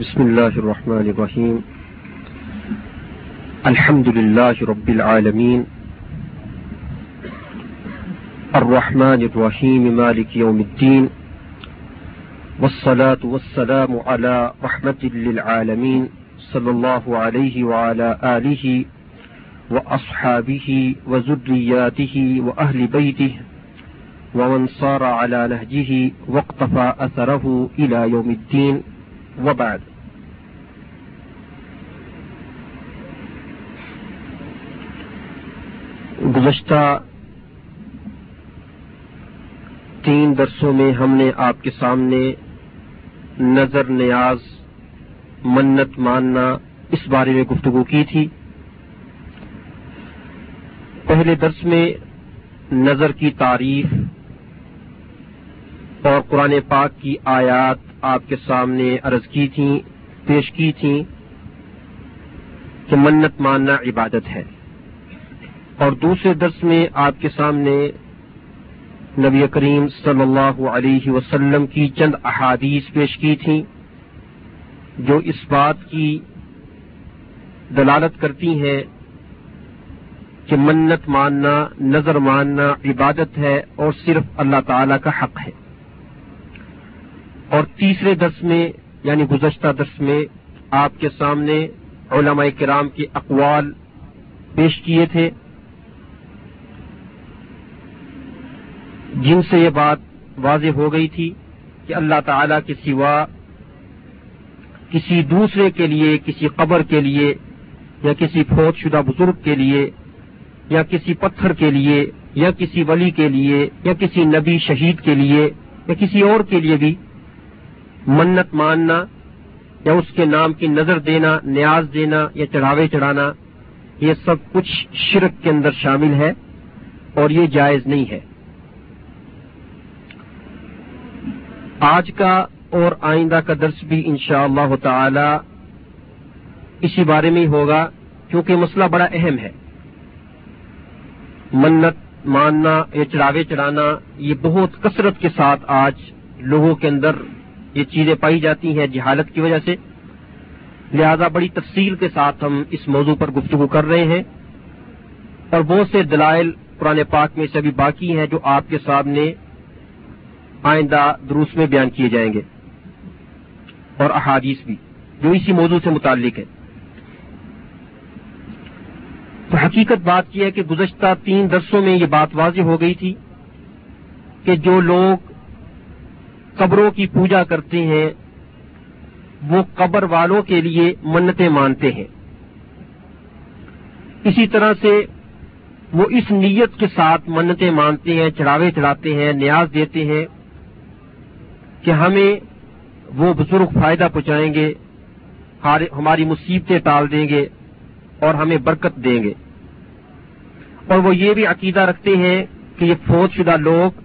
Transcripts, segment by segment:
بسم الله الرحمن الرحيم الحمد لله رب العالمين الرحمن الرحيم مالك يوم الدين والصلاة والسلام على رحمة للعالمين صلى الله عليه وعلى آله وأصحابه وزرياته وأهل بيته ومن صار على نهجه واقتفى أثره إلى يوم الدين وبعد. گزشتہ تین درسوں میں ہم نے آپ کے سامنے نظر، نیاز، منت، ماننا اس بارے میں گفتگو کی تھی۔ پہلے درس میں نظر کی تعریف اور قرآن پاک کی آیات آپ کے سامنے عرض کی تھیں، پیش کی تھیں کہ منت ماننا عبادت ہے۔ اور دوسرے درس میں آپ کے سامنے نبی کریم صلی اللہ علیہ وسلم کی چند احادیث پیش کی تھیں، جو اس بات کی دلالت کرتی ہیں کہ منت ماننا، نظر ماننا عبادت ہے اور صرف اللہ تعالی کا حق ہے۔ اور تیسرے درس میں یعنی گزشتہ درس میں آپ کے سامنے علماء کرام کے اقوال پیش کیے تھے۔ جن سے یہ بات واضح ہو گئی تھی کہ اللہ تعالی کے سوا کسی دوسرے کے لیے، کسی قبر کے لیے، یا کسی فوت شدہ بزرگ کے لیے، یا کسی پتھر کے لیے، یا کسی ولی کے لیے، یا کسی نبی شہید کے لیے، یا کسی اور کے لیے بھی منت ماننا یا اس کے نام کی نظر دینا، نیاز دینا یا چڑھاوے چڑھانا، یہ سب کچھ شرک کے اندر شامل ہے اور یہ جائز نہیں ہے۔ آج کا اور آئندہ کا درس بھی انشاءاللہ اللہ تعالی اسی بارے میں ہی ہوگا، کیونکہ مسئلہ بڑا اہم ہے۔ منت ماننا یا چڑھاوے چڑھانا، یہ بہت کثرت کے ساتھ آج لوگوں کے اندر یہ چیزیں پائی جاتی ہیں جہالت کی وجہ سے۔ لہذا بڑی تفصیل کے ساتھ ہم اس موضوع پر گفتگو کر رہے ہیں۔ اور بہت سے دلائل پرانے پاک میں سے ابھی باقی ہیں جو آپ کے سامنے آئندہ دروس میں بیان کیے جائیں گے۔ اور احادیث بھی، جو اسی موضوع سے متعلق ہے تو حقیقت بات یہ ہے کہ گزشتہ تین درسوں میں یہ بات واضح ہو گئی تھی کہ جو لوگ قبروں کی پوجا کرتے ہیں، وہ قبر والوں کے لیے منتیں مانتے ہیں۔ اسی طرح سے وہ اس نیت کے ساتھ منتیں مانتے ہیں، چڑھاوے چڑھاتے ہیں، نیاز دیتے ہیں کہ ہمیں وہ بزرگ فائدہ پہنچائیں گے ہماری مصیبتیں ٹال دیں گے اور ہمیں برکت دیں گے۔ اور وہ یہ بھی عقیدہ رکھتے ہیں کہ یہ فوج شدہ لوگ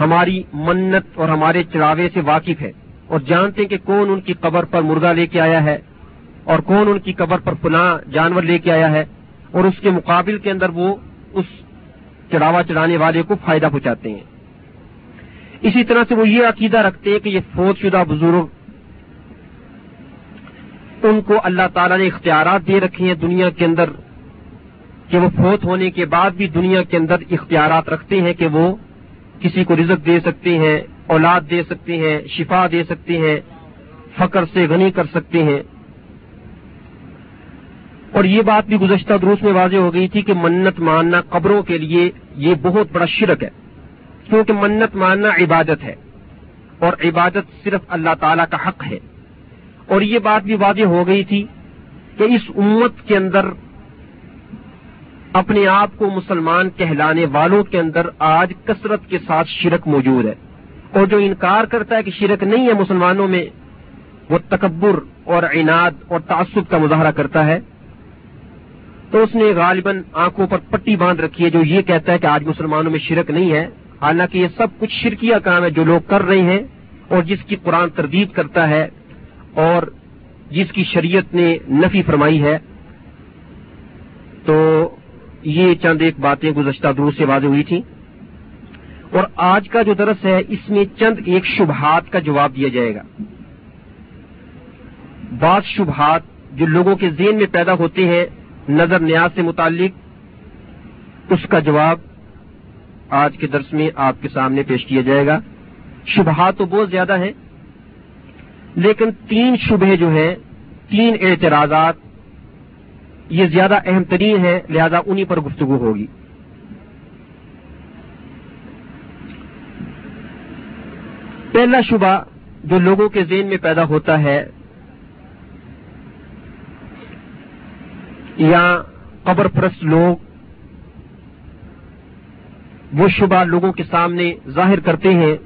ہماری منت اور ہمارے چڑھاوے سے واقف ہے اور جانتے ہیں کہ کون ان کی قبر پر مرغا لے کے آیا ہے اور کون ان کی قبر پر پناہ جانور لے کے آیا ہے اور اس کے مقابل کے اندر وہ اس چڑھاوا چڑھانے والے کو فائدہ پہنچاتے ہیں۔ اسی طرح سے وہ یہ عقیدہ رکھتے ہیں کہ یہ فوج شدہ بزرگ ان کو اللہ تعالیٰ نے اختیارات دے رکھے ہیں دنیا کے اندر کہ وہ فوت ہونے کے بعد بھی دنیا کے اندر اختیارات رکھتے ہیں کہ وہ کسی کو رزق دے سکتے ہیں، اولاد دے سکتے ہیں، شفا دے سکتے ہیں، فقر سے غنی کر سکتے ہیں۔ اور یہ بات بھی گزشتہ دروس میں واضح ہو گئی تھی کہ منت ماننا قبروں کے لیے یہ بہت بڑا شرک ہے، کیونکہ منت ماننا عبادت ہے۔ اور عبادت صرف اللہ تعالی کا حق ہے۔ اور یہ بات بھی واضح ہو گئی تھی کہ اس امت کے اندر اپنے آپ کو مسلمان کہلانے والوں کے اندر آج کثرت کے ساتھ شرک موجود ہے۔ اور جو انکار کرتا ہے کہ شرک نہیں ہے مسلمانوں میں، وہ تکبر اور عناد اور تعصب کا مظاہرہ کرتا ہے۔ تو اس نے غالباً آنکھوں پر پٹی باندھ رکھی ہے جو یہ کہتا ہے کہ آج مسلمانوں میں شرک نہیں ہے۔ حالانکہ یہ سب کچھ شرکیہ کام ہے جو لوگ کر رہے ہیں اور جس کی قرآن تردید کرتا ہے اور جس کی شریعت نے نفی فرمائی ہے۔ تو یہ چند ایک باتیں گزشتہ دور سے واضح ہوئی تھیں۔ اور آج کا جو درس ہے، اس میں چند ایک شبہات کا جواب دیا جائے گا۔ بعض شبہات جو لوگوں کے ذہن میں پیدا ہوتے ہیں، نظر نیاز سے متعلق، اس کا جواب آج کے درس میں آپ کے سامنے پیش کیا جائے گا۔ شبہات تو بہت زیادہ ہیں، لیکن تین شبہ جو ہیں، تین اعتراضات یہ زیادہ اہم ترین ہے، لہذا انہی پر گفتگو ہوگی۔ پہلا شبہ جو لوگوں کے ذہن میں پیدا ہوتا ہے، یا قبر پرست لوگ، وہ شبہ لوگوں کے سامنے ظاہر کرتے ہیں،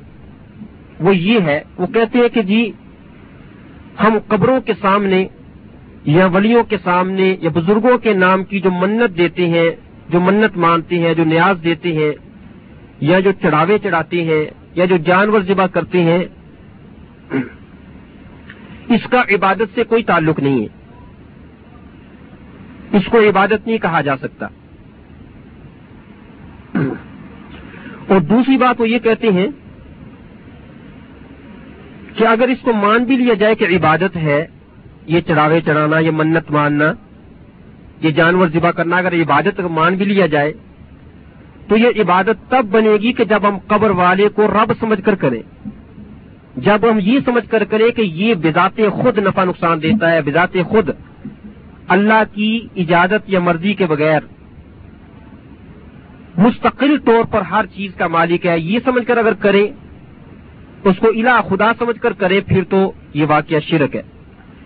وہ یہ ہے، وہ کہتے ہیں کہ جی ہم قبروں کے سامنے یا ولیوں کے سامنے یا بزرگوں کے نام کی جو منت دیتے ہیں، جو منت مانتے ہیں، جو نیاز دیتے ہیں، یا جو چڑھاوے چڑھاتے ہیں، یا جو جانور ذبح کرتے ہیں، اس کا عبادت سے کوئی تعلق نہیں ہے۔ اس کو عبادت نہیں کہا جا سکتا۔ اور دوسری بات وہ یہ کہتے ہیں کہ اگر اس کو مان بھی لیا جائے کہ عبادت ہے یہ چڑھاوے چڑھانا، یہ منت ماننا، یہ جانور ذبح کرنا، اگر عبادت مان بھی لیا جائے، تو یہ عبادت تب بنے گی کہ جب ہم قبر والے کو رب سمجھ کر کریں۔ جب ہم یہ سمجھ کر کریں کہ یہ بذات خود نفع نقصان دیتا ہے، بذات خود اللہ کی اجازت یا مرضی کے بغیر، مستقل طور پر ہر چیز کا مالک ہے، یہ سمجھ کر اگر کریں، اس کو الہ خدا سمجھ کر کرے پھر تو یہ واقعہ شرک ہے۔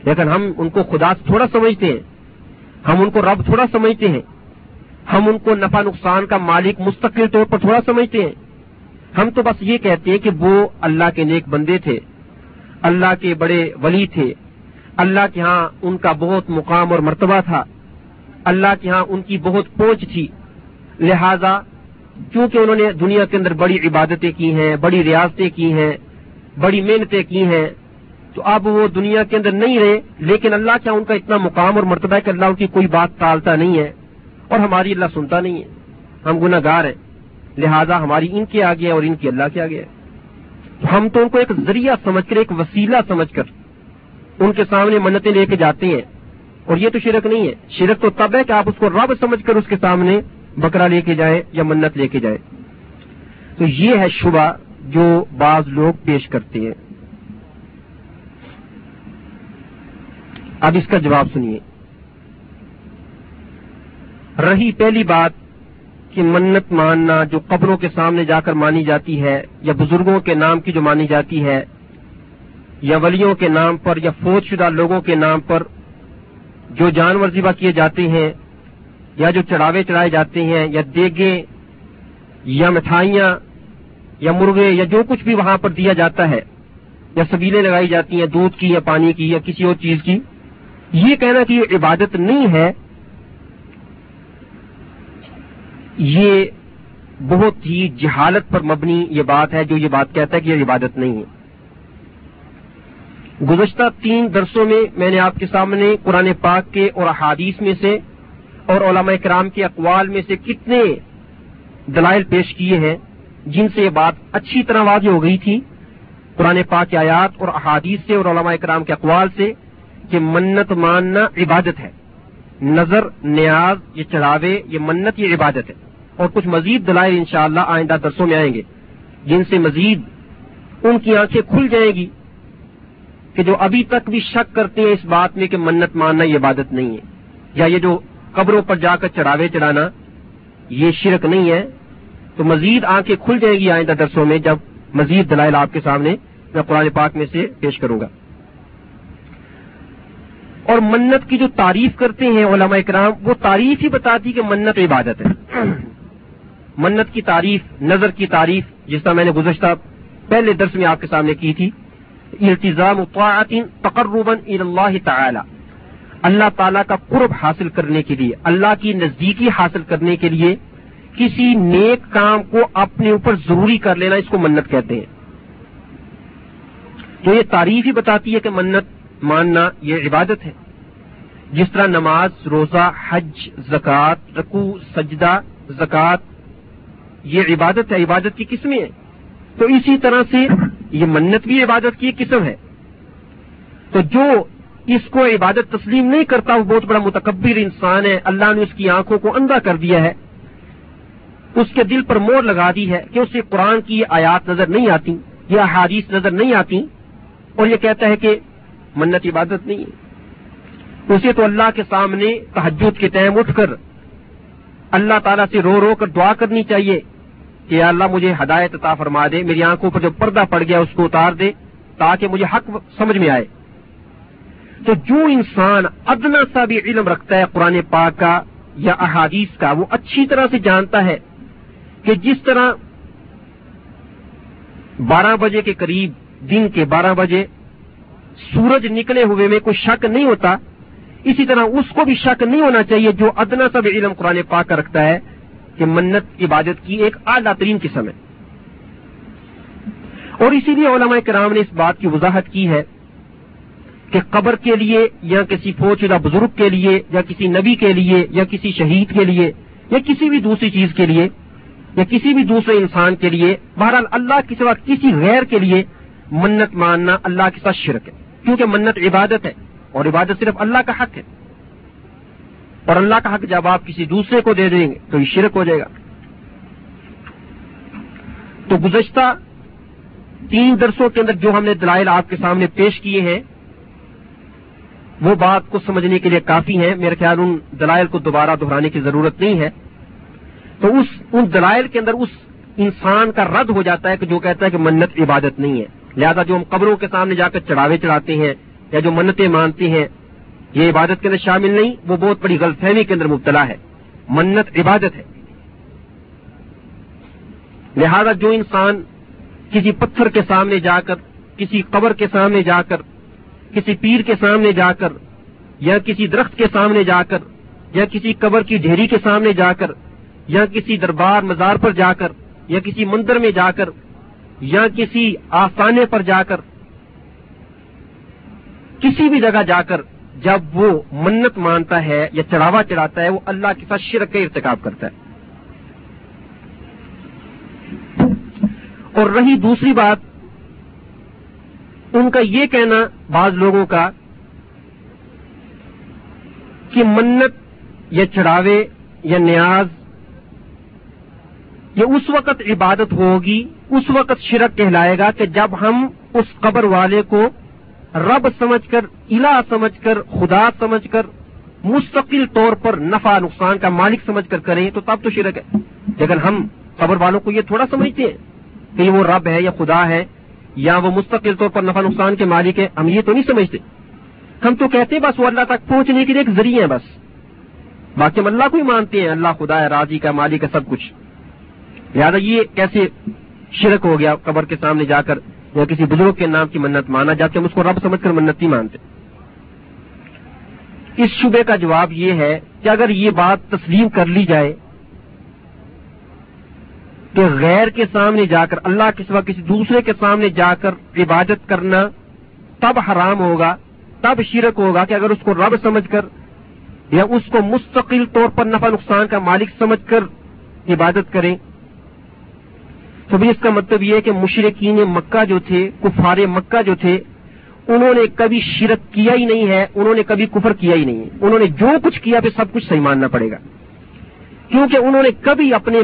لیکن ہم ان کو خدا تھوڑا سمجھتے ہیں۔ ہم ان کو رب تھوڑا سمجھتے ہیں۔ ہم ان کو نفع نقصان کا مالک مستقل طور پر تھوڑا سمجھتے ہیں۔ ہم تو بس یہ کہتے ہیں کہ وہ اللہ کے نیک بندے تھے۔ اللہ کے بڑے ولی تھے۔ اللہ کے ہاں ان کا بہت مقام اور مرتبہ تھا۔ اللہ کے ہاں ان کی بہت پہنچ تھی۔ لہذا کیونکہ انہوں نے دنیا کے اندر بڑی عبادتیں کی ہیں، بڑی ریاستیں کی ہیں، بڑی محنتیں کی ہیں تو اب وہ دنیا کے اندر نہیں رہے، لیکن اللہ کیا ان کا اتنا مقام اور مرتبہ ہے کہ اللہ ان کی کوئی بات ٹالتا نہیں ہے اور ہماری اللہ سنتا نہیں ہے؟ ہم گناہ گار ہیں، لہذا ہماری ان کے آگے اور ان کی اللہ کے آگے ہے۔ ہم تو ان کو ایک ذریعہ سمجھ کر، ایک وسیلہ سمجھ کر ان کے سامنے منتیں لے کے جاتے ہیں۔ اور یہ تو شرک نہیں ہے۔ شرک تو تب ہے کہ آپ اس کو رب سمجھ کر اس کے سامنے بکرا لے کے جائیں یا منت لے کے جائیں۔ تو یہ ہے شبہ جو بعض لوگ پیش کرتے ہیں۔ اب اس کا جواب سنیے۔ رہی پہلی بات کہ منت ماننا جو قبروں کے سامنے جا کر مانی جاتی ہے یا بزرگوں کے نام کی جو مانی جاتی ہے یا ولیوں کے نام پر یا فوج شدہ لوگوں کے نام پر جو جانور ذبح کیے جاتے ہیں یا جو چڑھاوے چڑھائے جاتے ہیں یا دیگے یا مٹھائیاں یا مرغے یا جو کچھ بھی وہاں پر دیا جاتا ہے یا سبیلیں لگائی جاتی ہیں، دودھ کی یا پانی کی یا کسی اور چیز کی۔ یہ کہنا کہ یہ عبادت نہیں ہے، یہ بہت ہی جہالت پر مبنی یہ بات ہے جو یہ بات کہتا ہے کہ یہ عبادت نہیں ہے۔ گزشتہ تین درسوں میں میں نے آپ کے سامنے قرآن پاک کے اور احادیث میں سے اور علماء کرام کے اقوال میں سے کتنے دلائل پیش کیے ہیں، جن سے یہ بات اچھی طرح واضح ہو گئی تھی۔ قرآن پاک کے آیات اور احادیث سے اور علماء کرام کے اقوال سے کہ منت ماننا عبادت ہے۔ نظر، نیاز، یہ چڑھاوے، یہ منت، یہ عبادت ہے۔ اور کچھ مزید دلائل انشاءاللہ آئندہ درسوں میں آئیں گے۔ جن سے مزید ان کی آنکھیں کھل جائیں گی کہ جو ابھی تک بھی شک کرتے ہیں اس بات میں کہ منت ماننا یہ عبادت نہیں ہے، یا یہ جو قبروں پر جا کر چڑھاوے چڑھانا یہ شرک نہیں ہے، تو مزید آنکھیں کھل جائیں گی آئندہ درسوں میں جب مزید دلائل آپ کے سامنے میں قرآن پاک میں سے پیش کروں گا۔ اور منت کی جو تعریف کرتے ہیں علماء اکرام وہ تعریف ہی بتاتی کہ منت عبادت ہے۔ منت کی تعریف، نظر کی تعریف، جس طرح میں نے گزشتہ پہلے درس میں آپ کے سامنے کی تھی التظام تقربا اللہ تعالی۔ اللہ تعالیٰ کا قرب حاصل کرنے کے لیے، اللہ کی نزدیکی حاصل کرنے کے لیے کسی نیک کام کو اپنے اوپر ضروری کر لینا اس کو منت کہتے ہیں۔ تو یہ تعریف ہی بتاتی ہے کہ منت ماننا یہ عبادت ہے۔ جس طرح نماز، روزہ، حج، زکوٰۃ رقو سجدہ، زکوٰۃ، یہ عبادت ہے، عبادت کی قسمیں ہیں۔ تو اسی طرح سے یہ منت بھی عبادت کی قسم ہے۔ تو جو اس کو عبادت تسلیم نہیں کرتا، وہ بہت بڑا متکبر انسان ہے۔ اللہ نے اس کی آنکھوں کو اندھا کر دیا ہے۔ اس کے دل پر مور لگا دی ہے کہ اسے قرآن کی یہ آیات نظر نہیں آتی یا احادیث نظر نہیں آتی اور یہ کہتا ہے کہ منت عبادت نہیں۔ ہے اسے تو اللہ کے سامنے تحجد کے ٹائم اٹھ کر اللہ تعالیٰ سے رو رو کر دعا کرنی چاہیے کہ اللہ مجھے ہدایت عطا فرما دے، میری آنکھوں پر جو پردہ پڑ گیا اس کو اتار دے تاکہ مجھے حق سمجھ میں آئے۔ تو جو انسان ادنا سا بھی علم رکھتا ہے قرآن پاک کا یا احادیث کا، وہ اچھی طرح سے جانتا ہے کہ جس طرح بارہ بجے کے قریب، دن کے بارہ بجے سورج نکلے ہوئے میں کوئی شک نہیں ہوتا، اسی طرح اس کو بھی شک نہیں ہونا چاہیے جو ادنا سب علم قرآن پاک کا رکھتا ہے کہ منت عبادت کی ایک اعلیٰ ترین قسم ہے۔ اور اسی لیے علماء کرام نے اس بات کی وضاحت کی ہے کہ قبر کے لیے یا کسی فوجدہ بزرگ کے لیے یا کسی نبی کے لیے یا کسی شہید کے لیے یا کسی بھی دوسری چیز کے لیے یا کسی بھی دوسرے انسان کے لیے، بہرحال اللہ کے سوا کسی غیر کے لیے منت ماننا اللہ کے ساتھ شرک ہے۔ کیونکہ منت عبادت ہے اور عبادت صرف اللہ کا حق ہے۔ اور اللہ کا حق جب آپ کسی دوسرے کو دے دیں گے تو یہ شرک ہو جائے گا۔ تو گزشتہ تین درسوں کے اندر جو ہم نے دلائل آپ کے سامنے پیش کیے ہیں، وہ بات کو سمجھنے کے لیے کافی ہیں۔ میرے خیال ان دلائل کو دوبارہ دہرانے کی ضرورت نہیں ہے۔ تو اس، ان دلائل کے اندر اس انسان کا رد ہو جاتا ہے کہ جو کہتا ہے کہ منت عبادت نہیں ہے۔ لہذا جو ہم قبروں کے سامنے جا کر چڑھاوے چڑھاتے ہیں یا جو منتیں مانتے ہیں، یہ عبادت کے اندر شامل نہیں، وہ بہت بڑی غلط فہمی کے اندر مبتلا ہے۔ منت عبادت ہے۔ لہذا جو انسان کسی پتھر کے سامنے جا کر، کسی قبر کے سامنے جا کر، کسی پیر کے سامنے جا کر، یا کسی درخت کے سامنے جا کر، یا کسی قبر کی ڈھیری کے سامنے جا کر، یا کسی دربار مزار پر جا کر، یا کسی مندر میں جا کر یا کسی آسانے پر جا کر، کسی بھی جگہ جا کر جب وہ منت مانتا ہے یا چڑھاوا چڑھاتا ہے، وہ اللہ کے ساتھ شرک کا ارتکاب کرتا ہے۔ اور رہی دوسری بات، ان کا یہ کہنا بعض لوگوں کا کہ منت یا چڑھاوے یا نیاز یہ اس وقت عبادت ہوگی اس وقت شرک کہلائے گا کہ جب ہم اس قبر والے کو رب سمجھ کر، الہ سمجھ کر، خدا سمجھ کر مستقل طور پر نفع، نقصان کا مالک سمجھ کر کریں تو تب تو شرک ہے۔ لیکن ہم قبر والوں کو یہ تھوڑا سمجھتے ہیں کہ وہ رب ہے یا خدا ہے یا وہ مستقل طور پر نفع، نقصان کے مالک ہے، ہم یہ تو نہیں سمجھتے۔ ہم تو کہتے ہیں بس وہ اللہ تک پہنچنے کے لیے ایک ذریعہ ہے بس۔ باقی ہم اللہ کو ہی مانتے ہیں، اللہ خدا ہے، راضی کا مالک ہے، سب کچھ۔ لہٰذا یہ کیسے شرک ہو گیا، قبر کے سامنے جا کر یا کسی بزرگ کے نام کی منت مانا جاتے ہم اس کو رب سمجھ کر منت نہیں مانتے۔ اس شبے کا جواب یہ ہے کہ اگر یہ بات تسلیم کر لی جائے کہ غیر کے سامنے جا کر، اللہ کے سوا کسی دوسرے کے سامنے جا کر عبادت کرنا تب حرام ہوگا، تب شرک ہوگا کہ اگر اس کو رب سمجھ کر یا اس کو مستقل طور پر نفع نقصان کا مالک سمجھ کر عبادت کریں۔ تو بھی اس کا مطلب یہ ہے کہ مشرقین مکہ جو تھے، کفار مکہ جو تھے، انہوں نے کبھی شرک کیا ہی نہیں ہے، انہوں نے کبھی کفر کیا ہی نہیں ہے۔ انہوں نے جو کچھ کیا پھر سب کچھ صحیح ماننا پڑے گا۔ کیونکہ انہوں نے کبھی اپنے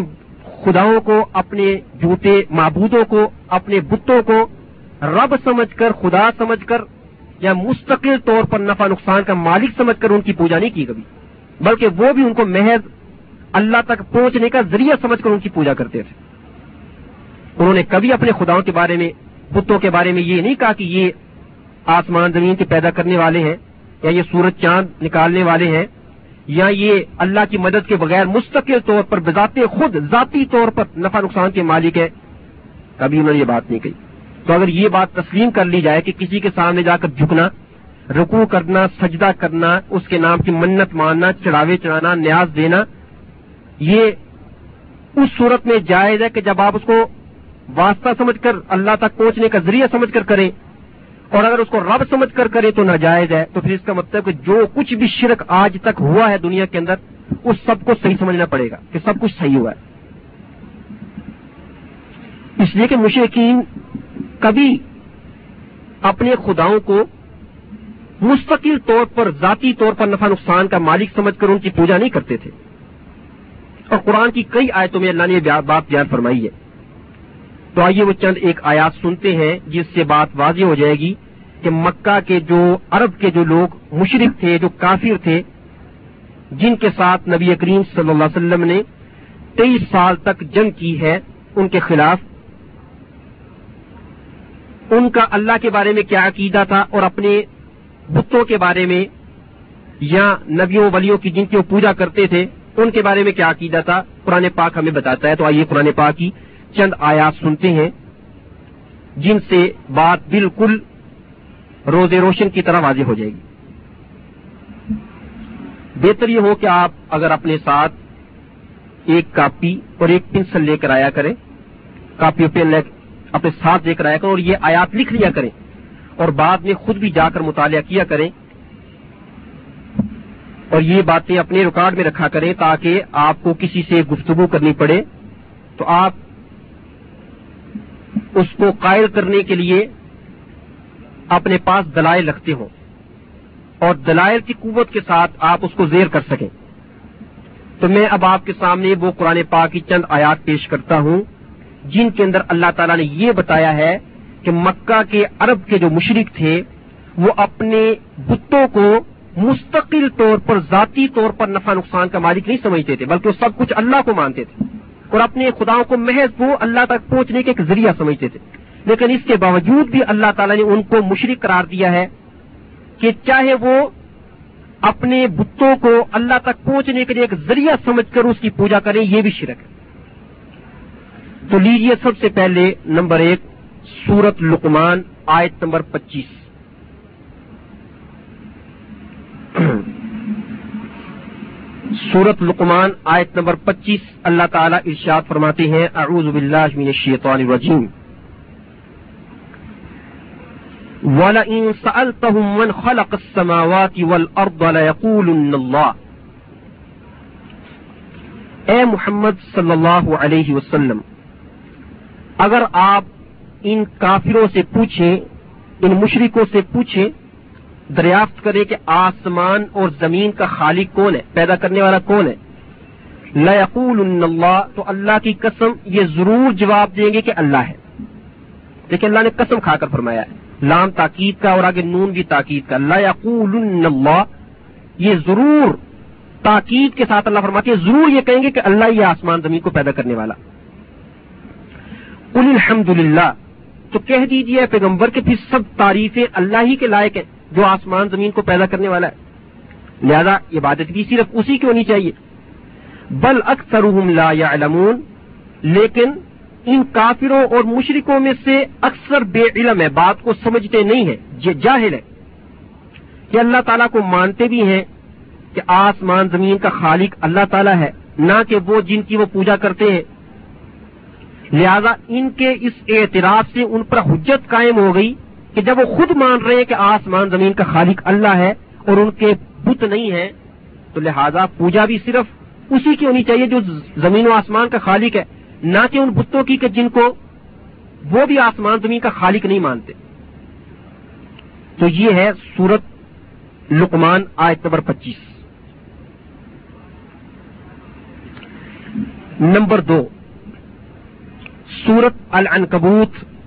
خداؤں کو، اپنے جوتے معبودوں کو، اپنے بتوں کو رب سمجھ کر، خدا سمجھ کر یا مستقل طور پر نفع نقصان کا مالک سمجھ کر ان کی پوجا نہیں کی کبھی۔ بلکہ وہ بھی ان کو محض اللہ تک پہنچنے کا ذریعہ سمجھ کر ان کی پوجا کرتے تھے۔ انہوں نے کبھی اپنے خداؤں کے بارے میں بتوں کے بارے میں یہ نہیں کہا کہ یہ آسمان، زمین کے پیدا کرنے والے ہیں، یا یہ سورج، چاند نکالنے والے ہیں، یا یہ اللہ کی مدد کے بغیر مستقل طور پر بذات خود ذاتی طور پر نفع نقصان کے مالک ہے کبھی انہوں نے یہ بات نہیں کہی۔ تو اگر یہ بات تسلیم کر لی جائے کہ کسی کے سامنے جا کر جھکنا رکو کرنا، سجدہ کرنا، اس کے نام کی منت ماننا، چڑھاوے چڑھانا، نیاز دینا، یہ اس صورت میں جائز ہے کہ جب آپ اس کو واسطہ سمجھ کر اللہ تک پہنچنے کا ذریعہ سمجھ کر کریں اور اگر اس کو رب سمجھ کر کرے تو ناجائز ہے تو پھر اس کا مطلب کہ جو کچھ بھی شرک آج تک ہوا ہے دنیا کے اندر، اس سب کو صحیح سمجھنا پڑے گا کہ سب کچھ صحیح ہوا ہے۔ اس لیے کہ مشرقین کبھی اپنے خداؤں کو مستقل طور پر، ذاتی طور پر نفع نقصان کا مالک سمجھ کر ان کی پوجا نہیں کرتے تھے۔ اور قرآن کی کئی آیتوں میں اللہ نے بات بیان فرمائی ہے۔ تو آئیے وہ چند ایک آیات سنتے ہیں جس سے بات واضح ہو جائے گی کہ مکہ کے جو عرب کے جو لوگ مشرق تھے، جو کافر تھے، جن کے ساتھ نبی کریم صلی اللہ علیہ وسلم نے تیئیس سال تک جنگ کی ہے، ان کے خلاف۔ ان کا اللہ کے بارے میں کیا عقیدہ تھا اور اپنے بتوں کے بارے میں یا نبیوں ولیوں کی جن کی وہ پوجا کرتے تھے، ان کے بارے میں کیا عقیدہ تھا؟ قرآن پاک ہمیں بتاتا ہے، تو آئیے قرآن پاک کی چند آیات سنتے ہیں، جن سے بات بالکل روز روشن کی طرح واضح ہو جائے گی۔ بہتر یہ ہو کہ آپ اگر اپنے ساتھ ایک کاپی اور ایک پنسل لے کر آیا کریں، کاپی اور پین لے اپنے ساتھ لے کر آیا کریں اور یہ آیات لکھ لیا کریں اور بعد میں خود بھی جا کر مطالعہ کیا کریں اور یہ باتیں اپنے ریکارڈ میں رکھا کریں تاکہ آپ کو کسی سے گفتگو کرنی پڑے، تو آپ اس کو قائل کرنے کے لیے اپنے پاس دلائل رکھتے ہوں اور دلائل کی قوت کے ساتھ آپ اس کو زیر کر سکیں۔ تو میں اب آپ کے سامنے وہ قرآن پاک کی چند آیات پیش کرتا ہوں، جن کے اندر اللہ تعالیٰ نے یہ بتایا ہے کہ مکہ کے عرب کے جو مشرق تھے، وہ اپنے بتوں کو مستقل طور پر ذاتی طور پر نفع نقصان کا مالک نہیں سمجھتے تھے، بلکہ وہ سب کچھ اللہ کو مانتے تھے۔ اور اپنے خداؤں کو محض وہ اللہ تک پہنچنے کے ایک ذریعہ سمجھتے تھے۔ لیکن اس کے باوجود بھی اللہ تعالیٰ نے ان کو مشرق قرار دیا ہے کہ چاہے وہ اپنے بتوں کو اللہ تک پہنچنے کے لیے ایک ذریعہ سمجھ کر اس کی پوجا کریں، یہ بھی شرک ہے۔ تو لیجیے سب سے پہلے نمبر ایک، سورت لقمان، آیت نمبر پچیس۔ سورت لقمان آیت نمبر پچیس اللہ تعالی ارشاد فرماتے ہیں، اعوذ باللہ من الشیطان الرجیم۔ وَلَئِن سَأَلْتَهُمْ مَنْ خَلَقَ السَّمَاوَاتِ وَالْأَرْضَ لَيَقُولُنَّ اللَّهِ۔ اے محمد صلی اللہ علیہ وسلم، اگر آپ ان کافروں سے پوچھیں، ان مشرکوں سے پوچھیں دریافت کرے کہ آسمان اور زمین کا خالق کون ہے؟ پیدا کرنے والا کون ہے؟ لقول اللہ، تو اللہ کی قسم یہ ضرور جواب دیں گے کہ اللہ ہے۔ دیکھیں اللہ نے قسم کھا کر فرمایا ہے۔ لام تاکید کا اور آگے نون بھی تاکید کا۔ لقول اللہ، یہ ضرور تاکید کے ساتھ اللہ فرماتے ضرور یہ کہیں گے کہ اللہ یہ آسمان زمین کو پیدا کرنے والا۔ الحمد للہ تو کہہ دیجیے پیغمبر کے پھر سب تعریفیں اللہ ہی کے لائق ہیں۔ جو آسمان زمین کو پیدا کرنے والا ہے۔ لہذا عبادت بھی صرف اسی کی ہونی چاہیے۔ بل اکثر لا یعلمون، لیکن ان کافروں اور مشرکوں میں سے اکثر بے علم ہے بات کو سمجھتے نہیں ہیں، یہ جاہل ہے کہ اللہ تعالیٰ کو مانتے بھی ہیں کہ آسمان زمین کا خالق اللہ تعالیٰ ہے، نہ کہ وہ جن کی وہ پوجا کرتے ہیں۔ لہذا ان کے اس اعتراف سے ان پر حجت قائم ہو گئی۔ کہ جب وہ خود مان رہے ہیں کہ آسمان زمین کا خالق اللہ ہے اور ان کے بت نہیں ہے تو لہذا پوجا بھی صرف اسی کی ہونی چاہیے جو زمین و آسمان کا خالق ہے، نہ کہ ان بتوں کی کہ جن کو وہ بھی آسمان زمین کا خالق نہیں مانتے۔ تو یہ ہے سورت لقمان آیت نمبر پچیس۔ نمبر دو۔ سورت العنکبوت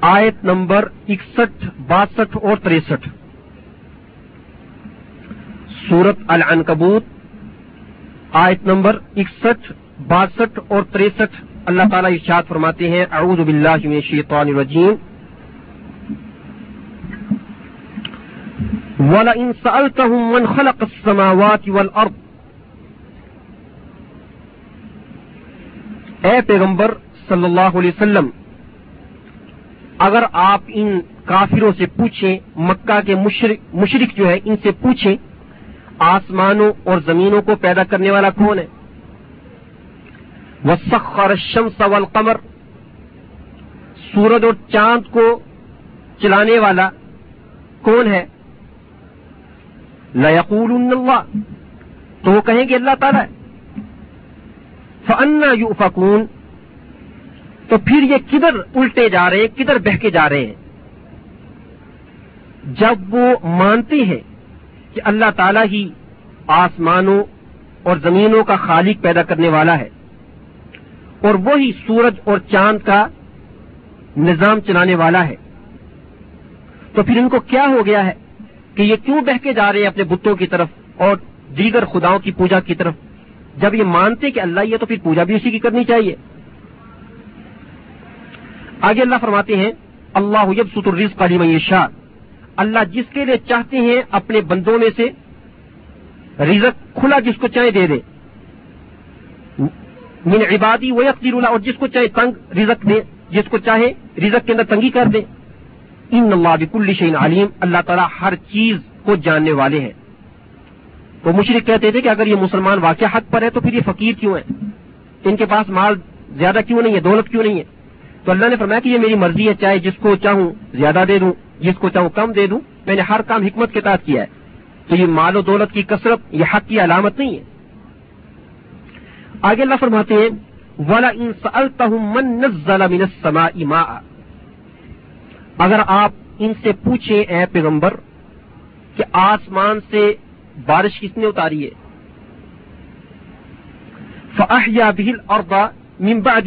آیت نمبر اکسٹھ، باسٹھ اور تریسٹھ۔ سورت العنکبوت، آیت نمبر اکسٹھ، باسٹھ اور تریسٹھ۔ اللہ تعالیٰ ارشاد فرماتے ہیں، اعوذ باللہ من الشیطان الرجیم۔ وَلَئِن سَأَلْتَهُمْ مَنْ خَلَقَ السَّمَاوَاتِ وَالْأَرْضِ۔ اے پیغمبر صلی اللہ علیہ وسلم اگر آپ ان کافروں سے پوچھیں، مکہ کے مشرق مشرق جو ہے ان سے پوچھیں، آسمانوں اور زمینوں کو پیدا کرنے والا کون ہے؟ وہ الشمس والقمر، سورج اور چاند کو چلانے والا کون ہے؟ لقول اللہ تو وہ کہیں گے اللہ تعالیٰ۔ فنا یو فکون تو پھر یہ کدھر الٹے جا رہے ہیں؟ کدھر بہ کے جا رہے ہیں؟ جب وہ مانتے ہیں کہ اللہ تعالی ہی آسمانوں اور زمینوں کا خالق پیدا کرنے والا ہے اور وہی سورج اور چاند کا نظام چلانے والا ہے، تو پھر ان کو کیا ہو گیا ہے کہ یہ کیوں بہ کے جا رہے ہیں اپنے بتوں کی طرف اور دیگر خداؤں کی پوجا کی طرف؟ جب یہ مانتے کہ اللہ یہ تو پھر پوجا بھی اسی کی کرنی چاہیے۔ آگے اللہ فرماتے ہیں، اللہ یب ست الرز قلیم اللہ جس کے لیے چاہتے ہیں، اپنے بندوں میں سے رزق کھلا جس کو چاہے دے دے۔ من عبادی وہ اللہ اور جس کو چاہے تنگ رزق دے، جس کو چاہے رزق کے اندر تنگی کر دے۔ ان اللہ بک الشین علیم، اللہ تعالیٰ ہر چیز کو جاننے والے ہیں۔ تو مشرق کہتے تھے کہ اگر یہ مسلمان واقع حق پر ہے تو پھر یہ فقیر کیوں ہے ان کے پاس مال زیادہ کیوں نہیں ہے؟ دولت کیوں نہیں ہے؟ تو اللہ نے فرمایا کہ یہ میری مرضی ہے، چاہے جس کو چاہوں زیادہ دے دوں، جس کو چاہوں کم دے دوں، میں نے ہر کام حکمت کے تحت کیا ہے۔ تو یہ مال و دولت کی کثرت، یہ حق کی علامت نہیں ہے۔ آگے اللہ فرماتے ہیں ولا اگر آپ ان سے پوچھیں، اے پیغمبر، کہ آسمان سے بارش کس نے اتاری ہے؟ فاحیا بہل اور با ممبا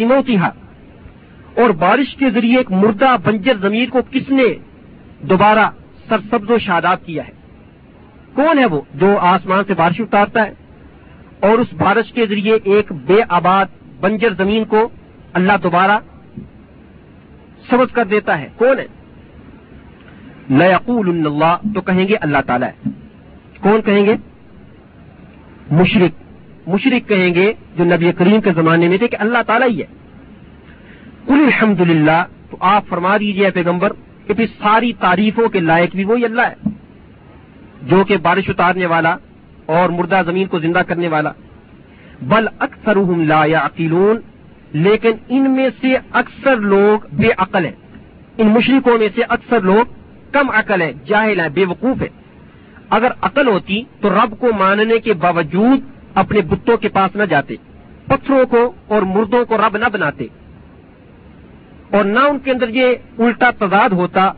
اور بارش کے ذریعے ایک مردہ بنجر زمین کو کس نے دوبارہ سرسبز و شاداب کیا ہے؟ کون ہے وہ جو آسمان سے بارش اتارتا ہے؟ اور اس بارش کے ذریعے ایک بے آباد بنجر زمین کو اللہ دوبارہ سبز کر دیتا ہے۔ کون ہے؟ نیقول اللہ، تو کہیں گے اللہ تعالیٰ ہے۔ کون کہیں گے؟ مشرق۔ مشرق کہیں گے جو نبی کریم کے زمانے میں تھے کہ اللہ تعالیٰ ہی ہے۔ کل الحمد للہ تو آپ فرما دیجیے پیغمبر کہ پھر ساری تعریفوں کے لائق بھی وہی اللہ ہے، جو کہ بارش اتارنے والا اور مردہ زمین کو زندہ کرنے والا۔ بل اکثر لا یا لیکن ان میں سے اکثر لوگ بے عقل ہیں۔ ان مشرقوں میں سے اکثر لوگ کم عقل ہیں، جاہل ہیں، بے وقوف ہیں۔ اگر عقل ہوتی تو رب کو ماننے کے باوجود اپنے بتوں کے پاس نہ جاتے، پتھروں کو اور مردوں کو رب نہ بناتے۔ اور نہ ان کے اندر یہ الٹا تضاد ہوتا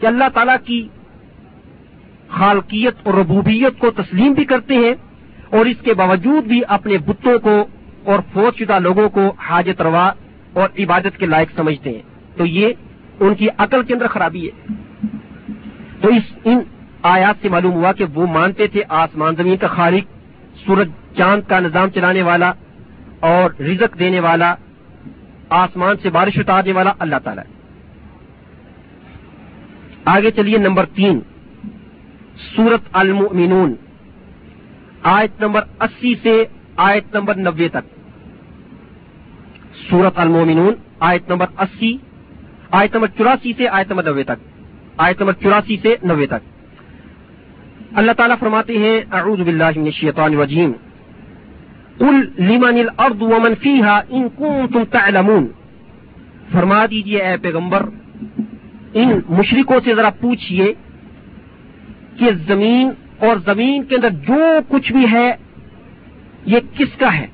کہ اللہ تعالی کی خالقیت اور ربوبیت کو تسلیم بھی کرتے ہیں اور اس کے باوجود بھی اپنے بتوں کو اور فوج شدہ لوگوں کو حاجت روا اور عبادت کے لائق سمجھتے ہیں۔ تو یہ ان کی عقل کے اندر خرابی ہے۔ تو اس ان آیات سے معلوم ہوا کہ وہ مانتے تھے آسمان زمین کا خالق، سورج چاند کا نظام چلانے والا اور رزق دینے والا آسمان سے بارش اتارنے والا اللہ تعالی آگے چلیے نمبر تین، سورت المؤمنون، آیت نمبر اسی سے آیت نمبر نبے تک۔ سورت المومنون آیت نمبر اسی، آیت نمبر چوراسی سے آیت نمبر نبے تک۔ آیت نمبر چوراسی سے نوے تک۔ اللہ تعالیٰ فرماتے ہیں، اعوذ باللہ من الشیطان الرجیم۔ قل لمن الارض ومن فيها ان كنتم تعلمون۔ فرما دیجیے اے پیغمبر، ان مشرکوں سے ذرا پوچھئے کہ زمین اور زمین کے اندر جو کچھ بھی ہے، یہ کس کا ہے؟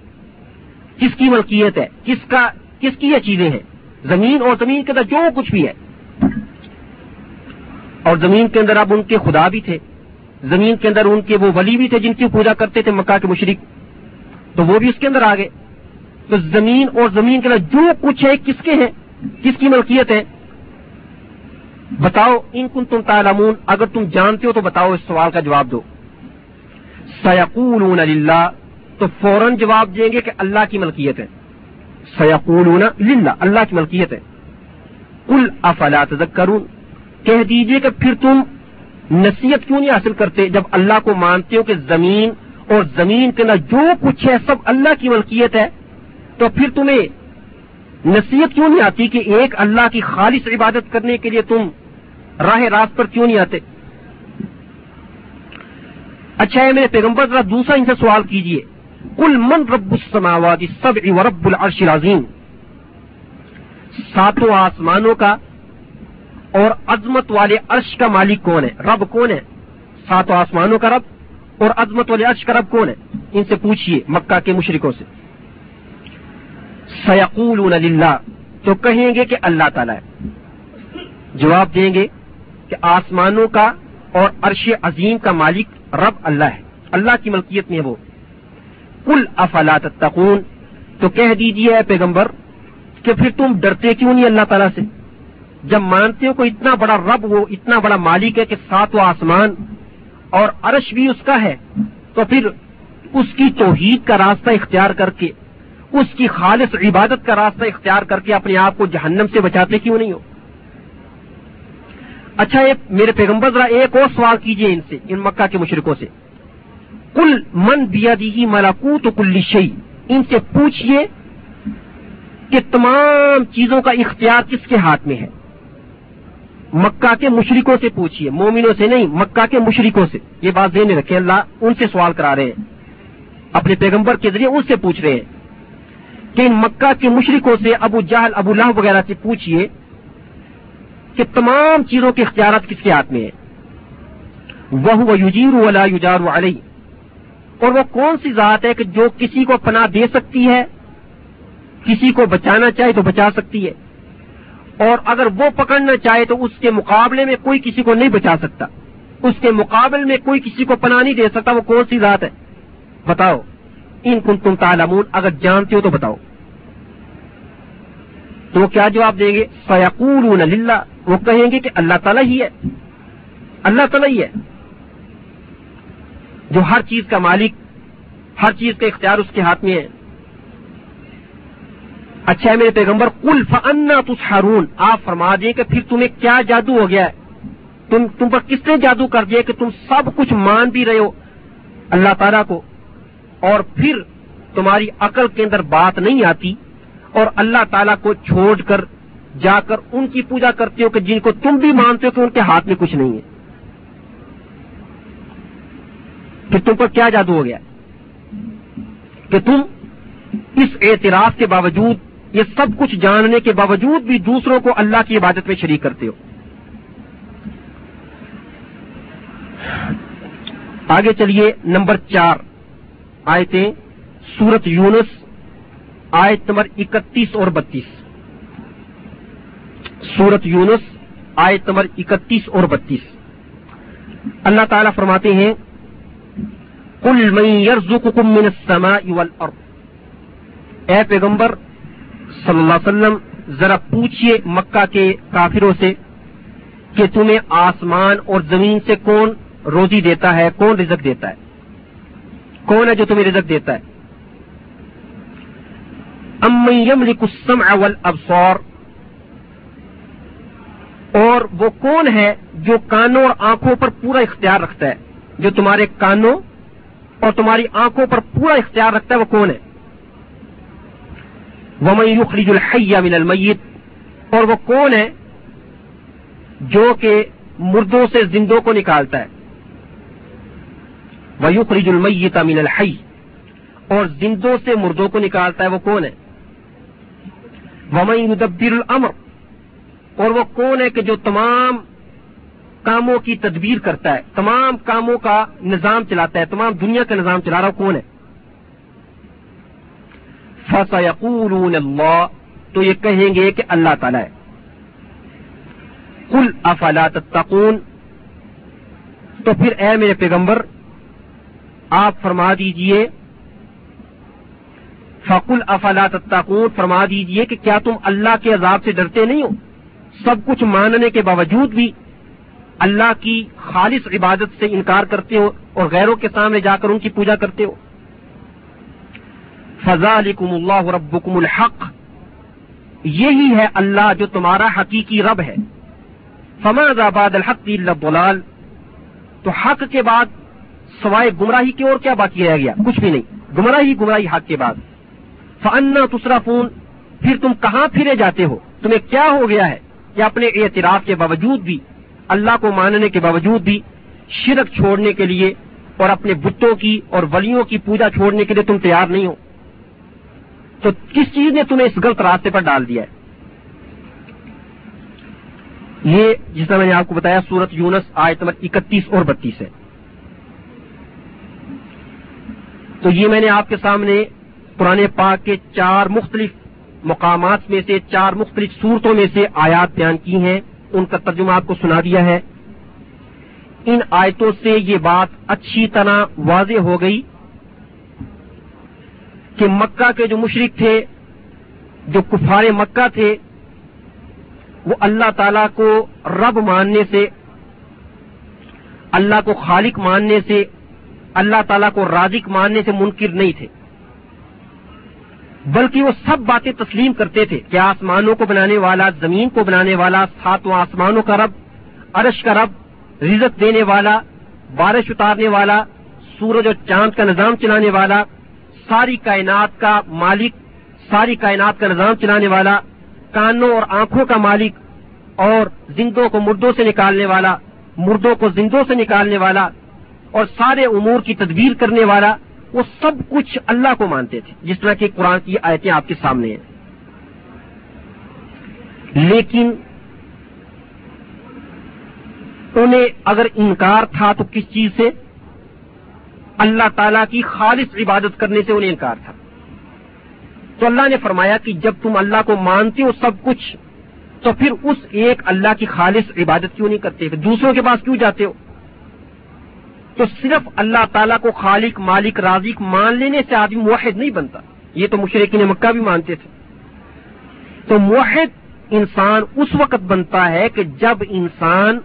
کس کی ملکیت ہے؟ کس کا، کس کی یہ چیزیں ہیں؟ زمین اور زمین کے اندر جو کچھ بھی ہے۔ اور زمین کے اندر اب ان کے خدا بھی تھے۔ زمین کے اندر ان کے وہ ولی بھی تھے جن کی پوجا کرتے تھے مکہ کے مشرق۔ تو وہ بھی اس کے اندر آ گئے۔ تو زمین اور زمین کے اندر جو کچھ ہے، کس کے ہیں؟ کس کی ملکیت ہے؟ بتاؤ، ان کن تم تعلمون، اگر تم جانتے ہو تو بتاؤ، اس سوال کا جواب دو۔ سیقول اللہ تو فوراً جواب دیں گے کہ اللہ کی ملکیت ہے۔ سیقول للہ، اللہ کی ملکیت ہے۔ کل افلا تذکرون، کہہ دیجیے کہ پھر تم نصیحت کیوں نہیں حاصل کرتے جب اللہ کو مانتے ہو کہ زمین اور زمین کے اندر جو کچھ ہے سب اللہ کی ملکیت ہے، تو پھر تمہیں نصیحت کیوں نہیں آتی کہ ایک اللہ کی خالص عبادت کرنے کے لیے تم راہ راست پر کیوں نہیں آتے؟ اچھا ہے میرے پیغمبر، ذرا دوسرا ان سے سوال کیجیے۔ کل من رب السماوات سب رب العرش العظیم۔ ساتوں آسمانوں کا اور عظمت والے عرش کا مالک کون ہے؟ رب کون ہے؟ سات آسمانوں کا رب۔ اور عظمت والے عرش کا رب کون ہے؟ ان سے پوچھئے مکہ کے مشرکوں سے۔ سیقول تو کہیں گے کہ اللہ تعالیٰ ہے۔ جواب دیں گے کہ آسمانوں کا اور عرش عظیم کا مالک رب اللہ ہے۔ اللہ کی ملکیت میں ہے وہ۔ کل افالات تقون تو کہہ دیجیے پیغمبر کہ پھر تم ڈرتے کیوں نہیں اللہ تعالیٰ سے؟ جب مانتے ہو کہ اتنا بڑا رب وہ، اتنا بڑا مالک ہے کہ سات و آسمان اور عرش بھی اس کا ہے، تو پھر اس کی توحید کا راستہ اختیار کر کے، اس کی خالص عبادت کا راستہ اختیار کر کے اپنے آپ کو جہنم سے بچاتے کیوں نہیں ہو؟ اچھا ایک میرے پیغمبر ذرا ایک اور سوال کیجیے ان سے، ان مکہ کے مشرقوں سے۔ کل من بیا دی ملاکو تو کل شہی ان سے پوچھئے کہ تمام چیزوں کا اختیار کس کے ہاتھ میں ہے؟ مکہ کے مشرقوں سے پوچھئے، مومنوں سے نہیں، مکہ کے مشرقوں سے۔ یہ بات دینے رکھے اللہ ان سے سوال کرا رہے ہیں۔ اپنے پیغمبر کے ذریعے ان سے پوچھ رہے ہیں کہ ان مکہ کے مشرقوں سے ابو جہل، ابو اللہ وغیرہ سے پوچھئے کہ تمام چیزوں کے اختیارات کس کے ہاتھ میں ہیں؟ وہ یوجیر ولا یوجار علیہ۔ اور وہ کون سی ذات ہے کہ جو کسی کو پناہ دے سکتی ہے، کسی کو بچانا چاہے تو بچا سکتی ہے؟ اور اگر وہ پکڑنا چاہے تو اس کے مقابلے میں کوئی کسی کو نہیں بچا سکتا۔ اس کے مقابل میں کوئی کسی کو پناہ نہیں دے سکتا، وہ کون سی ذات ہے؟ بتاؤ۔ ان کن تم تعلمون، اگر جانتے ہو تو بتاؤ۔ تو وہ کیا جواب دیں گے؟ سیقول للہ وہ کہیں گے کہ اللہ تعالیٰ ہی ہے۔ اللہ تعالیٰ ہی ہے۔ جو ہر چیز کا مالک، ہر چیز کا اختیار اس کے ہاتھ میں ہے۔ اچھا ہے میرے پیغمبر کل فنا تسارون آپ فرما دیں کہ پھر تمہیں کیا جادو ہو گیا ہے؟ تم تم پر کس نے جادو کر دیا کہ تم سب کچھ مان بھی رہے ہو؟ اللہ تعالیٰ کو۔ اور پھر تمہاری عقل کے اندر بات نہیں آتی اور اللہ تعالیٰ کو چھوڑ کر جا کر ان کی پوجا کرتے ہو کہ جن کو تم بھی مانتے ہو کہ ان کے ہاتھ میں کچھ نہیں ہے۔ کہ تم پر کیا جادو ہو گیا کہ تم اس اعتراف کے باوجود یہ سب کچھ جاننے کے باوجود بھی دوسروں کو اللہ کی عبادت میں شریک کرتے ہو۔ آگے چلیے، نمبر چار، آیتیں، سورت یونس، آیت نمبر اکتیس اور بتیس۔ سورت یونس، آیت نمبر اکتیس اور بتیس۔ اللہ تعالی فرماتے ہیں کل من السماء والارض اے پیغمبر صلی اللہ علیہ وسلم، ذرا پوچھئے مکہ کے کافروں سے کہ تمہیں آسمان اور زمین سے کون روزی دیتا ہے، کون رزق دیتا ہے؟ کون ہے جو تمہیں رزق دیتا ہے؟ السمع والابصار، اور وہ کون ہے جو کانوں اور آنکھوں پر پورا اختیار رکھتا ہے؟ جو تمہارے کانوں اور تمہاری آنکھوں پر پورا اختیار رکھتا ہے، وہ کون ہے؟ ومن يخرج الحي من المیت اور وہ کون ہے جو کہ مردوں سے زندوں کو نکالتا ہے وہ یخرج المیت من الحی اور زندوں سے مردوں کو نکالتا ہے وہ کون ہے ومن يدبر الامر اور وہ کون ہے کہ جو تمام کاموں کی تدبیر کرتا ہے تمام کاموں کا نظام چلاتا ہے تمام دنیا کا نظام چلا رہا کون ہے فسيقولون اللہ تو یہ کہیں گے کہ اللہ تعالیٰ ہے۔ کل افلا تتقون؟ تو پھر اے میرے پیغمبر، آپ فرما دیجیے، فقل افلا تتقون؟ فرما دیجیے کہ کیا تم اللہ کے عذاب سے ڈرتے نہیں ہو؟ سب کچھ ماننے کے باوجود بھی اللہ کی خالص عبادت سے انکار کرتے ہو اور غیروں کے سامنے جا کر ان کی پوجا کرتے ہو۔ فضالکم اللہ ربکم الحق۔ یہی ہے اللہ جو تمہارا حقیقی رب ہے۔ فما بعد الحق الضلال۔ تو حق کے بعد سوائے گمراہی کی اور کیا باقی رہ گیا؟ کچھ بھی نہیں۔ گمراہی گمراہی حق کے بعد۔ فنا تسرا فون پھر تم کہاں پھرے جاتے ہو؟ تمہیں کیا ہو گیا ہے کہ اپنے اعتراف کے باوجود بھی، اللہ کو ماننے کے باوجود بھی، شرک چھوڑنے کے لیے اور اپنے بتوں کی اور ولیوں کی پوجا چھوڑنے کے لیے تم تیار نہیں ہو۔ تو کس چیز نے تمہیں اس غلط راستے پر ڈال دیا ہے؟ یہ جس طرح میں نے آپ کو بتایا، سورت یونس آیت نمبر اکتیس اور بتیس ہے۔ تو یہ میں نے آپ کے سامنے پرانے پاک کے چار مختلف مقامات میں سے، چار مختلف صورتوں میں سے آیات بیان کی ہیں۔ ان کا ترجمہ آپ کو سنا دیا ہے۔ ان آیتوں سے یہ بات اچھی طرح واضح ہو گئی۔ کہ مکہ کے جو مشرق تھے، جو کفار مکہ تھے، وہ اللہ تعالی کو رب ماننے سے، اللہ کو خالق ماننے سے، اللہ تعالیٰ کو رازق ماننے سے منکر نہیں تھے۔ بلکہ وہ سب باتیں تسلیم کرتے تھے کہ آسمانوں کو بنانے والا، زمین کو بنانے والا، ساتواں آسمانوں کا رب، عرش کا رب، رزق دینے والا، بارش اتارنے والا، سورج اور چاند کا نظام چلانے والا ساری کائنات کا مالک، ساری کائنات کا نظام چلانے والا، کانوں اور آنکھوں کا مالک اور زندوں کو مردوں سے نکالنے والا، مردوں کو زندوں سے نکالنے والا اور سارے امور کی تدبیر کرنے والا، وہ سب کچھ اللہ کو مانتے تھے۔ جس طرح کی قرآن کی آیتیں آپ کے سامنے ہیں۔ لیکن انہیں اگر انکار تھا تو کس چیز سے؟ اللہ تعالی کی خالص عبادت کرنے سے انہیں انکار تھا۔ تو اللہ نے فرمایا کہ جب تم اللہ کو مانتے ہو سب کچھ، تو پھر اس ایک اللہ کی خالص عبادت کیوں نہیں کرتے؟ دوسروں کے پاس کیوں جاتے ہو؟ تو صرف اللہ تعالیٰ کو خالق، مالک، رازق مان لینے سے آدمی موحد نہیں بنتا۔ یہ تو مشرقین مکہ بھی مانتے تھے۔ تو موحد انسان اس وقت بنتا ہے کہ جب انسان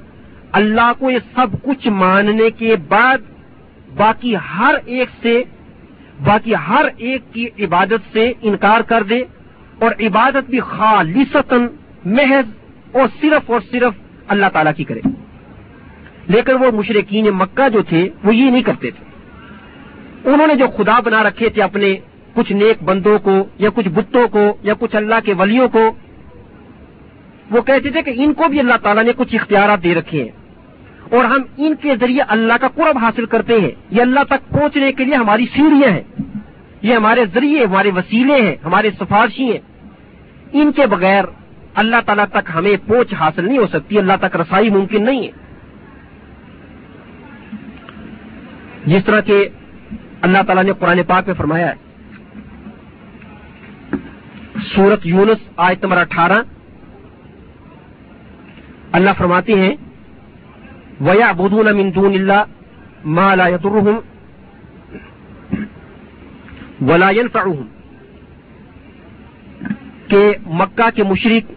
اللہ کو یہ سب کچھ ماننے کے بعد باقی ہر ایک سے باقی ہر ایک کی عبادت سے انکار کر دے اور عبادت بھی خالصتاً محض اور صرف اور صرف اللہ تعالی کی کرے۔ لیکن وہ مشرقین مکہ جو تھے، وہ یہ نہیں کرتے تھے۔ انہوں نے جو خدا بنا رکھے تھے اپنے کچھ نیک بندوں کو یا کچھ بتوں کو یا کچھ اللہ کے ولیوں کو، وہ کہتے تھے کہ ان کو بھی اللہ تعالیٰ نے کچھ اختیارات دے رکھے ہیں۔ اور ہم ان کے ذریعے اللہ کا قرب حاصل کرتے ہیں۔ یہ اللہ تک پہنچنے کے لیے ہماری سیڑھیاں ہیں۔ یہ ہمارے ذریعے، ہمارے وسیلے ہیں، ہمارے سفارشی ہیں۔ ان کے بغیر اللہ تعالیٰ تک ہمیں پہنچ حاصل نہیں ہو سکتی، اللہ تک رسائی ممکن نہیں ہے۔ جس طرح کہ اللہ تعالیٰ نے قرآن پاک میں فرمایا ہے۔ سورت یونس، آیت نمبر اٹھارہ۔ اللہ فرماتے ہیں ویا بدون مندون اللہ مالا یترحم ولا ينفعهم کہ مکہ کے مشرق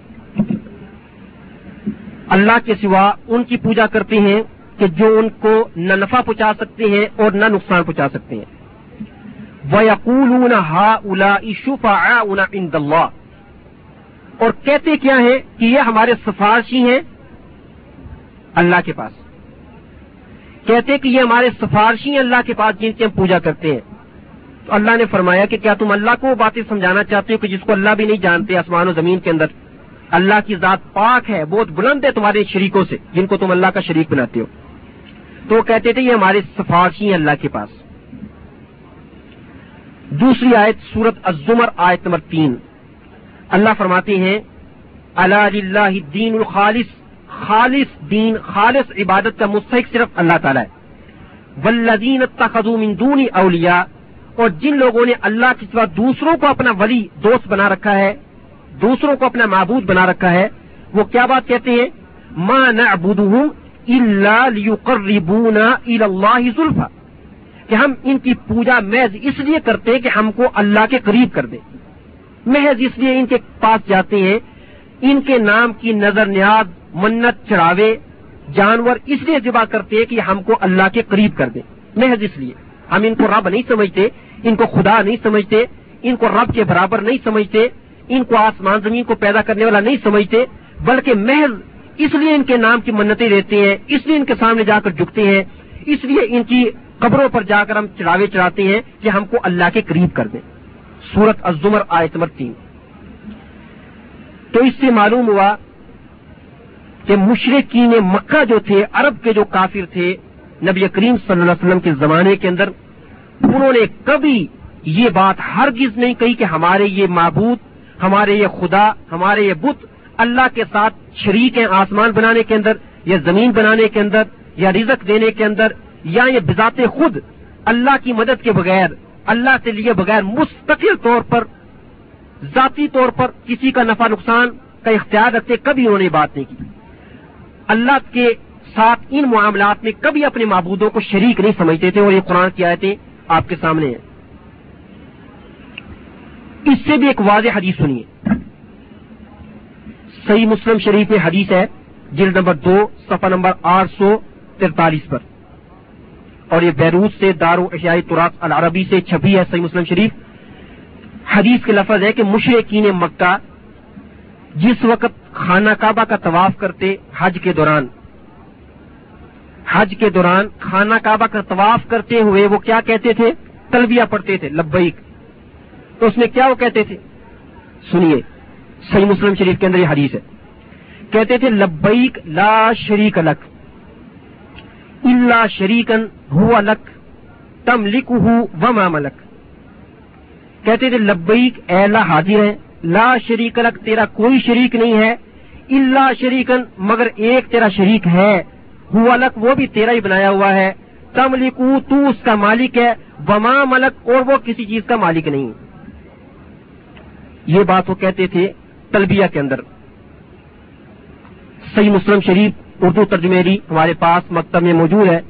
اللہ کے سوا ان کی پوجا کرتے ہیں کہ جو ان کو نہ نفع پہنچا سکتے ہیں اور نہ نقصان پہنچا سکتے ہیں۔ وہ یقول ہا الا اشوفا اند اللہ اور کہتے کیا ہے کہ یہ ہمارے سفارشی ہیں اللہ کے پاس۔ کہتے کہ یہ ہمارے سفارشی ہیں، اللہ کے پاس جن کی ہم پوجا کرتے ہیں۔ تو اللہ نے فرمایا کہ کیا تم اللہ کو وہ باتیں سمجھانا چاہتے ہو کہ جس کو اللہ بھی نہیں جانتے، آسمان و زمین کے اندر؟ اللہ کی ذات پاک ہے، بہت بلند ہے تمہارے شریکوں سے، جن کو تم اللہ کا شریک بناتے ہو۔ تو وہ کہتے تھے، یہ ہمارے سفارشی ہیں اللہ کے پاس۔ دوسری آیت، سورت الزمر، آیت نمبر تین۔ اللہ فرماتے ہیں اللہ دین الخالص خالص دین، خالص عبادت کا مستحق صرف اللہ تعالیٰ ہے۔ ولدین من دون اولیا اور جن لوگوں نے اللہ کے سوا دوسروں کو اپنا ولی دوست بنا رکھا ہے، دوسروں کو اپنا معبود بنا رکھا ہے، وہ کیا بات کہتے ہیں؟ ماں نہ اللہ زلفا کہ ہم ان کی پوجا محض اس لیے کرتے کہ ہم کو اللہ کے قریب کر دے محض اس لیے ان کے پاس جاتے ہیں ان کے نام کی نظر نیاد منت چڑھاوے جانور اس لیے ذبح کرتے کہ ہم کو اللہ کے قریب کر دیں محض اس لیے۔ ہم ان کو رب نہیں سمجھتے، ان کو خدا نہیں سمجھتے، ان کو رب کے برابر نہیں سمجھتے، ان کو آسمان زمین کو پیدا کرنے والا نہیں سمجھتے، بلکہ محض اس لیے ان کے نام کی منتیں دیتے ہیں، اس لیے ان کے سامنے جا کر جھکتے ہیں۔ اس لیے ان کی قبروں پر جا کر ہم چڑھاوے چڑھاتے ہیں کہ ہم کو اللہ کے قریب کر دیں سورت الزمر آیت نمبر تین۔ تو اس سے معلوم ہوا کہ مشرقین مکہ جو تھے، عرب کے جو کافر تھے، نبی کریم صلی اللہ علیہ وسلم کے زمانے کے اندر، انہوں نے کبھی یہ بات ہرگز نہیں کہی کہ ہمارے یہ معبود، ہمارے یہ خدا، ہمارے یہ بت اللہ کے ساتھ شریک ہیں آسمان بنانے کے اندر یا زمین بنانے کے اندر یا رزق دینے کے اندر یا یہ بذات خود اللہ کی مدد کے بغیر، اللہ سے لیے بغیر مستقل طور پر ذاتی طور پر کسی کا نفع نقصان کا اختیار رکھتے کبھی انہوں نے بات نہیں کی۔ اللہ کے ساتھ ان معاملات میں کبھی اپنے معبودوں کو شریک نہیں سمجھتے تھے اور یہ قرآن کی آیتیں آپ کے سامنے ہیں۔ اس سے بھی ایک واضح حدیث سنیے۔ صحیح مسلم شریف میں حدیث ہے، جلد نمبر دو، صفحہ نمبر آٹھ سو ترتالیس پر۔ اور یہ بیروت سے دارو اشیائی تراس العربی سے چھپی ہے صحیح مسلم شریف۔ حدیث کے لفظ ہے کہ مشرقین مکہ جس وقت خانہ کعبہ کا طواف کرتے حج کے دوران، حج کے دوران خانہ کعبہ کا طواف کرتے ہوئے وہ کیا کہتے تھے؟ تلبیہ پڑھتے تھے، لبیک۔ تو اس میں کیا وہ کہتے تھے؟ سنیے، صحیح مسلم شریف کے اندر یہ حدیث ہے۔ کہتے تھے، لبیک لا شریک الک اللہ شریکن ہو الک تم لک ہو و ملک۔ کہتے تھے، لبیک اے اللہ حاضر ہے لا شریک الک تیرا کوئی شریک نہیں ہے اللہ شریکن، مگر ایک تیرا شریک ہے ہو الک وہ بھی تیرا ہی بنایا ہوا ہے تم لکھو تو اس کا مالک ہے، وما ملک، اور وہ کسی چیز کا مالک نہیں۔ یہ بات وہ کہتے تھے تلبیہ کے اندر۔ صحیح مسلم شریف، اردو ترجمے ہمارے پاس مکتب میں موجود ہے۔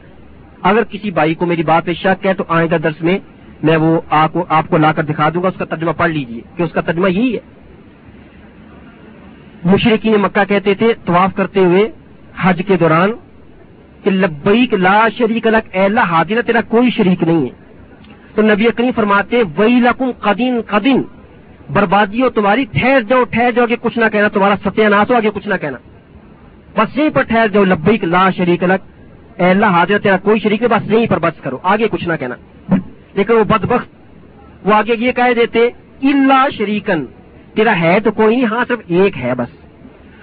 اگر کسی بھائی کو میری بات پہ شک ہے تو آئندہ درس میں میں وہ آپ کو لا کر دکھا دوں گا، اس کا ترجمہ پڑھ لیجیے، کہ اس کا ترجمہ یہی ہے۔ مشرقین مکہ کہتے تھے، طواف کرتے ہوئے حج کے دوران، کہ لبیک لا شریک الگ اللہ، حاضر تیرا کوئی شریک نہیں ہے۔ تو نبی کریم فرماتے وئی لکم قدین قدین، بربادی ہو تمہاری، ٹھہر جاؤ ٹھہر جاؤ، کہ کچھ نہ کہنا، تمہارا ستیہ ناس ہو، آگے کچھ نہ کہنا۔ بس یہیں پر ٹھہر جاؤ، لبیک لا شریک الگ اے اللہ، حاضر تیرا کوئی شریک ہے بس یہیں پر بس کرو، آگے کچھ نہ کہنا۔ لیکن وہ بد بخت وہ آگے یہ کہہ دیتے اللہ شریکن تیرا ہے تو کوئی نہیں ہاں صرف ایک ہے بس۔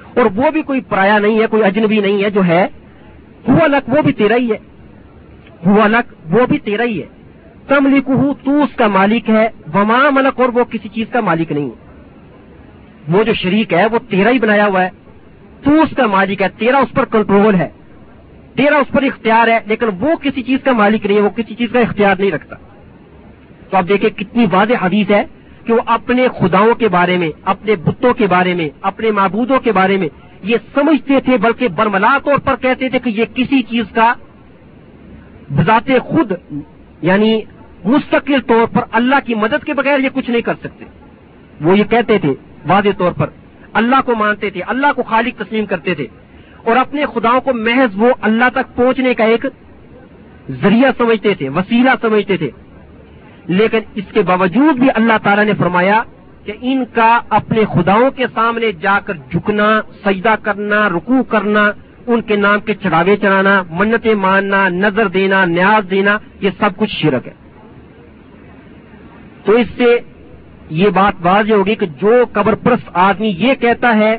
اور وہ بھی کوئی پرایا نہیں ہے، کوئی اجنبی نہیں ہے جو ہے، ہوا لک، وہ بھی تیرا ہی ہے۔ ہوا لک، وہ بھی تیرا ہی ہے۔ تم لکھو تو اس کا مالک ہے۔ وما ملک، اور وہ کسی چیز کا مالک نہیں۔ ہے وہ جو شریک ہے، وہ تیرا ہی بنایا ہوا ہے۔ تو اس کا مالک ہے، تیرا اس پر کنٹرول ہے۔ تیرا اس پر اختیار ہے، لیکن وہ کسی چیز کا مالک نہیں ہے، وہ کسی چیز کا اختیار نہیں رکھتا۔ تو آپ دیکھیں کتنی واضح حدیث ہے کہ وہ اپنے خداؤں کے بارے میں، اپنے بتوں کے بارے میں، اپنے معبودوں کے بارے میں یہ سمجھتے تھے، بلکہ برملا طور پر کہتے تھے کہ یہ کسی چیز کا بذات خود یعنی مستقل طور پر اللہ کی مدد کے بغیر یہ کچھ نہیں کر سکتے۔ وہ یہ کہتے تھے، واضح طور پر اللہ کو مانتے تھے، اللہ کو خالق تسلیم کرتے تھے۔ اور اپنے خداؤں کو محض وہ اللہ تک پہنچنے کا ایک ذریعہ سمجھتے تھے، وسیلہ سمجھتے تھے۔ لیکن اس کے باوجود بھی اللہ تعالیٰ نے فرمایا کہ ان کا اپنے خداؤں کے سامنے جا کر جھکنا، سجدہ کرنا، رکوع کرنا، ان کے نام کے چڑھاوے چڑھانا، منتیں ماننا، نظر دینا، نیاز دینا، یہ سب کچھ شرک ہے۔ تو اس سے یہ بات واضح ہوگی کہ جو قبر پرست آدمی یہ کہتا ہے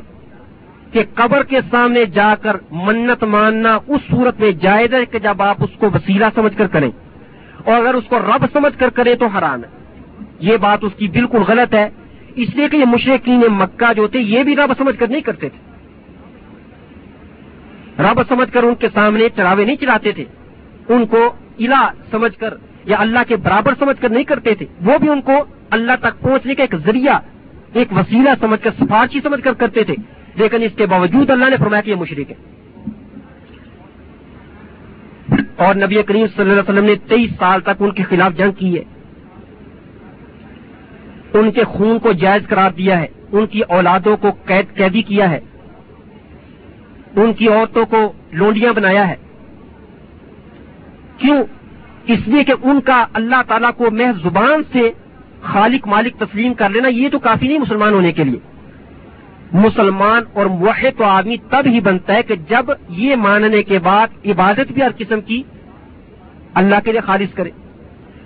کہ قبر کے سامنے جا کر منت ماننا اس صورت میں جائز ہے کہ جب آپ اس کو وسیلہ سمجھ کر کریں۔ اور اگر اس کو رب سمجھ کر کریں تو حرام ہے۔ یہ بات اس کی بالکل غلط ہے۔ اس لیے کہ یہ مشرقین مکہ جو تھے، یہ بھی رب سمجھ کر نہیں کرتے تھے۔ رب سمجھ کر ان کے سامنے چڑھاوے نہیں چڑھاتے تھے۔ ان کو الا سمجھ کر یا اللہ کے برابر سمجھ کر نہیں کرتے تھے۔ وہ بھی ان کو اللہ تک پہنچنے کا ایک ذریعہ، ایک وسیلہ سمجھ کر، سفارشی سمجھ کر کرتے تھے۔ لیکن اس کے باوجود اللہ نے فرمایا کہ یہ مشرق ہے اور نبی کریم صلی اللہ علیہ وسلم نے تیئیس سال تک ان کے خلاف جنگ کی ہے۔ ان کے خون کو جائز قرار دیا ہے۔ ان کی اولادوں کو قید، قیدی کیا ہے۔ ان کی عورتوں کو لونڈیاں بنایا ہے۔ کیوں؟ اس لیے کہ ان کا اللہ تعالیٰ کو محض زبان سے خالق مالک تسلیم کر لینا یہ تو کافی نہیں مسلمان ہونے کے لیے۔ مسلمان اور موحد تو آدمی تب ہی بنتا ہے کہ جب یہ ماننے کے بعد عبادت بھی ہر قسم کی اللہ کے لیے خالص کرے۔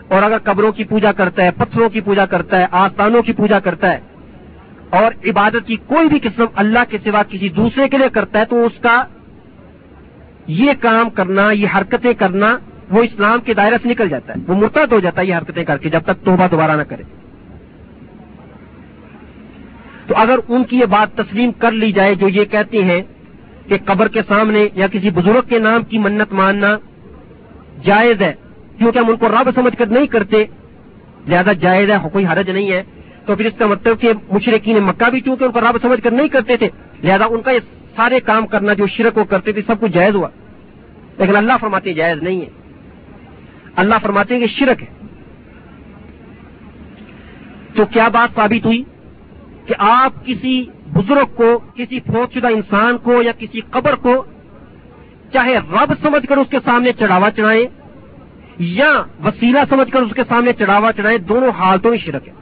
اور اگر قبروں کی پوجا کرتا ہے، پتھروں کی پوجا کرتا ہے، آستانوں کی پوجا کرتا ہے، اور عبادت کی کوئی بھی قسم اللہ کے سوا کسی دوسرے کے لیے کرتا ہے، تو اس کا یہ کام کرنا، یہ حرکتیں کرنا، وہ اسلام کے دائرے سے نکل جاتا ہے۔ وہ مرتد ہو جاتا ہے یہ حرکتیں کر کے، جب تک توبہ دوبارہ نہ کرے۔ تو اگر ان کی یہ بات تسلیم کر لی جائے جو یہ کہتے ہیں کہ قبر کے سامنے یا کسی بزرگ کے نام کی منت ماننا جائز ہے، کیونکہ ہم ان کو رب سمجھ کر نہیں کرتے زیادہ جائز ہے، کوئی حرج نہیں ہے۔ تو پھر اس کا مطلب کہ مشرقین مکہ بھی چونکہ ان کو رب سمجھ کر نہیں کرتے تھے، لہذا ان کا یہ سارے کام کرنا جو شرک وہ کرتے تھے، سب کچھ جائز ہوا۔ لیکن اللہ فرماتے ہیں جائز نہیں ہے۔ اللہ فرماتے ہیں کہ شرک ہے۔ تو کیا بات ثابت ہوئی؟ کہ آپ کسی بزرگ کو، کسی فوج شدہ انسان کو یا کسی قبر کو چاہے رب سمجھ کر اس کے سامنے چڑھاوا چڑھائیں یا وسیلہ سمجھ کر اس کے سامنے چڑھاوا چڑھائیں، دونوں حالتوں میں شرک ہے۔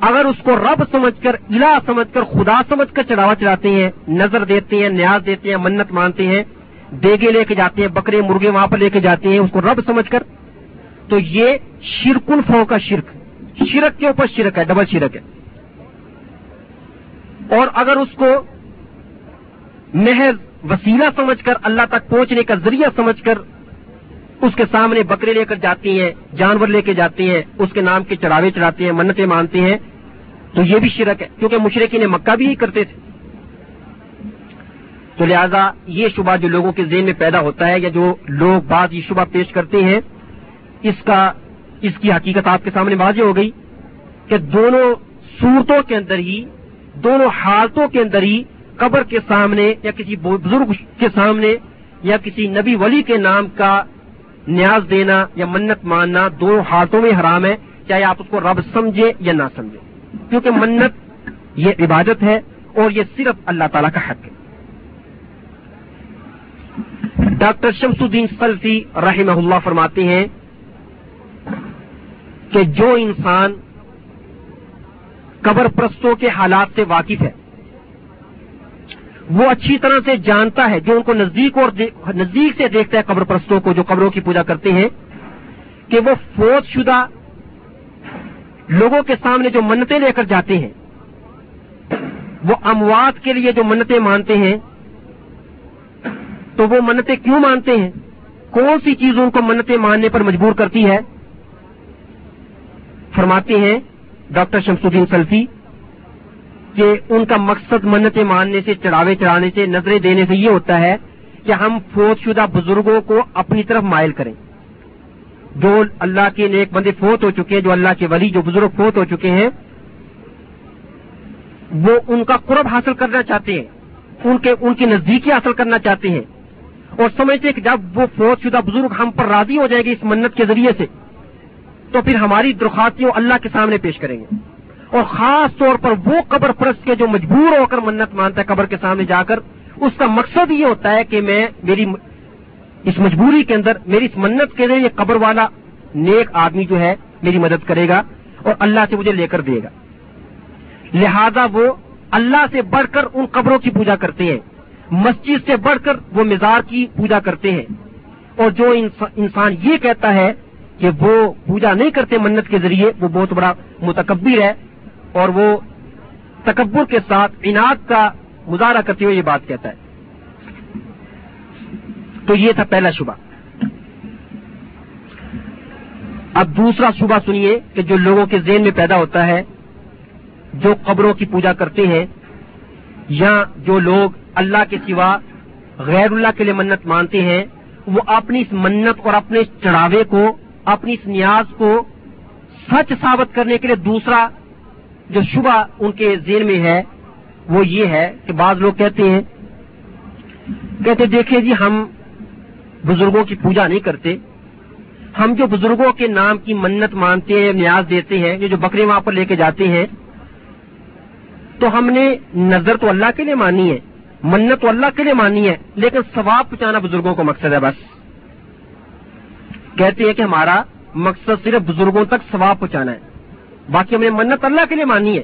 اگر اس کو رب سمجھ کر، الہ سمجھ کر، خدا سمجھ کر چڑھاوا چڑھاتے ہیں، نظر دیتے ہیں، نیاز دیتے ہیں، منت مانتے ہیں، دیگے لے کے جاتے ہیں، بکرے، مرغے وہاں پر لے کے جاتے ہیں، اس کو رب سمجھ کر، تو یہ شرکن فو کا شرک شرک کے اوپر شرک ہے، ڈبل شرک ہے۔ اور اگر اس کو محض وسیلہ سمجھ کر اللہ تک پہنچنے کا ذریعہ سمجھ کر اس کے سامنے بکرے لے کر جاتی ہیں، جانور لے کے جاتی ہیں، اس کے نام کے چڑھاوے چڑھاتے ہیں، منتیں مانتے ہیں، تو یہ بھی شرک ہے، کیونکہ مشرقی نے مکہ بھی ہی کرتے تھے۔ تو لہذا یہ شبہ جو لوگوں کے ذہن میں پیدا ہوتا ہے یا جو لوگ بعض یہ شبہ پیش کرتے ہیں، اس کا، اس کی حقیقت آپ کے سامنے واضح ہو گئی کہ دونوں صورتوں کے اندر ہی دونوں حالتوں کے اندر ہی قبر کے سامنے یا کسی بزرگ کے سامنے یا کسی نبی ولی کے نام کا نیاز دینا یا منت ماننا دونوں حالتوں میں حرام ہے، چاہے آپ اس کو رب سمجھے یا نہ سمجھے کیونکہ منت یہ عبادت ہے اور یہ صرف اللہ تعالی کا حق ہے۔ ڈاکٹر شمس الدین سلفی رحمہ اللہ فرماتے ہیں کہ جو انسان قبر پرستوں کے حالات سے واقف ہے۔ وہ اچھی طرح سے جانتا ہے، جو ان کو نزدیک اور نزدیک سے دیکھتا ہے قبر پرستوں کو، جو قبروں کی پوجا کرتے ہیں، کہ وہ فوج شدہ لوگوں کے سامنے جو منتیں لے کر جاتے ہیں، وہ اموات کے لیے جو منتیں مانتے ہیں، تو وہ منتیں کیوں مانتے ہیں؟ کون سی چیز ان کو منتیں ماننے پر مجبور کرتی ہے؟ فرماتے ہیں ڈاکٹر شمس الدین سلفی، کہ ان کا مقصد منتیں ماننے سے، چڑھاوے چڑھانے سے، نظریں دینے سے یہ ہوتا ہے کہ ہم فوت شدہ بزرگوں کو اپنی طرف مائل کریں۔ جو اللہ کے نیک بندے فوت ہو چکے ہیں، جو اللہ کے ولی، جو بزرگ فوت ہو چکے ہیں، وہ ان کا قرب حاصل کرنا چاہتے ہیں۔ ان کے، ان کی نزدیکی حاصل کرنا چاہتے ہیں۔ اور سمجھتے ہیں کہ جب وہ فوت شدہ بزرگ ہم پر راضی ہو جائے گی اس منت کے ذریعے سے تو پھر ہماری درخواستیوں اللہ کے سامنے پیش کریں گے۔ اور خاص طور پر وہ قبر پرست کے جو مجبور ہو کر منت مانتا ہے قبر کے سامنے جا کر، اس کا مقصد یہ ہوتا ہے کہ میں میری اس مجبوری کے اندر، میری اس منت کے لیے یہ قبر والا نیک آدمی جو ہے میری مدد کرے گا اور اللہ سے مجھے لے کر دے گا۔ لہذا وہ اللہ سے بڑھ کر ان قبروں کی پوجا کرتے ہیں۔ مسجد سے بڑھ کر وہ مزار کی پوجا کرتے ہیں۔ اور جو انسان یہ کہتا ہے کہ وہ پوجا نہیں کرتے منت کے ذریعے، وہ بہت بڑا متکبر ہے اور وہ تکبر کے ساتھ انعد کا مظاہرہ کرتے ہوئے یہ بات کہتا ہے۔ تو یہ تھا پہلا شبہ۔ اب دوسرا شبہ سنیے کہ جو لوگوں کے ذہن میں پیدا ہوتا ہے، جو قبروں کی پوجا کرتے ہیں یا جو لوگ اللہ کے سوا غیر اللہ کے لیے منت مانتے ہیں، وہ اپنی اس منت اور اپنے چڑھاوے کو اپنی اس نیاز کو سچ ثابت کرنے کے لیے دوسرا جو شبہ ان کے ذہن میں ہے، وہ یہ ہے کہ بعض لوگ کہتے ہیں، کہتے دیکھیں جی ہم بزرگوں کی پوجا نہیں کرتے۔ ہم جو بزرگوں کے نام کی منت مانتے ہیں، نیاز دیتے ہیں جو بکرے وہاں پر لے کے جاتے ہیں، تو ہم نے نظر تو اللہ کے لیے مانی ہے، منت تو اللہ کے لیے مانی ہے، لیکن ثواب پہنچانا بزرگوں کا مقصد ہے بس۔ کہتے ہیں کہ ہمارا مقصد صرف بزرگوں تک ثواب پہنچانا ہے۔ باقی ہم نے منت اللہ کے لیے مانی ہے۔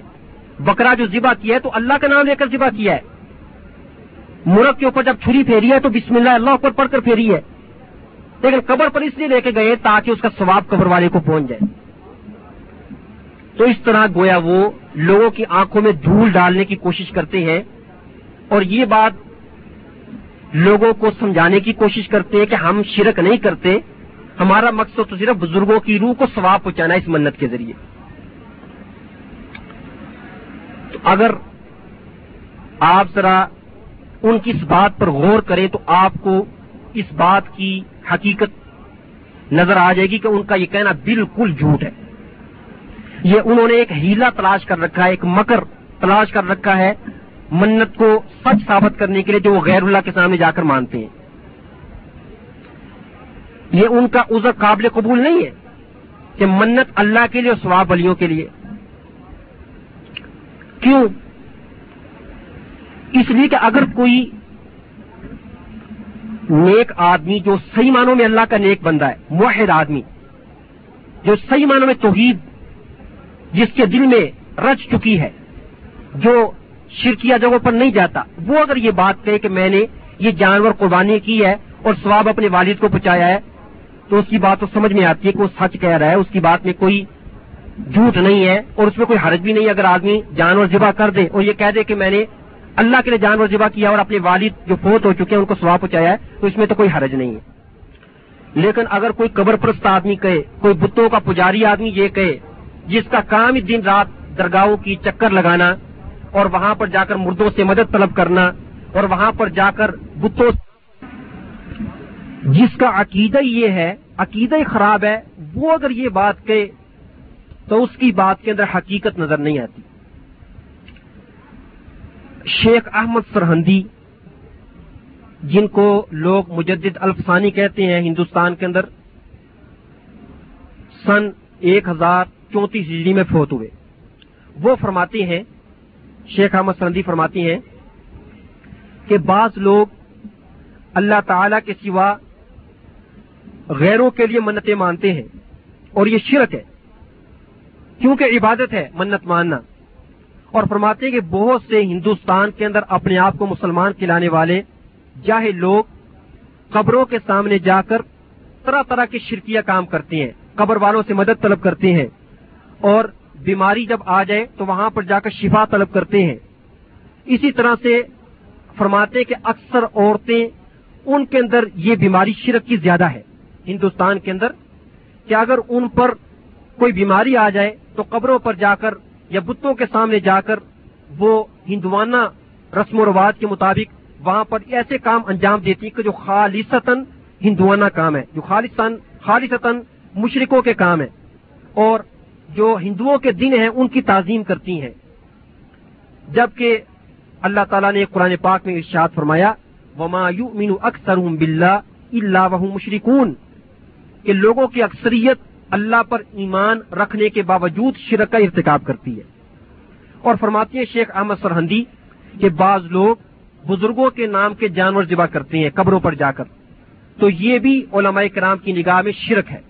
بکرا جو ذبح کیا ہے تو اللہ کا نام لے کر ذبح کیا ہے۔ مرغ کے اوپر جب چھری پھیری ہے تو بسم اللہ اللہ اوپر پڑھ کر پھیری ہے۔ لیکن قبر پر اس لیے لے کے گئے تاکہ اس کا ثواب قبر والے کو پہنچ جائے۔ تو اس طرح گویا وہ لوگوں کی آنکھوں میں دھول ڈالنے کی کوشش کرتے ہیں۔ اور یہ بات لوگوں کو سمجھانے کی کوشش کرتے ہیں کہ ہم شرک نہیں کرتے۔ ہمارا مقصد تو صرف بزرگوں کی روح کو ثواب پہنچانا ہے اس منت کے ذریعے۔ تو اگر آپ ذرا ان کی اس بات پر غور کریں تو آپ کو اس بات کی حقیقت نظر آ جائے گی کہ ان کا یہ کہنا بالکل جھوٹ ہے۔ یہ انہوں نے ایک ہیلا تلاش کر رکھا ہے، ایک مکر تلاش کر رکھا ہے منت کو سچ ثابت کرنے کے لیے جو وہ غیر اللہ کے سامنے جا کر مانتے ہیں۔ یہ ان کا عذر قابل قبول نہیں ہے کہ منت اللہ کے لیے اور سواب ولیوں کے لیے۔ کیوں؟ اس لیے کہ اگر کوئی نیک آدمی جو صحیح معنوں میں اللہ کا نیک بندہ ہے، موحد آدمی، جو صحیح معنوں میں توحید، جس کے دل میں رچ چکی ہے، جو شرکیہ جگہوں پر نہیں جاتا، وہ اگر یہ بات کہے کہ میں نے یہ جانور قربانی کی ہے اور سواب اپنے والد کو پہنچایا ہے تو اس کی بات تو سمجھ میں آتی ہے کہ وہ سچ کہہ رہا ہے، اس کی بات میں کوئی جھوٹ نہیں ہے اور اس میں کوئی حرج بھی نہیں اگر آدمی جانور ذبح کر دے اور یہ کہہ دے کہ میں نے اللہ کے لیے جانور ذبح کیا اور اپنے والد جو فوت ہو چکے ہیں، ان کو سواب پہنچایا ہے، تو اس میں تو کوئی حرج نہیں ہے۔ لیکن اگر کوئی قبر پرست آدمی کہے، کوئی بتوں کا پجاری آدمی یہ کہے، جس کا کام ہی دن رات درگاہوں کی چکر لگانا اور وہاں پر جا کر مردوں سے مدد طلب کرنا اور وہاں پر جا کر بتوں جس کا عقیدہ یہ ہے، عقیدہ خراب ہے، وہ اگر یہ بات کہے تو اس کی بات کے اندر حقیقت نظر نہیں آتی۔ شیخ احمد سرہندی، جن کو لوگ مجدد الفسانی کہتے ہیں ہندوستان کے اندر، سن ایک ہزار چونتیس ہجری میں فوت ہوئے۔ وہ فرماتے ہیں، شیخ احمد سرہندی فرماتے ہیں کہ بعض لوگ اللہ تعالی کے سوا غیروں کے لیے منتیں مانتے ہیں۔ اور یہ شرک ہے۔ کیونکہ عبادت ہے منت ماننا۔ اور فرماتے ہیں کہ بہت سے ہندوستان کے اندر اپنے آپ کو مسلمان کھلانے والے جاہے لوگ قبروں کے سامنے جا کر طرح طرح کے شرکیہ کام کرتے ہیں، قبر والوں سے مدد طلب کرتے ہیں۔ اور بیماری جب آ جائے تو وہاں پر جا کر شفا طلب کرتے ہیں۔ اسی طرح سے فرماتے کہ اکثر عورتیں ان کے اندر یہ بیماری شرک کی زیادہ ہے۔ ہندوستان کے اندر کہ اگر ان پر کوئی بیماری آ جائے تو قبروں پر جا کر یا بتوں کے سامنے جا کر وہ ہندوانہ رسم و رواج کے مطابق وہاں پر ایسے کام انجام دیتی کہ جو خالصتاً ہندوانہ کام ہے، جو خالصاً خالصتاً مشرقوں کے کام ہے اور جو ہندوؤں کے دن ہیں ان کی تعظیم کرتی ہیں۔ جبکہ اللہ تعالیٰ نے قرآن پاک میں ارشاد فرمایا، وما یؤمن اکثر بلّہ اللہ وح مشرقون کہ لوگوں کی اکثریت اللہ پر ایمان رکھنے کے باوجود شرک کا ارتکاب کرتی ہے۔ اور فرماتی ہیں شیخ احمد سرہندی کہ بعض لوگ بزرگوں کے نام کے جانور ذبح کرتے ہیں، قبروں پر جا کر۔ تو یہ بھی علماء کرام کی نگاہ میں شرک ہے۔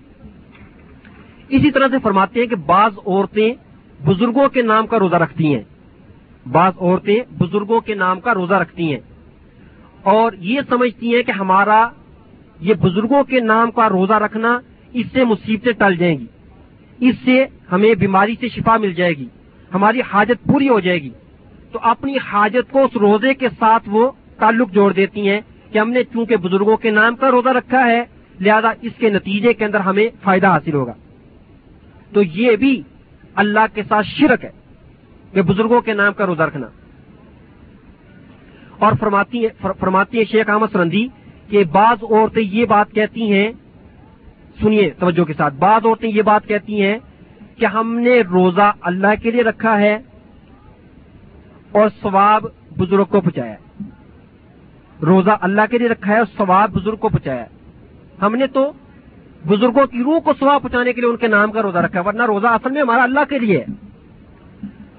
اسی طرح سے فرماتے ہیں کہ بعض عورتیں بزرگوں کے نام کا روزہ رکھتی ہیں۔ بعض عورتیں بزرگوں کے نام کا روزہ رکھتی ہیں۔ اور یہ سمجھتی ہیں کہ ہمارا یہ بزرگوں کے نام کا روزہ رکھنا اس سے مصیبتیں ٹل جائیں گی۔ اس سے ہمیں بیماری سے شفا مل جائے گی، ہماری حاجت پوری ہو جائے گی۔ تو اپنی حاجت کو اس روزے کے ساتھ وہ تعلق جوڑ دیتی ہیں کہ ہم نے چونکہ بزرگوں کے نام کا روزہ رکھا ہے، لہذا اس کے نتیجے کے اندر ہمیں فائدہ حاصل ہوگا۔ تو یہ بھی اللہ کے ساتھ شرک ہے کہ بزرگوں کے نام کا روزہ رکھنا۔ اور فرماتی فرماتی ہیں شیخ احمد سرندی کہ بعض عورتیں یہ بات کہتی ہیں، سنیے توجہ کے ساتھ، بعض عورتیں یہ بات کہتی ہیں کہ ہم نے روزہ اللہ کے لیے رکھا ہے اور ثواب بزرگ کو پہنچایا روزہ اللہ کے لیے رکھا ہے اور ثواب بزرگ کو پہنچایا ہم نے تو بزرگوں کی روح کو ثواب پہنچانے کے لیے ان کے نام کا روزہ رکھا ہے، ورنہ روزہ اصل میں ہمارا اللہ کے لیے ہے۔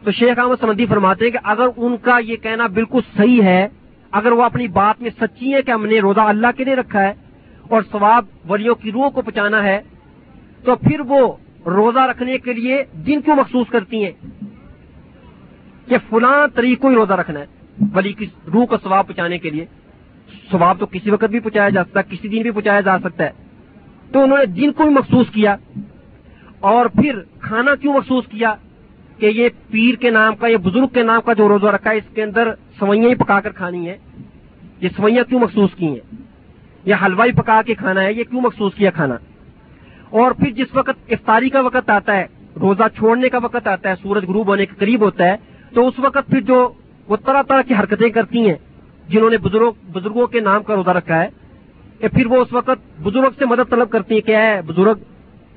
تو شیخ احمد سمندی فرماتے ہیں کہ اگر ان کا یہ کہنا بالکل صحیح ہے اگر وہ اپنی بات میں سچی ہے کہ ہم نے روزہ اللہ کے لیے رکھا ہے اور ثواب ولیوں کی روح کو پہنچانا ہے، تو پھر وہ روزہ رکھنے کے لیے دن کیوں محسوس کرتی ہیں؟ کہ فلاں طریقوں ہی روزہ رکھنا ہے، ولی کی روح کو ثواب پہنچانے کے لیے۔ ثواب تو کسی وقت بھی پہنچایا جا سکتا ہے کسی دن بھی پہنچایا جا سکتا ہے۔ تو انہوں نے دن کو بھی محسوس کیا اور پھر کھانا کیوں محسوس کیا؟ کہ یہ پیر کے نام کا یا بزرگ کے نام کا جو روزہ رکھا ہے، اس کے اندر سوئیاں ہی پکا کر کھانی ہے یہ سوئیاں کیوں محسوس کی ہیں؟ یا حلوائی پکا کے کھانا ہے، یہ کیوں محسوس کیا کھانا؟ اور پھر جس وقت افطاری کا وقت آتا ہے، روزہ چھوڑنے کا وقت آتا ہے، سورج غروب ہونے کے قریب ہوتا ہے، تو اس وقت پھر جو وہ طرح طرح کی حرکتیں کرتی ہیں، جنہوں نے بزرگ، بزرگوں کے نام کا روزہ رکھا ہے، کہ پھر وہ اس وقت بزرگ سے مدد طلب کرتی ہیں کہ اے بزرگ،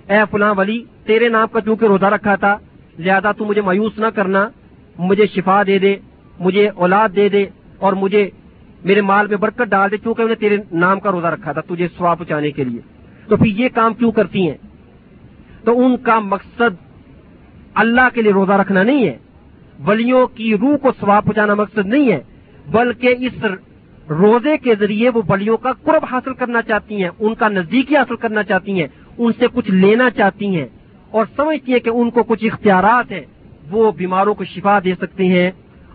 اے فلاں ولی، تیرے نام کا چونکہ روزہ رکھا تھا لہذا تو مجھے مایوس نہ کرنا، مجھے شفا دے دے، مجھے اولاد دے دے اور مجھے میرے مال میں برکت ڈال دے چونکہ انہیں تیرے نام کا روزہ رکھا تھا، تجھے سوا پہنچانے کے لیے۔ تو پھر یہ کام کیوں کرتی ہیں؟ تو ان کا مقصد اللہ کے لیے روزہ رکھنا نہیں ہے۔ ولیوں کی روح کو سواب پہنچانا مقصد نہیں ہے، بلکہ اس روزے کے ذریعے وہ ولیوں کا قرب حاصل کرنا چاہتی ہیں، ان کا نزدیکی حاصل کرنا چاہتی ہیں، ان سے کچھ لینا چاہتی ہیں۔ اور سمجھتی ہیں کہ ان کو کچھ اختیارات ہیں، وہ بیماروں کو شفا دے سکتے ہیں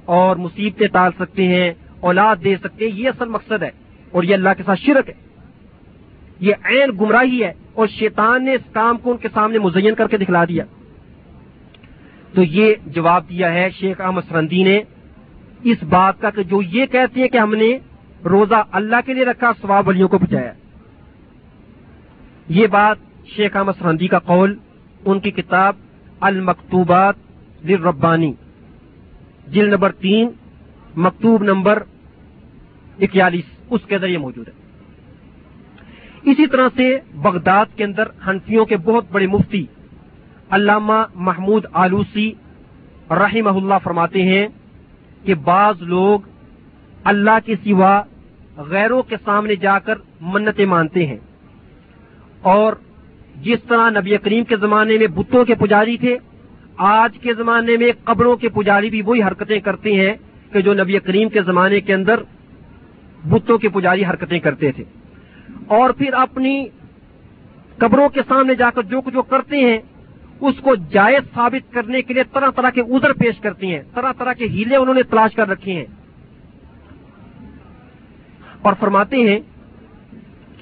اور مصیبتیں ٹال سکتے ہیں، اولاد دے سکتے ہیں، یہ اصل مقصد ہے اور یہ اللہ کے ساتھ شرک ہے۔ یہ عین گمراہی ہے اور شیطان نے اس کام کو ان کے سامنے مزین کر کے دکھلا دیا۔ تو یہ جواب دیا ہے شیخ احمد سرندی نے۔ اس بات کا کہ جو یہ کہتے ہیں کہ ہم نے روزہ اللہ کے لیے رکھا سواب ولیوں کو پہنچایا یہ بات شیخ احمد سرندی کا قول ان کی کتاب المکتوبات للربانی جل نمبر تین، مکتوب نمبر اکیالیس، اس کے ذریعے موجود ہے۔ اسی طرح سے بغداد کے اندر ہنفیوں کے بہت بڑے مفتی علامہ محمود آلوسی رحمہ اللہ فرماتے ہیں کہ بعض لوگ اللہ کے سوا غیروں کے سامنے جا کر منتیں مانتے ہیں اور جس طرح نبی کریم کے زمانے میں بتوں کے پجاری تھے، آج کے زمانے میں قبروں کے پجاری بھی وہی حرکتیں کرتے ہیں کہ جو نبی کریم کے زمانے کے اندر بتوں کے پجاری حرکتیں کرتے تھے۔ اور پھر اپنی قبروں کے سامنے جا کر جو کچھ وہ کرتے ہیں، اس کو جائز ثابت کرنے کے لیے طرح طرح کے ادھر پیش کرتی ہیں، طرح طرح کے ہیلے انہوں نے تلاش کر رکھے ہیں۔ اور فرماتے ہیں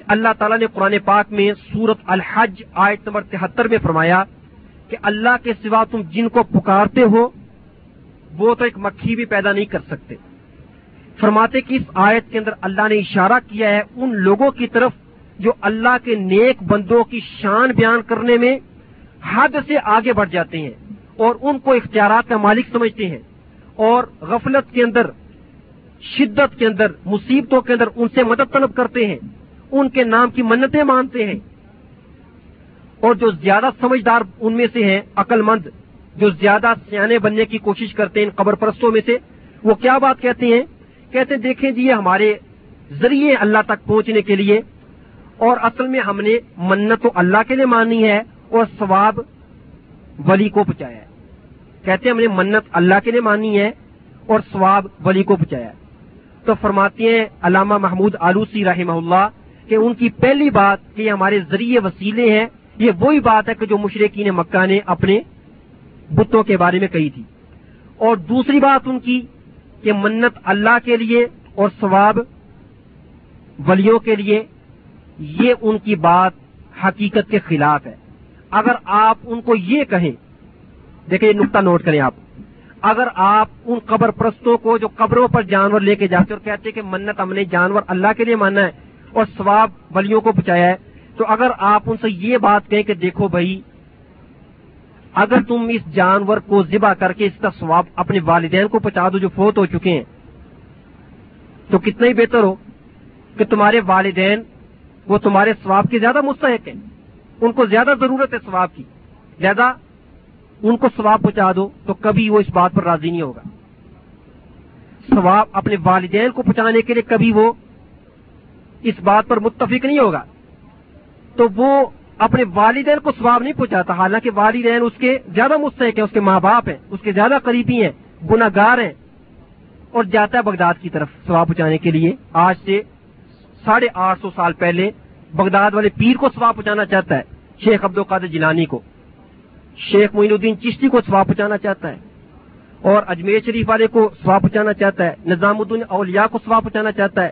اللہ تعالیٰ نے قرآن پاک میں سورت الحج آیت نمبر تہتر میں فرمایا کہ اللہ کے سوا تم جن کو پکارتے ہو، وہ تو ایک مکھی بھی پیدا نہیں کر سکتے۔ فرماتے کہ اس آیت کے اندر اللہ نے اشارہ کیا ہے ان لوگوں کی طرف جو اللہ کے نیک بندوں کی شان بیان کرنے میں حد سے آگے بڑھ جاتے ہیں اور ان کو اختیارات کا مالک سمجھتے ہیں اور غفلت کے اندر، شدت کے اندر، مصیبتوں کے اندر ان سے مدد طلب کرتے ہیں۔ ان کے نام کی منتیں مانتے ہیں اور جو زیادہ سمجھدار ان میں سے ہیں عقل مند جو زیادہ سیانے بننے کی کوشش کرتے ہیں ان قبر پرستوں میں سے، وہ کیا بات کہتے ہیں؟ کہتے دیکھیں جی یہ ہمارے ذریعے اللہ تک پہنچنے کے لیے اور اصل میں ہم نے منت تو اللہ کے لیے مانی ہے اور ثواب ولی کو پہنچایا ہے۔ کہتے ہم نے منت اللہ کے لیے مانی ہے اور ثواب ولی کو پہنچایا تو فرماتے ہیں علامہ محمود آلوسی رحمہ اللہ کہ ان کی پہلی بات کہ یہ ہمارے ذریعے وسیلے ہیں، یہ وہی بات ہے کہ جو مشرقین مکہ نے اپنے بتوں کے بارے میں کہی تھی۔ اور دوسری بات ان کی کہ منت اللہ کے لیے اور ثواب ولیوں کے لیے یہ ان کی بات حقیقت کے خلاف ہے۔ اگر آپ ان کو یہ کہیں، دیکھیں یہ نقطہ نوٹ کریں آپ۔ اگر آپ ان قبر پرستوں کو جو قبروں پر جانور لے کے جاتے اور کہتے کہ منت ہم نے جانور اللہ کے لیے ماننا ہے اور ثواب بلیوں کو بچایا ہے۔ تو اگر آپ ان سے یہ بات کہیں کہ دیکھو بھائی، اگر تم اس جانور کو ذبح کر کے اس کا ثواب اپنے والدین کو پہنچا دو جو فوت ہو چکے ہیں، تو کتنا ہی بہتر ہو کہ تمہارے والدین وہ تمہارے ثواب کی زیادہ مستحق ہیں۔ ان کو زیادہ ضرورت ہے ثواب کی۔ زیادہ ان کو ثواب پہنچا دو تو کبھی وہ اس بات پر راضی نہیں ہوگا۔ ثواب اپنے والدین کو پہنچانے کے لیے کبھی وہ اس بات پر متفق نہیں ہوگا۔ تو وہ اپنے والدین کو ثواب نہیں پہنچاتا، حالانکہ والدین اس کے زیادہ مستحق ہیں، اس کے ماں باپ ہیں، اس کے زیادہ قریبی ہیں گناگار ہیں۔ اور جاتا ہے بغداد کی طرف ثواب پہنچانے کے لیے۔ آج سے ساڑھے آٹھ سو سال پہلے بغداد والے پیر کو ثواب پہنچانا چاہتا ہے، شیخ عبد القادر جیلانی کو۔ شیخ معین الدین چشتی کو سوا پہنچانا چاہتا ہے۔ اور اجمیر شریف والے کو سوا پہنچانا چاہتا ہے۔ نظام الدین اولیاء کو سوا پہنچانا چاہتا ہے۔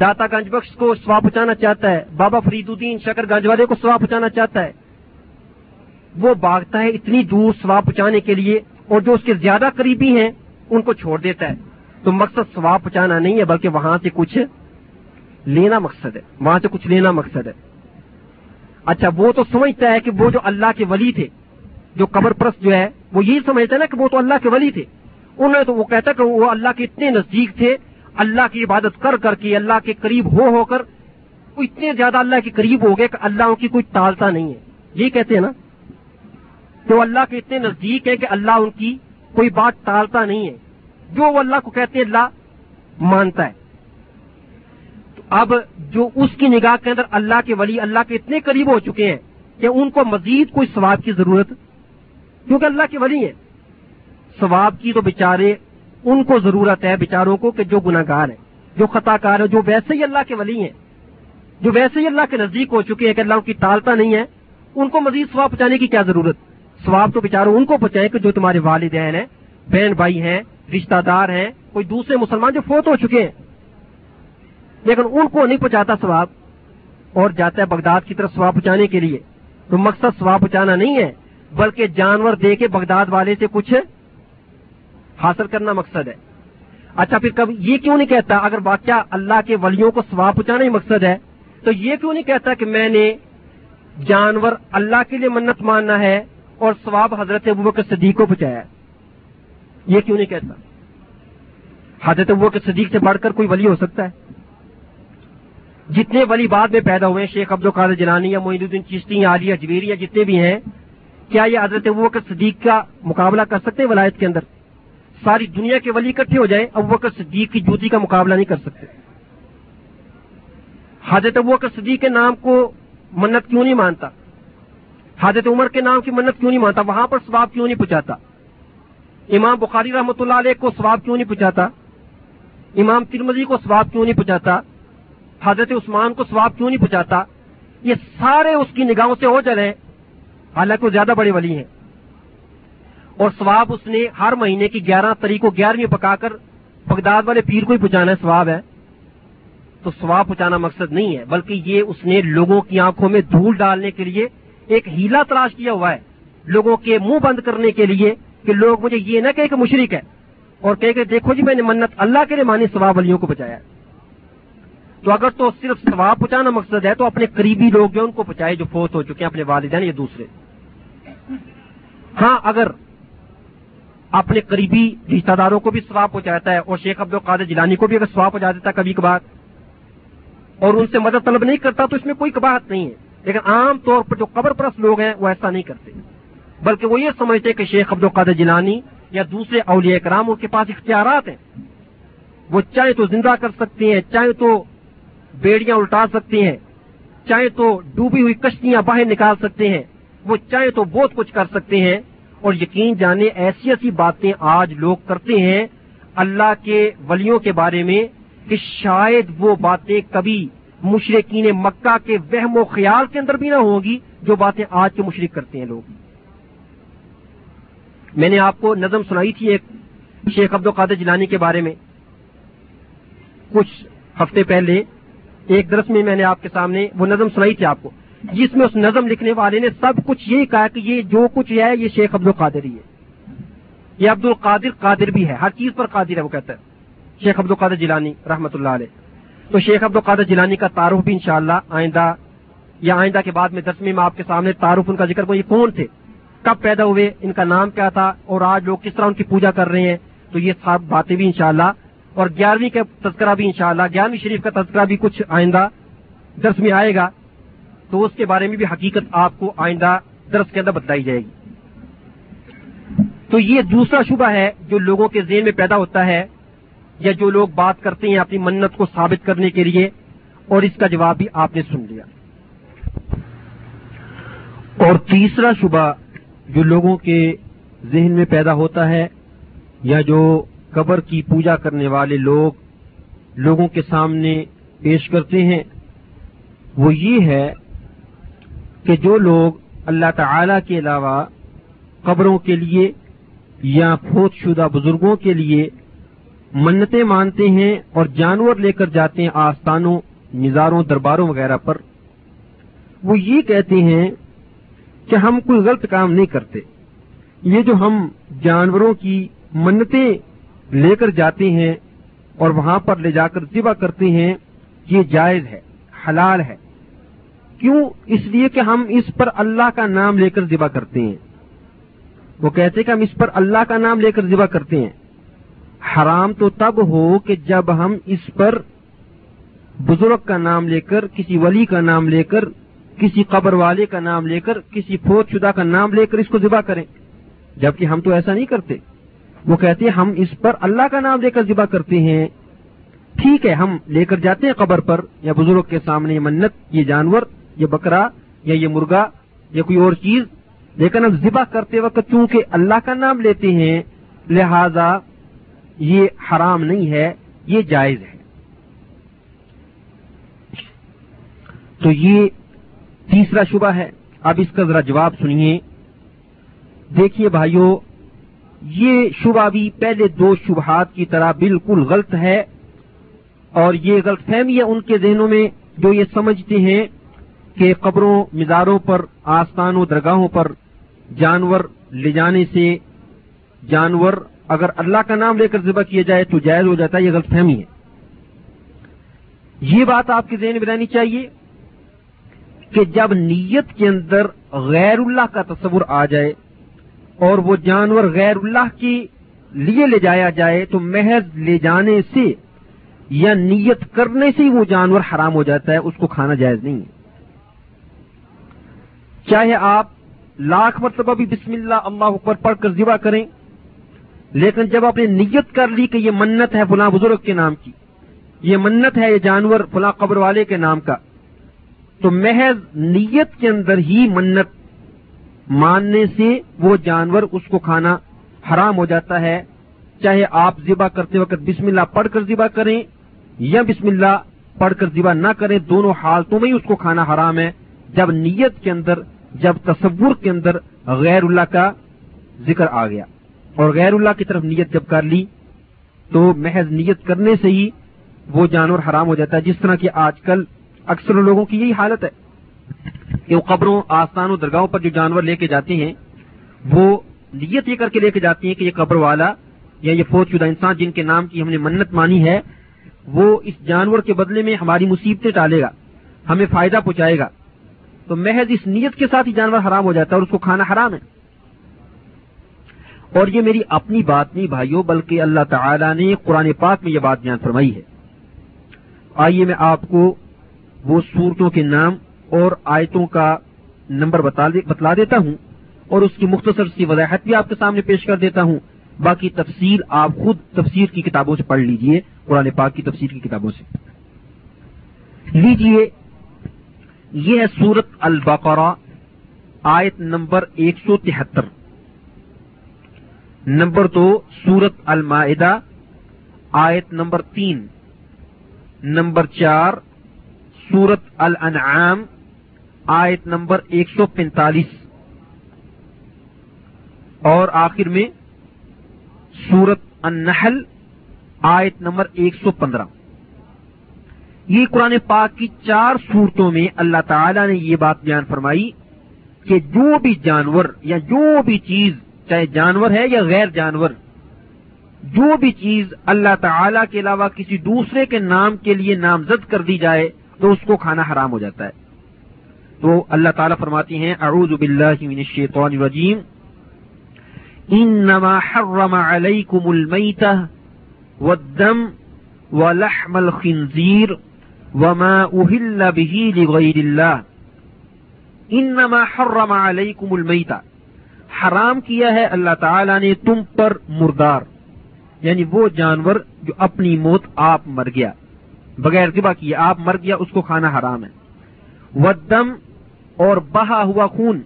داتا گنج بخش کو سوا پہنچانا چاہتا ہے، بابا فرید الدین شکر گنج والے کو سوا پہنچانا چاہتا ہے۔ وہ باغتا ہے اتنی دور سوا پہنچانے کے لیے اور جو اس کے زیادہ قریبی ہیں، ان کو چھوڑ دیتا ہے۔ تو مقصد سوا پہنچانا نہیں ہے، بلکہ وہاں سے کچھ لینا مقصد ہے۔ وہاں سے کچھ لینا مقصد ہے۔ اچھا وہ تو سمجھتا ہے کہ وہ جو اللہ کے ولی تھے، جو قبر پرست جو ہے، وہ یہی سمجھتا ہے نا کہ وہ تو اللہ کے ولی تھے۔ انہوں نے تو وہ کہتا کہ وہ اللہ کے اتنے نزدیک تھے اللہ کی عبادت کر کر کے اللہ کے قریب ہو ہو کر وہ اتنے زیادہ اللہ کے قریب ہو گئے کہ اللہ ان کی کوئی ٹالتا نہیں ہے۔ یہی کہتے ہیں نا؟ تو اللہ کے اتنے نزدیک ہے کہ اللہ ان کی کوئی بات ٹالتا نہیں ہے۔ جو وہ اللہ کو کہتے ہیں، اللہ مانتا ہے۔ تو اب جو اس کی نگاہ کے اندر اللہ کے ولی، اللہ کے اتنے قریب ہو چکے ہیں کہ ان کو مزید کوئی ثواب کی ضرورت، کیونکہ اللہ کے ولی ہیں۔ ثواب کی تو بےچارے ان کو ضرورت ہے بےچاروں کو کہ جو گناگار ہیں، جو خطا کار ہیں، جو ویسے ہی اللہ کے ولی ہیں، جو ویسے ہی اللہ کے نزدیک ہو چکے ہیں کہ اللہ ان کی ٹالتا نہیں ہے ان کو مزید ثواب پہنچانے کی کیا ضرورت؟ ثواب تو بےچاروں ان کو پہنچائے کہ جو تمہارے والدین ہیں، بہن بھائی ہیں، رشتہ دار ہیں، کوئی دوسرے مسلمان جو فوت ہو چکے ہیں۔ لیکن ان کو نہیں پہنچاتا ثواب، اور جاتا ہے بغداد کی طرف ثواب پہنچانے کے لیے۔ تو مقصد ثواب پہنچانا نہیں ہے، بلکہ جانور دے کے بغداد والے سے کچھ حاصل کرنا مقصد ہے۔ اچھا پھر کبھی یہ کیوں نہیں کہتا اگر واقعہ اللہ کے ولیوں کو ثواب پہنچانا ہی مقصد ہے، تو یہ کیوں نہیں کہتا کہ میں نے جانور اللہ کے لیے منت ماننا ہے اور ثواب حضرت ابوبکر صدیق کو پہنچایا یہ کیوں نہیں کہتا؟ حضرت ابوبکر صدیق سے بڑھ کر کوئی ولی ہو سکتا ہے؟ جتنے ولی بعد میں پیدا ہوئے شیخ عبد القادر جلانی یا معید الدین چشتی عالیہ جویری یا جتنے بھی ہیں، کیا یہ حضرت ابوبکر صدیق کا مقابلہ کر سکتے ہیں ولایت کے اندر؟ ساری دنیا کے ولی اکٹھے ہو جائیں ابوبکر صدیق کی جوتی کا مقابلہ نہیں کر سکتے۔ حضرت ابوبکر صدیق کے نام کو منت کیوں نہیں مانتا؟ حضرت عمر کے نام کی منت کیوں نہیں مانتا؟ وہاں پر ثواب کیوں نہیں پہنچاتا؟ امام بخاری رحمۃ اللہ علیہ کو ثواب کیوں نہیں پہنچاتا؟ امام ترمزی کو ثواب کیوں نہیں پہنچاتا؟ حضرت عثمان کو ثواب کیوں نہیں پہنچاتا؟ یہ سارے اس کی نگاہوں سے ہو چلے حالانکہ وہ زیادہ بڑے ولی ہیں۔ اور ثواب اس نے ہر مہینے کی گیارہ تاریخ کو گیارہویں پکا کر بغداد والے پیر کو ہی پہنچانا ہے، ثواب ہے۔ تو ثواب پہنچانا مقصد نہیں ہے، بلکہ یہ اس نے لوگوں کی آنکھوں میں دھول ڈالنے کے لیے ایک ہیلا تلاش کیا ہوا ہے۔ لوگوں کے منہ بند کرنے کے لیے کہ لوگ مجھے یہ نہ کہ مشرق ہے اور کہے کہ دیکھو جی میں نے منت اللہ کے لیے مانی ثواب ولیوں کو بچایا تو اگر تو صرف ثواب پہنچانا مقصد ہے، تو اپنے قریبی لوگ جو ان کو پہنچائے جو فوت ہو چکے ہیں، اپنے والدین یا دوسرے۔ ہاں اگر اپنے قریبی رشتہ داروں کو بھی ثواب پہنچاتا ہے اور شیخ عبد القادر جیلانی کو بھی اگر سواب پہنچا دیتا کبھی کبھار، اور ان سے مدد طلب نہیں کرتا تو اس میں کوئی کباہت نہیں ہے۔ لیکن عام طور پر جو قبر پرست لوگ ہیں وہ ایسا نہیں کرتے۔ بلکہ وہ یہ سمجھتے کہ شیخ عبد القادر جیلانی یا دوسرے اولیاء کرام ان کے پاس اختیارات ہیں۔ وہ چاہے تو زندہ کر سکتے ہیں چاہے تو بیڑیاں الٹا سکتے ہیں چاہے تو ڈوبی ہوئی کشتیاں باہر نکال سکتے ہیں، وہ چاہے تو بہت کچھ کر سکتے ہیں۔ اور یقین جانے ایسی ایسی باتیں آج لوگ کرتے ہیں اللہ کے ولیوں کے بارے میں کہ شاید وہ باتیں کبھی مشرقین مکہ کے وہم و خیال کے اندر بھی نہ ہوں گی، جو باتیں آج کے مشرق کرتے ہیں لوگ۔ میں نے آپ کو نظم سنائی تھی ایک شیخ عبد القادر جلانی کے بارے میں۔ کچھ ہفتے پہلے ایک درس میں میں نے آپ کے سامنے وہ نظم سنائی تھی آپ کو۔ جس میں اس نظم لکھنے والے نے سب کچھ یہی کہا کہ یہ جو کچھ ہے، یہ شیخ عبد القادر ہی ہے۔ یہ عبد القادر قادر بھی ہے، ہر چیز پر قادر ہے، وہ کہتا ہے۔ شیخ عبد القادر جیلانی رحمۃ اللہ علیہ۔ تو شیخ عبد القادر جیلانی کا تعارف بھی انشاءاللہ آئندہ یا آئندہ کے بعد میں دسویں میں آپ کے سامنے تعارف، ان کا ذکر کو یہ کون تھے؟ کب پیدا ہوئے؟ ان کا نام کیا تھا؟ اور آج لوگ کس طرح ان کی پوجا کر رہے ہیں؟ تو یہ سب باتیں بھی انشاءاللہ۔ اور گیارہویں کا تذکرہ بھی انشاءاللہ شاء گیارہویں شریف کا تذکرہ بھی کچھ آئندہ درس میں آئے گا۔ تو اس کے بارے میں بھی حقیقت آپ کو آئندہ درس کے اندر بتائی جائے گی۔ تو یہ دوسرا شبہ ہے جو لوگوں کے ذہن میں پیدا ہوتا ہے یا جو لوگ بات کرتے ہیں اپنی منت کو ثابت کرنے کے لیے اور اس کا جواب بھی آپ نے سن لیا۔ اور تیسرا شبہ جو لوگوں کے ذہن میں پیدا ہوتا ہے یا جو قبر کی پوجا کرنے والے لوگ لوگوں کے سامنے پیش کرتے ہیں وہ یہ ہے کہ جو لوگ اللہ تعالی کے علاوہ قبروں کے لیے یا فوت شدہ بزرگوں کے لیے منتیں مانتے ہیں اور جانور لے کر جاتے ہیں آستانوں نظاروں درباروں وغیرہ پر، وہ یہ کہتے ہیں کہ ہم کوئی غلط کام نہیں کرتے۔ یہ جو ہم جانوروں کی منتیں لے کر جاتے ہیں اور وہاں پر لے جا کر ذبح کرتے ہیں، یہ جائز ہے، حلال ہے۔ کیوں اس لیے کہ ہم اس پر اللہ کا نام لے کر ذبح کرتے ہیں؟ وہ کہتے کہ ہم اس پر اللہ کا نام لے کر ذبح کرتے ہیں۔ حرام تو تب ہو کہ جب ہم اس پر بزرگ کا نام لے کر، کسی ولی کا نام لے کر، کسی قبر والے کا نام لے کر، کسی فوت شدہ کا نام لے کر اس کو ذبح کریں۔ جبکہ ہم تو ایسا نہیں کرتے۔ وہ کہتے ہیں ہم اس پر اللہ کا نام لے کر ذبح کرتے ہیں۔ ٹھیک ہے، ہم لے کر جاتے ہیں قبر پر یا بزرگ کے سامنے منت، یہ جانور۔ یہ بکرا یا یہ مرغا یا کوئی اور چیز، لیکن اب ذبح کرتے وقت چونکہ اللہ کا نام لیتے ہیں، لہذا یہ حرام نہیں ہے، یہ جائز ہے۔ تو یہ تیسرا شبہ ہے۔ اب اس کا ذرا جواب سنیے۔ دیکھیے بھائیوں یہ شبہ بھی پہلے دو شبہات کی طرح بالکل غلط ہے، اور یہ غلط فہمی ہے ان کے ذہنوں میں جو یہ سمجھتے ہیں۔ کہ قبروں، مزاروں پر، آستانوں، درگاہوں پر جانور لے جانے سے، جانور اگر اللہ کا نام لے کر ذبح کیا جائے تو جائز ہو جاتا ہے، یہ غلط فہمی ہے۔ یہ بات آپ کے ذہن میں رہنی چاہیے کہ جب نیت کے اندر غیر اللہ کا تصور آ جائے اور وہ جانور غیر اللہ کے لیے لے جایا جائے تو محض لے جانے سے یا نیت کرنے سے ہی وہ جانور حرام ہو جاتا ہے، اس کو کھانا جائز نہیں ہے۔ چاہے آپ لاکھ مرتبہ بھی بسم اللہ اللہ اوپر پڑھ کر ذبح کریں، لیکن جب آپ نے نیت کر لی کہ یہ منت ہے فلاں بزرگ کے نام کی، یہ منت ہے یہ جانور فلاں قبر والے کے نام کا، تو محض نیت کے اندر ہی منت ماننے سے وہ جانور اس کو کھانا حرام ہو جاتا ہے۔ چاہے آپ ذبح کرتے وقت بسم اللہ پڑھ کر ذبح کریں یا بسم اللہ پڑھ کر ذبح نہ کریں، دونوں حالتوں میں ہی اس کو کھانا حرام ہے۔ جب نیت کے اندر جب تصور کے اندر غیر اللہ کا ذکر آ گیا اور غیر اللہ کی طرف نیت جب کر لی تو محض نیت کرنے سے ہی وہ جانور حرام ہو جاتا ہے، جس طرح کہ آج کل اکثر لوگوں کی یہی حالت ہے کہ وہ قبروں، آستانوں، درگاہوں پر جو جانور لے کے جاتے ہیں، وہ نیت یہ کر کے لے کے جاتے ہیں کہ یہ قبر والا یا یہ فوج شدہ انسان جن کے نام کی ہم نے منت مانی ہے، وہ اس جانور کے بدلے میں ہماری مصیبتیں ٹالے گا، ہمیں فائدہ پہنچائے گا۔ تو محض اس نیت کے ساتھ ہی جانور حرام ہو جاتا ہے اور اس کو کھانا حرام ہے۔ اور یہ میری اپنی بات نہیں بھائیوں بلکہ اللہ تعالی نے قرآن پاک میں یہ بات بیان فرمائی ہے۔ آئیے میں آپ کو وہ صورتوں کے نام اور آیتوں کا نمبر بتلا دیتا ہوں اور اس کی مختصر سی وضاحت بھی آپ کے سامنے پیش کر دیتا ہوں۔ باقی تفسیر آپ خود تفسیر کی کتابوں سے پڑھ لیجیے، قرآن پاک کی تفسیر کی کتابوں سے۔ لیجیے یہ ہے سورت البقرہ، آیت نمبر ایک سو تہتر۔ نمبر دو، سورت المائدہ، آیت نمبر تین۔ نمبر چار، سورت الانعام، آیت نمبر ایک سو پینتالیس۔ اور آخر میں سورت النحل، آیت نمبر ایک سو پندرہ۔ یہ قرآن پاک کی چار صورتوں میں اللہ تعالی نے یہ بات بیان فرمائی کہ جو بھی جانور یا جو بھی چیز، چاہے جانور ہے یا غیر جانور، جو بھی چیز اللہ تعالی کے علاوہ کسی دوسرے کے نام کے لیے نامزد کر دی جائے تو اس کو کھانا حرام ہو جاتا ہے۔ تو اللہ تعالیٰ فرماتی ہیں، اعوذ باللہ من الشیطان الرجیم۔ انما حرم علیکم المیتہ والدم ولحم الخنزیر۔ وما اہل به لغیر اللہ انما حرم علیکم المیتہ حرام کیا ہے اللہ تعالی نے تم پر مردار یعنی وہ جانور جو اپنی موت آپ مر گیا بغیر ذبح کیا آپ مر گیا اس کو کھانا حرام ہے ودم اور بہا ہوا خون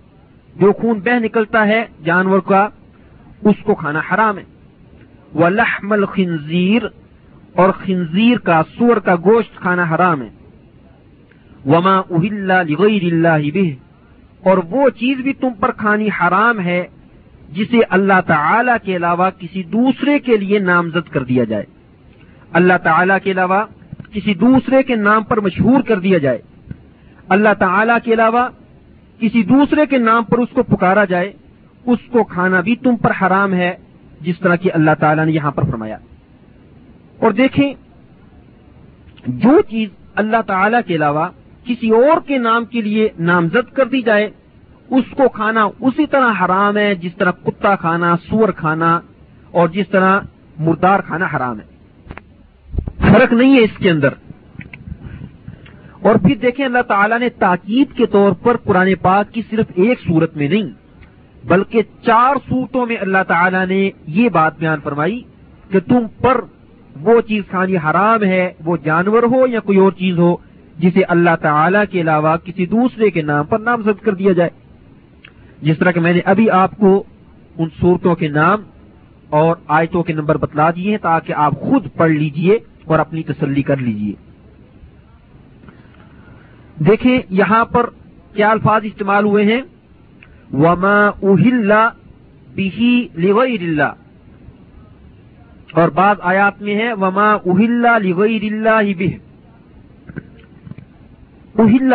جو خون بہ نکلتا ہے جانور کا اس کو کھانا حرام ہے وہ لحم الخنزیر اور خنزیر کا، سور کا گوشت کھانا حرام ہے۔ وما لغیر اللہ بہ اور وہ چیز بھی تم پر کھانی حرام ہے، جسے اللہ تعالی کے علاوہ کسی دوسرے کے لیے نامزد کر دیا جائے۔ اللہ تعالی کے علاوہ کسی دوسرے کے نام پر مشہور کر دیا جائے۔ اللہ تعالی کے علاوہ کسی دوسرے کے نام پر اس کو پکارا جائے، اس کو کھانا بھی تم پر حرام ہے، جس طرح کی اللہ تعالیٰ نے یہاں پر فرمایا۔ اور دیکھیں، جو چیز اللہ تعالی کے علاوہ کسی اور کے نام کے لیے نامزد کر دی جائے، اس کو کھانا اسی طرح حرام ہے، جس طرح کتا کھانا، سور کھانا اور جس طرح مردار کھانا حرام ہے۔ فرق نہیں ہے اس کے اندر۔ اور پھر دیکھیں، اللہ تعالیٰ نے تاکید کے طور پر قرآن پاک کی صرف ایک صورت میں نہیں، بلکہ چار صورتوں میں اللہ تعالیٰ نے یہ بات بیان فرمائی کہ تم پر وہ چیز کھانی حرام ہے، وہ جانور ہو یا کوئی اور چیز ہو، جسے اللہ تعالی کے علاوہ کسی دوسرے کے نام پر نامزد کر دیا جائے۔ جس طرح کہ میں نے ابھی آپ کو ان صورتوں کے نام اور آیتوں کے نمبر بتلا دیے ہیں تاکہ آپ خود پڑھ لیجیے اور اپنی تسلی کر لیجیے۔ دیکھیں یہاں پر کیا الفاظ استعمال ہوئے ہیں۔ وما اہل بہی لغیر اللہ اور بعض آیات میں ہے، وما اہل لغیر اللہ بہ اہل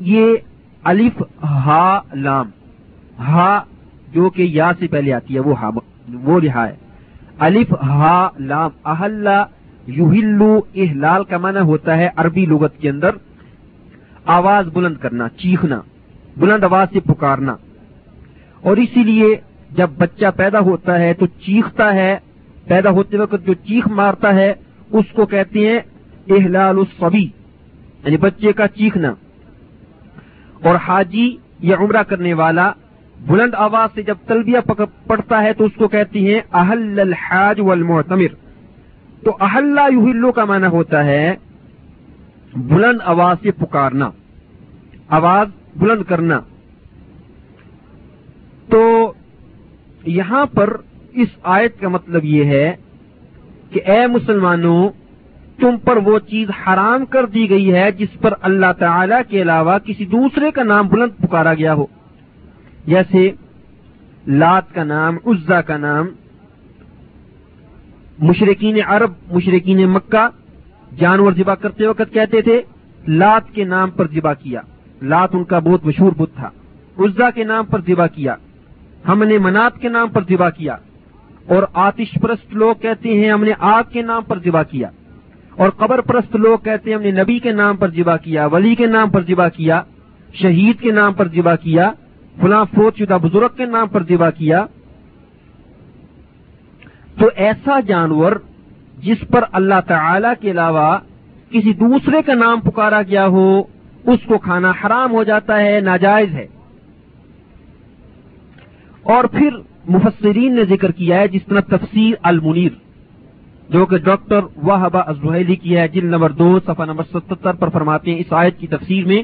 یہ الف، ہا، لام۔ ہا جو کہ یا سے پہلے آتی ہے، وہ ہا، وہ رہا ہے۔ الف، ہا، لام۔ اہل یوہلو احلال کا معنی ہوتا ہے عربی لغت کے اندر۔ آواز بلند کرنا، چیخنا، بلند آواز سے پکارنا۔ اور اسی لیے جب بچہ پیدا ہوتا ہے تو چیختا ہے پیدا ہوتے وقت جو چیخ مارتا ہے، اس کو کہتے ہیں احلال الصبی یعنی بچے کا چیخنا۔ اور حاجی یا عمرہ کرنے والا بلند آواز سے جب تلبیہ پڑتا ہے تو اس کو کہتے ہیں اہل الحاج والمعتمر۔ تو اہل یوہلو کا معنی ہوتا ہے بلند آواز سے پکارنا، آواز بلند کرنا۔ تو یہاں پر اس آیت کا مطلب یہ ہے کہ اے مسلمانوں، تم پر وہ چیز حرام کر دی گئی ہے جس پر اللہ تعالی کے علاوہ کسی دوسرے کا نام بلند پکارا گیا ہو۔ جیسے لات کا نام عزا کا نام مشرقین عرب مشرقین مکہ جانور ذبح کرتے وقت کہتے تھے، لات کے نام پر ذبح کیا۔ لات ان کا بہت مشہور بت تھا۔ عزا کے نام پر ذبح کیا۔ ہم نے منات کے نام پر ذبح کیا۔ اور آتش پرست لوگ کہتے ہیں ہم نے آگ کے نام پر ذبح کیا اور قبر پرست لوگ کہتے ہیں ہم نے نبی کے نام پر ذبح کیا، ولی کے نام پر ذبح کیا، شہید کے نام پر ذبح کیا، فلاں فوت شدہ بزرگ کے نام پر ذبح کیا۔ تو ایسا جانور جس پر اللہ تعالی کے علاوہ کسی دوسرے کا نام پکارا گیا ہو، اس کو کھانا حرام ہو جاتا ہے، ناجائز ہے۔ اور پھر مفسرین نے ذکر کیا ہے جس طرح تفسیر المنیر، جو کہ ڈاکٹر واہبہ ازہلی کی ہے، جلد نمبر دو، صفحہ نمبر ستر پر فرماتے ہیں اس آیت کی تفسیر میں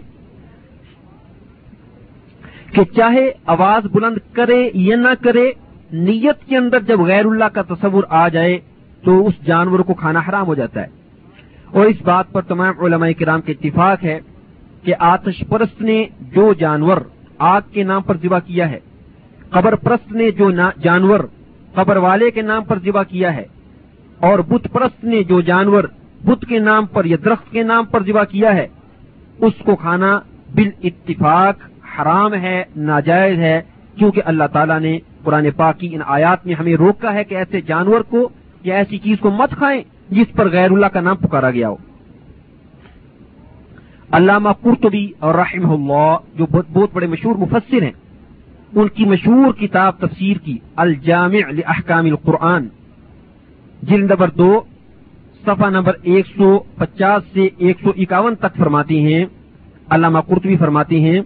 کہ چاہے آواز بلند کرے یا نہ کرے، نیت کے اندر جب غیر اللہ کا تصور آ جائے تو اس جانور کو کھانا حرام ہو جاتا ہے۔ اور اس بات پر تمام علماء کرام کے اتفاق ہے کہ آتش پرست نے جو جانور آگ کے نام پر ذبح کیا ہے قبر پرست نے جو جانور قبر والے کے نام پر ذبح کیا ہے اور بت پرست نے جو جانور بت کے نام پر یا درخت کے نام پر ذبح کیا ہے، اس کو کھانا بال اتفاق حرام ہے، ناجائز ہے کیونکہ اللہ تعالیٰ نے قرآن پاک کی ان آیات میں ہمیں روکا ہے کہ ایسے جانور کو یا ایسی چیز کو مت کھائیں جس پر غیر اللہ کا نام پکارا گیا ہو۔ علامہ قرطبی اور رحم اللہ، جو بہت بڑے مشہور مفسر ہیں ان کی مشہور کتاب تفسیر کی، الجامع لاحکام القرآن، جلد نمبر دو، صفحہ نمبر ایک سو پچاس سے ایک سو اکاون تک فرماتی ہیں، علامہ قرطبی فرماتی ہیں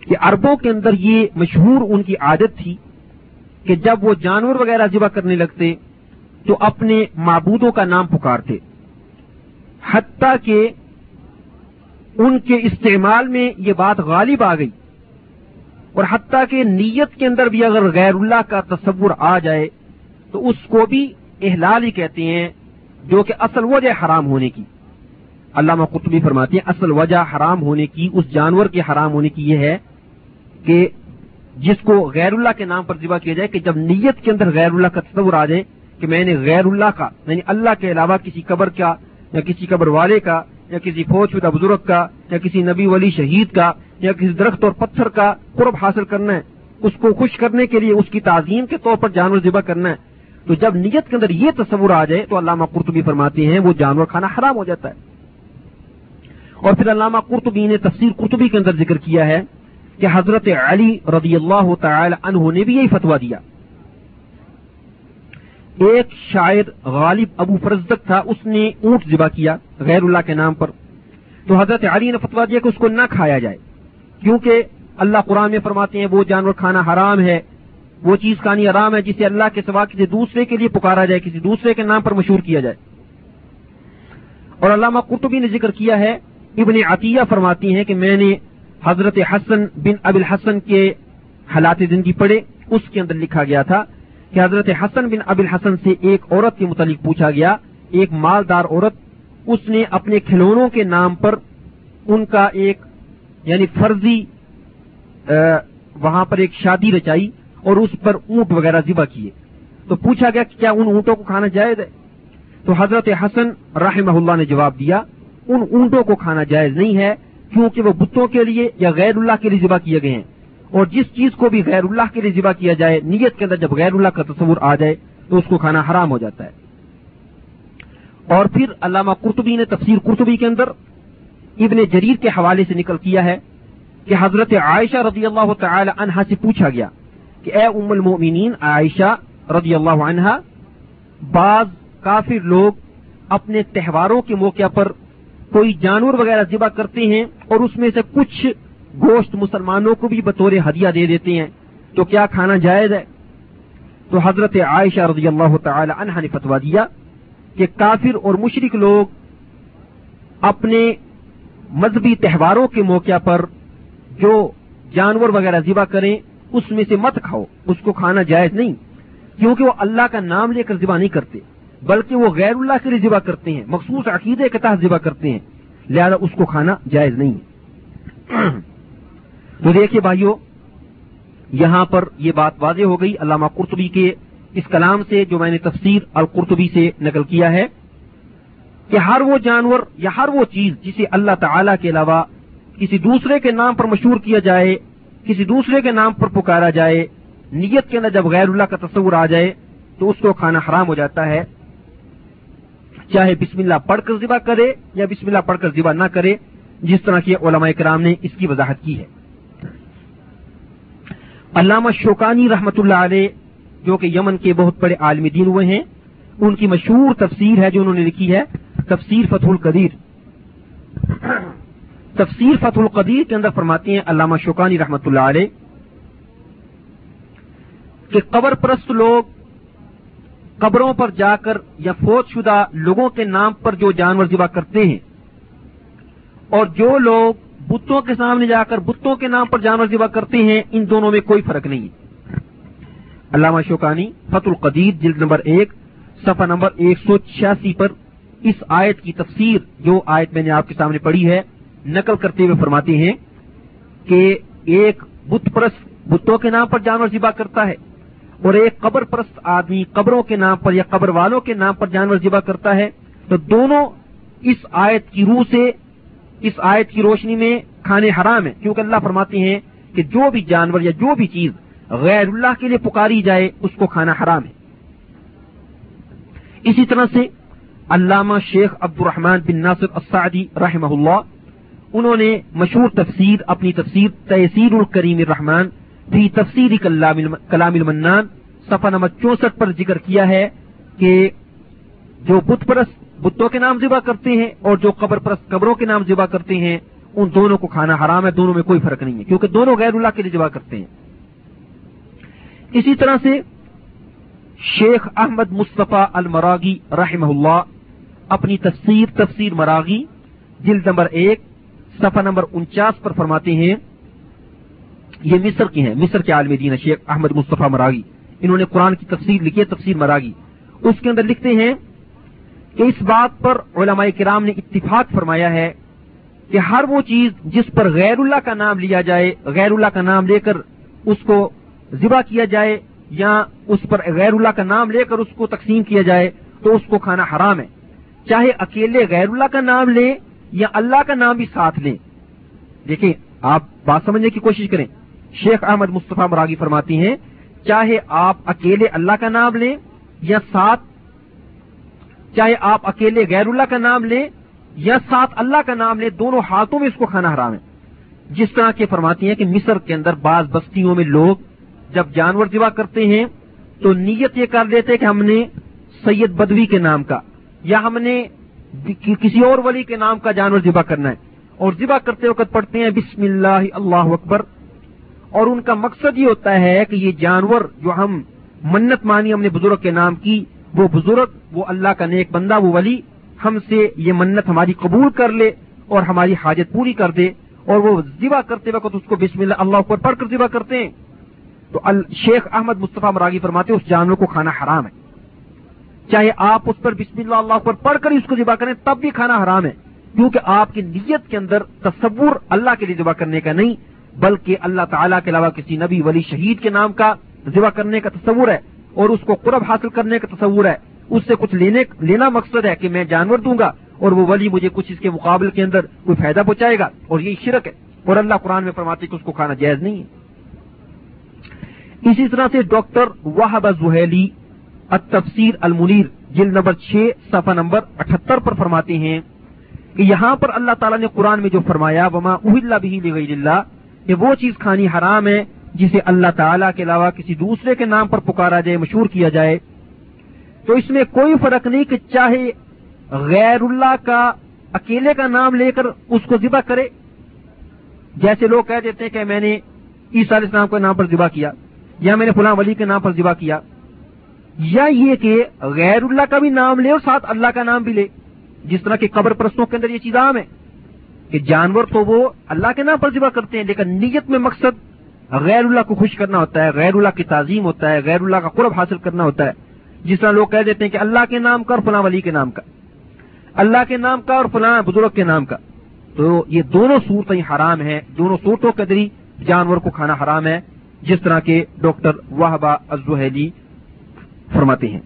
کہ اربوں کے اندر یہ مشہور ان کی عادت تھی کہ جب وہ جانور وغیرہ ذبح کرنے لگتے تو اپنے معبودوں کا نام پکارتے، حتیٰ کہ ان کے استعمال میں یہ بات غالب آ گئی۔ اور حتیٰ کہ نیت کے اندر بھی اگر غیر اللہ کا تصور آ جائے، تو اس کو بھی احلال ہی کہتے ہیں، جو کہ اصل وجہ حرام ہونے کی۔ علامہ قطبی فرماتے ہیں، اصل وجہ حرام ہونے کی، اس جانور کے حرام ہونے کی یہ ہے کہ جس کو غیر اللہ کے نام پر ذبح کیا جائے، کہ جب نیت کے اندر غیر اللہ کا تصور آ جائے، کہ میں نے غیر اللہ کا یعنی اللہ کے علاوہ کسی قبر کا، یا کسی قبر والے کا، یا کسی فوج شدہ بزرگ کا، یا کسی نبی ولی شہید کا یا کسی درخت اور پتھر کا قرب حاصل کرنا ہے، اس کو خوش کرنے کے لیے، اس کی تعظیم کے طور پر جانور ذبح کرنا ہے۔ تو جب نیت کے اندر یہ تصور آ جائے، تو علامہ قرطبی فرماتے ہیں، وہ جانور کھانا حرام ہو جاتا ہے۔ اور پھر علامہ قرطبی نے تفسیر قرطبی کے اندر ذکر کیا ہے کہ حضرت علی رضی اللہ تعالی عنہ نے بھی یہی فتوا دیا۔ ایک شاعر غالب ابو فرزدک تھا، اس نے اونٹ ذبح کیا غیر اللہ کے نام پر۔ تو حضرت علی نے فتوا دیا کہ اس کو نہ کھایا جائے۔ کیونکہ اللہ قرآن میں فرماتے ہیں وہ جانور کھانا حرام ہے، وہ چیز کھانی حرام ہے جسے اللہ کے سوا کسی دوسرے کے لیے پکارا جائے، کسی دوسرے کے نام پر مشہور کیا جائے۔ اور علامہ قرطبی نے ذکر کیا ہے، ابن عطیہ فرماتی ہیں کہ میں نے حضرت حسن بن اب الحسن کے حالات زندگی پڑھے، اس کے اندر لکھا گیا تھا کہ حضرت حسن بن اب الحسن سے ایک عورت کے متعلق پوچھا گیا، ایک مالدار عورت، اس نے اپنے کھلونوں کے نام پر ان کا ایک یعنی فرضی وہاں پر ایک شادی رچائی اور اس پر اونٹ وغیرہ ذبح کیے۔ تو پوچھا گیا کہ کیا ان اونٹوں کو کھانا جائز ہے؟ تو حضرت حسن رحمہ اللہ نے جواب دیا، ان اونٹوں کو کھانا جائز نہیں ہے، کیونکہ وہ بتوں کے لیے یا غیر اللہ کے لیے ذبح کیے گئے ہیں۔ اور جس چیز کو بھی غیر اللہ کے لیے ذبح کیا جائے، نیت کے اندر جب غیر اللہ کا تصور آ جائے، تو اس کو کھانا حرام ہو جاتا ہے۔ اور پھر علامہ قرطبی نے تفسیر قرطبی کے اندر ابن جریر کے حوالے سے نکل کیا ہے کہ حضرت عائشہ رضی اللہ تعالی عنہا سے پوچھا گیا کہ اے ام المؤمنین، عائشہ رضی اللہ عنہا بعض کافر لوگ اپنے تہواروں کے موقع پر کوئی جانور وغیرہ ذبح کرتے ہیں اور اس میں سے کچھ گوشت مسلمانوں کو بھی بطور ہدیہ دے دیتے ہیں، تو کیا کھانا جائز ہے؟ تو حضرت عائشہ رضی اللہ تعالی عنہ نے فتوا دیا کہ کافر اور مشرق لوگ اپنے مذہبی تہواروں کے موقع پر جو جانور وغیرہ ذبح کریں، اس میں سے مت کھاؤ، اس کو کھانا جائز نہیں، کیونکہ وہ اللہ کا نام لے کر ذبح نہیں کرتے، بلکہ وہ غیر اللہ کے لیے ذبح کرتے ہیں، مخصوص عقیدے کے تحت ذبح کرتے ہیں، لہذا اس کو کھانا جائز نہیں تو دیکھیے بھائیوں یہاں پر یہ بات واضح ہو گئی، علامہ قرطبی کے اس کلام سے جو میں نے تفسیر القرطبی سے نقل کیا ہے۔ کہ ہر وہ جانور یا ہر وہ چیز جسے اللہ تعالی کے علاوہ کسی دوسرے کے نام پر مشہور کیا جائے، کسی دوسرے کے نام پر پکارا جائے، نیت کے اندر جب غیر اللہ کا تصور آ جائے تو اس کو کھانا حرام ہو جاتا ہے۔ چاہے بسم اللہ پڑھ کر ذبح کرے یا بسم اللہ پڑھ کر ذبح نہ کرے، جس طرح کی علماء کرام نے اس کی وضاحت کی ہے۔ علامہ شوکانی رحمت اللہ علیہ، جو کہ یمن کے بہت بڑے عالمی دین ہوئے ہیں، ان کی مشہور تفسیر ہے جو انہوں نے لکھی ہے۔ تفسیر فتح القدیر۔ تفسیر فتح القدیر کے اندر فرماتی ہیں علامہ شوکانی رحمت اللہ علیہ کہ قبر پرست لوگ قبروں پر جا کر یا فوت شدہ لوگوں کے نام پر جو جانور ذبح کرتے ہیں اور جو لوگ بتوں کے سامنے جا کر بتوں کے نام پر جانور ذبح کرتے ہیں، ان دونوں میں کوئی فرق نہیں علامہ شوکانی فت القدیر جلد نمبر ایک، صفحہ نمبر ایک سو چھیاسی پر اس آیت کی تفسیر جو آیت میں نے آپ کے سامنے پڑھی ہے، نقل کرتے ہوئے فرماتے ہیں کہ ایک بت پرست بتوں کے نام پر جانور ذبح کرتا ہے اور ایک قبر پرست آدمی قبروں کے نام پر یا قبر والوں کے نام پر جانور ذبح کرتا ہے۔ تو دونوں اس آیت کی روح سے، اس آیت کی روشنی میں کھانے حرام ہے کیونکہ اللہ فرماتے ہیں کہ جو بھی جانور یا جو بھی چیز غیر اللہ کے لیے پکاری جائے، اس کو کھانا حرام ہے۔ اسی طرح سے علامہ شیخ عبد الرحمان بن ناصر السعدی رحمہ اللہ انہوں نے مشہور تفسیر اپنی تفسیر تحصیر الکریم الرحمان بھی تفسیر کلام المنان، صفحہ نمبر چونسٹھ پر ذکر کیا ہے کہ جو بت پرست بتوں کے نام ذبح کرتے ہیں اور جو قبر پرست قبروں کے نام ذبح کرتے ہیں، ان دونوں کو کھانا حرام ہے، دونوں میں کوئی فرق نہیں ہے، کیونکہ دونوں غیر اللہ کے لیے ذبح کرتے ہیں۔ اسی طرح سے شیخ احمد مصطفیٰ المراغی رحمہ اللہ اپنی تفسیر تفسیر مراغی، جلد نمبر ایک، صفحہ نمبر انچاس پر فرماتے ہیں، یہ مصر کی ہیں، مصر کے عالم دین شیخ احمد مصطفیٰ مراغی۔ انہوں نے قرآن کی تفسیر لکھی ہے، تفسیر مراغی۔ اس کے اندر لکھتے ہیں کہ اس بات پر علماء کرام نے اتفاق فرمایا ہے کہ ہر وہ چیز جس پر غیر اللہ کا نام لیا جائے، غیر اللہ کا نام لے کر اس کو ذبح کیا جائے یا اس پر غیر اللہ کا نام لے کر اس کو تقسیم کیا جائے، تو اس کو کھانا حرام ہے۔ چاہے اکیلے غیر اللہ کا نام لیں یا اللہ کا نام بھی ساتھ لیں دیکھیں، آپ بات سمجھنے کی کوشش کریں۔ شیخ احمد مصطفیٰ مراغی فرماتی ہیں، چاہے آپ اکیلے اللہ کا نام لیں یا ساتھ، چاہے آپ اکیلے غیر اللہ کا نام لیں یا ساتھ اللہ کا نام لیں، دونوں ہاتھوں میں اس کو کھانا حرام ہے۔ جس طرح کے فرماتی ہیں کہ مصر کے اندر بعض بستیوں میں لوگ جب جانور ذبح کرتے ہیں تو نیت یہ کر دیتے کہ ہم نے سید بدوی کے نام کا یا ہم نے کسی اور ولی کے نام کا جانور ذبح کرنا ہے اور ذبح کرتے وقت پڑھتے ہیں بسم اللہ اللہ اکبر اور ان کا مقصد یہ ہوتا ہے کہ یہ جانور جو ہم منت مانی ہم نے بزرگ کے نام کی، وہ بزرگ، وہ اللہ کا نیک بندہ، وہ ولی ہم سے یہ منت ہماری قبول کر لے اور ہماری حاجت پوری کر دے اور وہ ذبح کرتے وقت اس کو بسم اللہ اللہ پر پڑھ کر ذبح کرتے ہیں۔ تو شیخ احمد مصطفیٰ مراغی فرماتے اس جانور کو کھانا حرام ہے۔ چاہے آپ اس پر بسم اللہ اللہ پر پڑھ کر اس کو ذبح کریں، تب بھی کھانا حرام ہے۔ کیونکہ آپ کی نیت کے اندر تصور اللہ کے لیے ذبح کرنے کا نہیں، بلکہ اللہ تعالیٰ کے علاوہ کسی نبی ولی شہید کے نام کا ذبح کرنے کا تصور ہے اور اس کو قرب حاصل کرنے کا تصور ہے۔ اس سے کچھ لینے، لینا مقصد ہے کہ میں جانور دوں گا اور وہ ولی مجھے کچھ اس کے مقابل کے اندر کوئی فائدہ پہنچائے گا اور یہ شرک ہے۔ اور اللہ قرآن میں فرماتے کہ اس کو کھانا جائز نہیں ہے۔ اسی طرح سے ڈاکٹر واہب زہیلی التفسیر المنیر، جلد نمبر چھ، صفحہ نمبر اٹھہتر پر فرماتے ہیں کہ یہاں پر اللہ تعالیٰ نے قرآن میں جو فرمایا، وما اہل بھی اللہ کہ وہ چیز کھانی حرام ہے جسے اللہ تعالیٰ کے علاوہ کسی دوسرے کے نام پر پکارا جائے، مشہور کیا جائے، تو اس میں کوئی فرق نہیں کہ چاہے غیر اللہ کا اکیلے کا نام لے کر اس کو ذبح کرے۔ جیسے لوگ کہہ دیتے ہیں کہ میں نے عیسیٰ علیہ السلام کے نام پر ذبح کیا، یا میں نے فلاں ولی کے نام پر ذبح کیا یا یہ کہ غیر اللہ کا بھی نام لے اور ساتھ اللہ کا نام بھی لے۔ جس طرح کے قبر پرستوں کے اندر یہ چیز عام ہے کہ جانور تو وہ اللہ کے نام پر ذبح کرتے ہیں، لیکن نیت میں مقصد غیر اللہ کو خوش کرنا ہوتا ہے، غیر اللہ کی تعظیم ہوتا ہے، غیر اللہ کا قرب حاصل کرنا ہوتا ہے۔ جس طرح لوگ کہہ دیتے ہیں کہ اللہ کے نام کا اور فلاں ولی کے نام کا۔ اللہ کے نام کا اور فلاں بزرگ کے نام کا۔ تو یہ دونوں صورتیں حرام ہیں، دونوں صورتوں کے ذریعے جانور کو کھانا حرام ہے۔ جس طرح کے ڈاکٹر واہبا ازہیلی فرماتے ہیں۔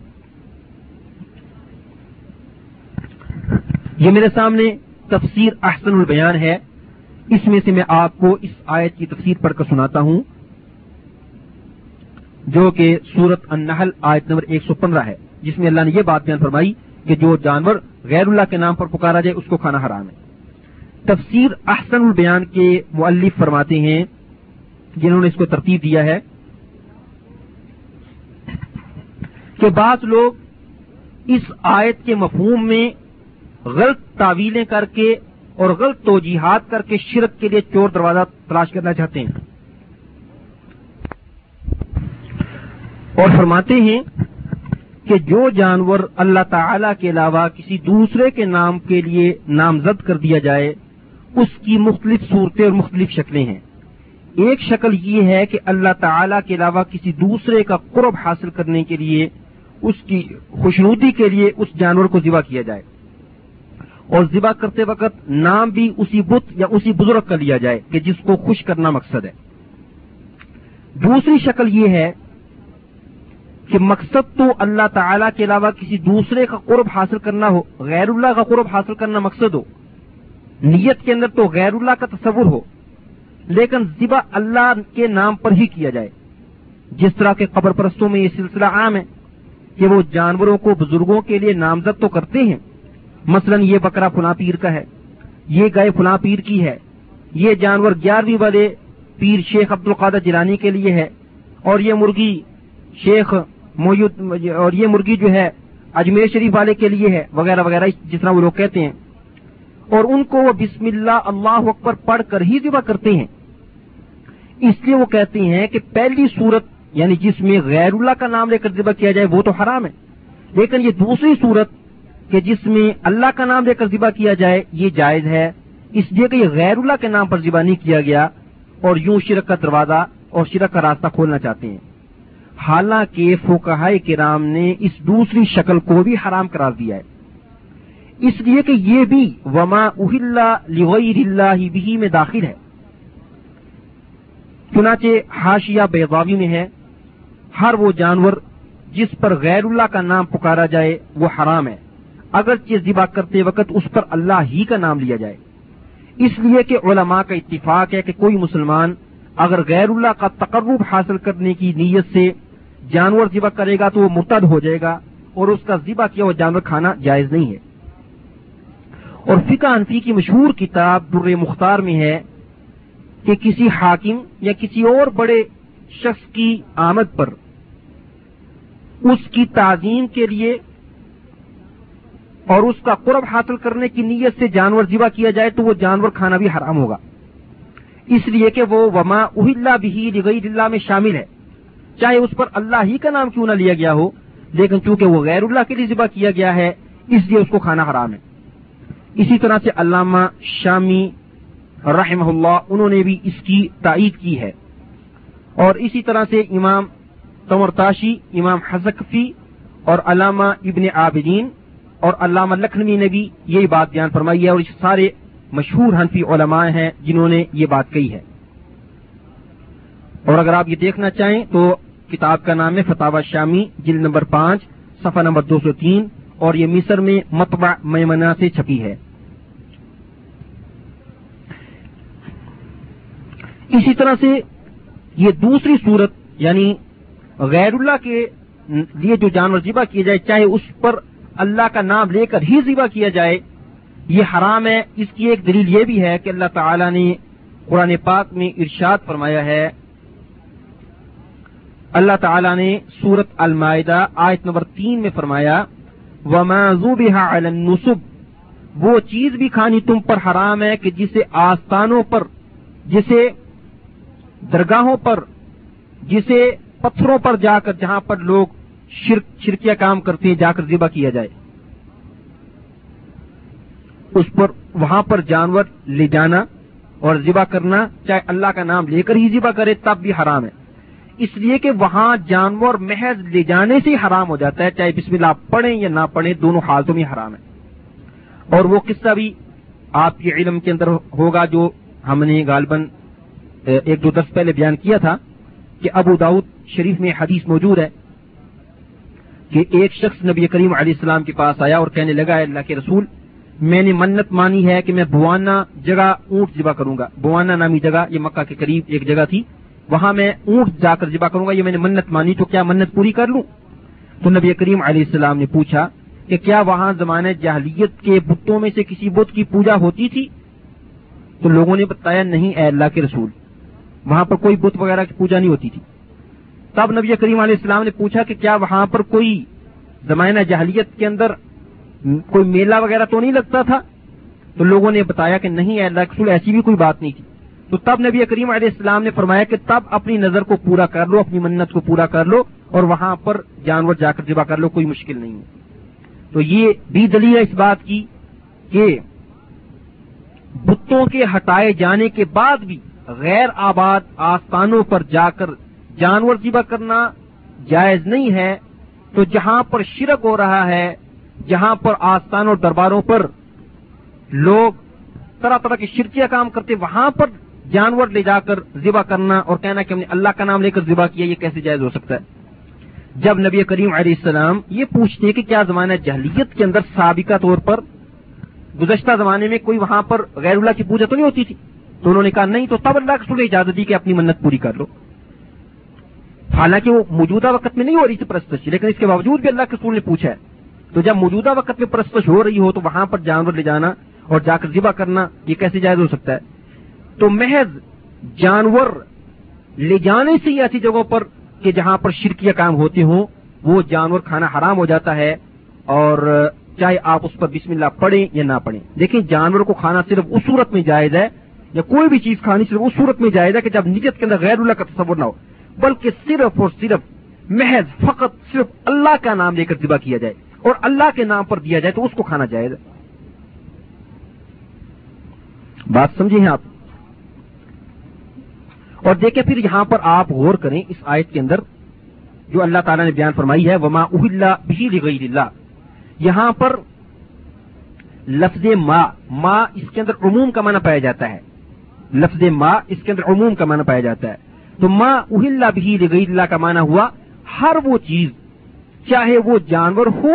یہ میرے سامنے تفسیر احسن البیان ہے۔ اس میں سے میں آپ کو اس آیت کی تفسیر پڑھ کر سناتا ہوں، جو کہ سورت النحل آیت نمبر ایک سو پندرہ ہے، جس میں اللہ نے یہ بات بیان فرمائی کہ جو جانور غیر اللہ کے نام پر پکارا جائے، اس کو کھانا حرام ہے۔ تفسیر احسن البیان کے مؤلف فرماتے ہیں، جنہوں نے اس کو ترتیب دیا ہے۔ کہ بعض لوگ اس آیت کے مفہوم میں غلط تعویلیں کر کے اور غلط توجیحات کر کے شرک کے لیے چور دروازہ تلاش کرنا چاہتے ہیں۔ اور فرماتے ہیں کہ جو جانور اللہ تعالی کے علاوہ کسی دوسرے کے نام کے لیے نامزد کر دیا جائے، اس کی مختلف صورتیں اور مختلف شکلیں ہیں۔ ایک شکل یہ ہے کہ اللہ تعالی کے علاوہ کسی دوسرے کا قرب حاصل کرنے کے لیے اس کی خوشنودی کے لیے اس جانور کو ذبح کیا جائے۔ اور ذبح کرتے وقت نام بھی اسی بت یا اسی بزرگ کا لیا جائے کہ جس کو خوش کرنا مقصد ہے۔ دوسری شکل یہ ہے کہ مقصد تو اللہ تعالی کے علاوہ کسی دوسرے کا قرب حاصل کرنا ہو، غیر اللہ کا قرب حاصل کرنا مقصد ہو۔ نیت کے اندر تو غیر اللہ کا تصور ہو، لیکن ذبح اللہ کے نام پر ہی کیا جائے۔ جس طرح کے قبر پرستوں میں یہ سلسلہ عام ہے کہ وہ جانوروں کو بزرگوں کے لیے نامزد تو کرتے ہیں۔ مثلا یہ بکرا فلاں پیر کا ہے، یہ گائے فلاں پیر کی ہے، یہ جانور گیارہویں والے پیر شیخ عبد القادر جیلانی کے لیے ہے، اور یہ مرغی شیخ اور یہ مرغی جو ہے اجمیر شریف والے کے لیے ہے، وغیرہ وغیرہ، جس طرح وہ لوگ کہتے ہیں۔ اور ان کو وہ بسم اللہ اللہ اکبر پڑھ کر ہی ذبح کرتے ہیں۔ اس لیے وہ کہتے ہیں کہ پہلی صورت یعنی جس میں غیر اللہ کا نام لے کر ذبح کیا جائے وہ تو حرام ہے۔ لیکن یہ دوسری صورت کہ جس میں اللہ کا نام لے کر ذبح کیا جائے، یہ جائز ہے۔ اس لیے کہ یہ غیر اللہ کے نام پر ذبح نہیں کیا گیا اور یوں شرک کا دروازہ اور شرک کا راستہ کھولنا چاہتے ہیں۔ حالانکہ فوکہ کرام نے اس دوسری شکل کو بھی حرام قرار دیا ہے۔ اس لیے کہ یہ بھی وما لغیر اللہ بھی میں داخل ہے۔ چنانچہ ہاشیا بیضاوی میں ہے۔ ہر وہ جانور جس پر غیر اللہ کا نام پکارا جائے، وہ حرام ہے۔ اگر چیز ذبح کرتے وقت اس پر اللہ ہی کا نام لیا جائے۔ اس لیے کہ علماء کا اتفاق ہے کہ کوئی مسلمان اگر غیر اللہ کا تقرب حاصل کرنے کی نیت سے جانور ذبح کرے گا تو وہ مرتد ہو جائے گا اور اس کا ذبح کیا ہوا جانور کھانا جائز نہیں ہے۔ اور فقہ انفی کی مشہور کتاب در مختار میں ہے کہ کسی حاکم یا کسی اور بڑے شخص کی آمد پر اس کی تعظیم کے لیے اور اس کا قرب حاصل کرنے کی نیت سے جانور ذبح کیا جائے تو وہ جانور کھانا بھی حرام ہوگا۔ اس لیے کہ وہ وما اہل بھی غیر اللہ میں شامل ہے۔ چاہے اس پر اللہ ہی کا نام کیوں نہ لیا گیا ہو، لیکن چونکہ وہ غیر اللہ کے لیے ذبح کیا گیا ہے، اس لیے اس کو کھانا حرام ہے۔ اسی طرح سے علامہ شامی رحمہ اللہ، انہوں نے بھی اس کی تائید کی ہے۔ اور اسی طرح سے امام تمرتاشی امام حزقفی اور علامہ ابن عابدین اور علامہ لکھنوی نے بھی یہی بات بیان فرمائی ہے اور اس سارے مشہور حنفی علماء ہیں جنہوں نے یہ بات کہی ہے۔ اور اگر آپ یہ دیکھنا چاہیں تو کتاب کا نام ہے فتح شامی، جلد نمبر پانچ، صفحہ نمبر دو سو تین اور یہ مصر میں متبع میمنا سے چھپی ہے۔ اسی طرح سے یہ دوسری صورت یعنی غیر اللہ کے لیے جو جانور ذبح کیا جائے، چاہے اس پر اللہ کا نام لے کر ہی ذبح کیا جائے، یہ حرام ہے۔ اس کی ایک دلیل یہ بھی ہے کہ اللہ تعالی نے قرآن پاک میں ارشاد فرمایا ہے۔ اللہ تعالی نے سورت المائدہ آیت نمبر تین میں فرمایا النصب وہ چیز بھی کھانی تم پر حرام ہے کہ جسے آستانوں پر، جسے درگاہوں پر، جسے پتھروں پر جا کر جہاں پر لوگ شرک شرکیہ کام کرتے ہیں، جا کر ذبح کیا جائے۔ اس پر وہاں پر جانور لے جانا اور ذبح کرنا، چاہے اللہ کا نام لے کر ہی ذبح کرے، تب بھی حرام ہے۔ اس لیے کہ وہاں جانور محض لے جانے سے ہی حرام ہو جاتا ہے، چاہے بسم اللہ پڑھیں یا نہ پڑھیں، دونوں حالتوں میں حرام ہے۔ اور وہ قصہ بھی آپ کے علم کے اندر ہوگا جو ہم نے غالباً ایک دو دس پہلے بیان کیا تھا۔ کہ ابو داؤد شریف میں حدیث موجود ہے کہ ایک شخص نبی کریم علیہ السلام کے پاس آیا اور کہنے لگا اللہ کے رسول، میں نے منت مانی ہے کہ میں بوانا جگہ اونٹ ذبح کروں گا. بوانا نامی جگہ، یہ مکہ کے قریب ایک جگہ تھی. وہاں میں اونٹ جا کر ذبح کروں گا، یہ میں نے منت مانی، تو کیا منت پوری کر لوں؟ تو نبی کریم علیہ السلام نے پوچھا کہ کیا وہاں زمانہ جہلیت کے بتوں میں سے کسی بت کی پوجا ہوتی تھی؟ تو لوگوں نے بتایا، نہیں، اے اللہ کے رسول وہاں پر کوئی بت وغیرہ کی پوجا نہیں ہوتی تھی۔ تب نبی کریم علیہ السلام نے پوچھا کہ کیا وہاں پر کوئی زمانہ جہلیت کے اندر کوئی میلہ وغیرہ تو نہیں لگتا تھا؟ تو لوگوں نے بتایا کہ نہیں اللہ رسول، ایسی بھی کوئی بات نہیں تھی۔ تو تب نبی کریم علیہ السلام نے فرمایا کہ تب اپنی نظر کو پورا کر لو، اپنی منت کو پورا کر لو اور وہاں پر جانور جا کر ذبح کر لو، کوئی مشکل نہیں۔ ہے تو یہ بھی دلیل ہے اس بات کی کہ بتوں کے ہٹائے جانے کے بعد بھی غیر آباد آستانوں پر جا کر جانور ذبح کرنا جائز نہیں ہے۔ تو جہاں پر شرک ہو رہا ہے، جہاں پر آستان اور درباروں پر لوگ طرح طرح کے شرکیہ کام کرتے وہاں پر جانور لے جا کر ذبح کرنا اور کہنا کہ ہم نے اللہ کا نام لے کر ذبح کیا، یہ کیسے جائز ہو سکتا ہے؟ جب نبی کریم علیہ السلام یہ پوچھتے کہ کیا زمانہ جہلیت کے اندر سابقہ طور پر گزشتہ زمانے میں کوئی وہاں پر غیر اللہ کی پوجا تو نہیں ہوتی تھی؟ تو انہوں نے کہا، نہیں تو تب اللہ کے اجازت دی کہ اپنی منت پوری کر لو۔ حالانکہ وہ موجودہ وقت میں نہیں ہو رہی تھی پرستش، لیکن اس کے باوجود بھی اللہ کے سور نے پوچھا ہے۔ تو جب موجودہ وقت میں پرستش ہو رہی ہو، تو وہاں پر جانور لے جانا اور جا کر ذبح کرنا، یہ کیسے جائز ہو سکتا ہے؟ تو محض جانور لے جانے سے ہی ایسی جگہوں پر کہ جہاں پر شرکیہ کام ہوتے ہوں، وہ جانور کھانا حرام ہو جاتا ہے اور چاہے آپ اس پر بسم اللہ پڑھیں یا نہ پڑھیں۔ دیکھیں، جانور کو کھانا صرف اس صورت میں جائز ہے یا کوئی بھی چیز کھانی صرف اس صورت میں جائز ہے کہ جب نیت کے اندر غیر اللہ کا تصور نہ ہو، بلکہ صرف اور صرف محض فقط صرف اللہ کا نام لے کر ذبح کیا جائے اور اللہ کے نام پر دیا جائے تو اس کو کھانا جائز۔ ہے بات سمجھے ہیں آپ؟ اور دیکھیں پھر یہاں پر آپ غور کریں اس آیت کے اندر جو اللہ تعالیٰ نے بیان فرمائی ہے، وما اہل بھی اللہ یہاں پر لفظ ما ما اس کے اندر عموم کا معنی پایا جاتا ہے۔ لفظ ما اس کے اندر عموم کا معنی پایا جاتا ہے۔ تو ما اہل بھی لغیر اللہ کا معنی ہوا ہر وہ چیز، چاہے وہ جانور ہو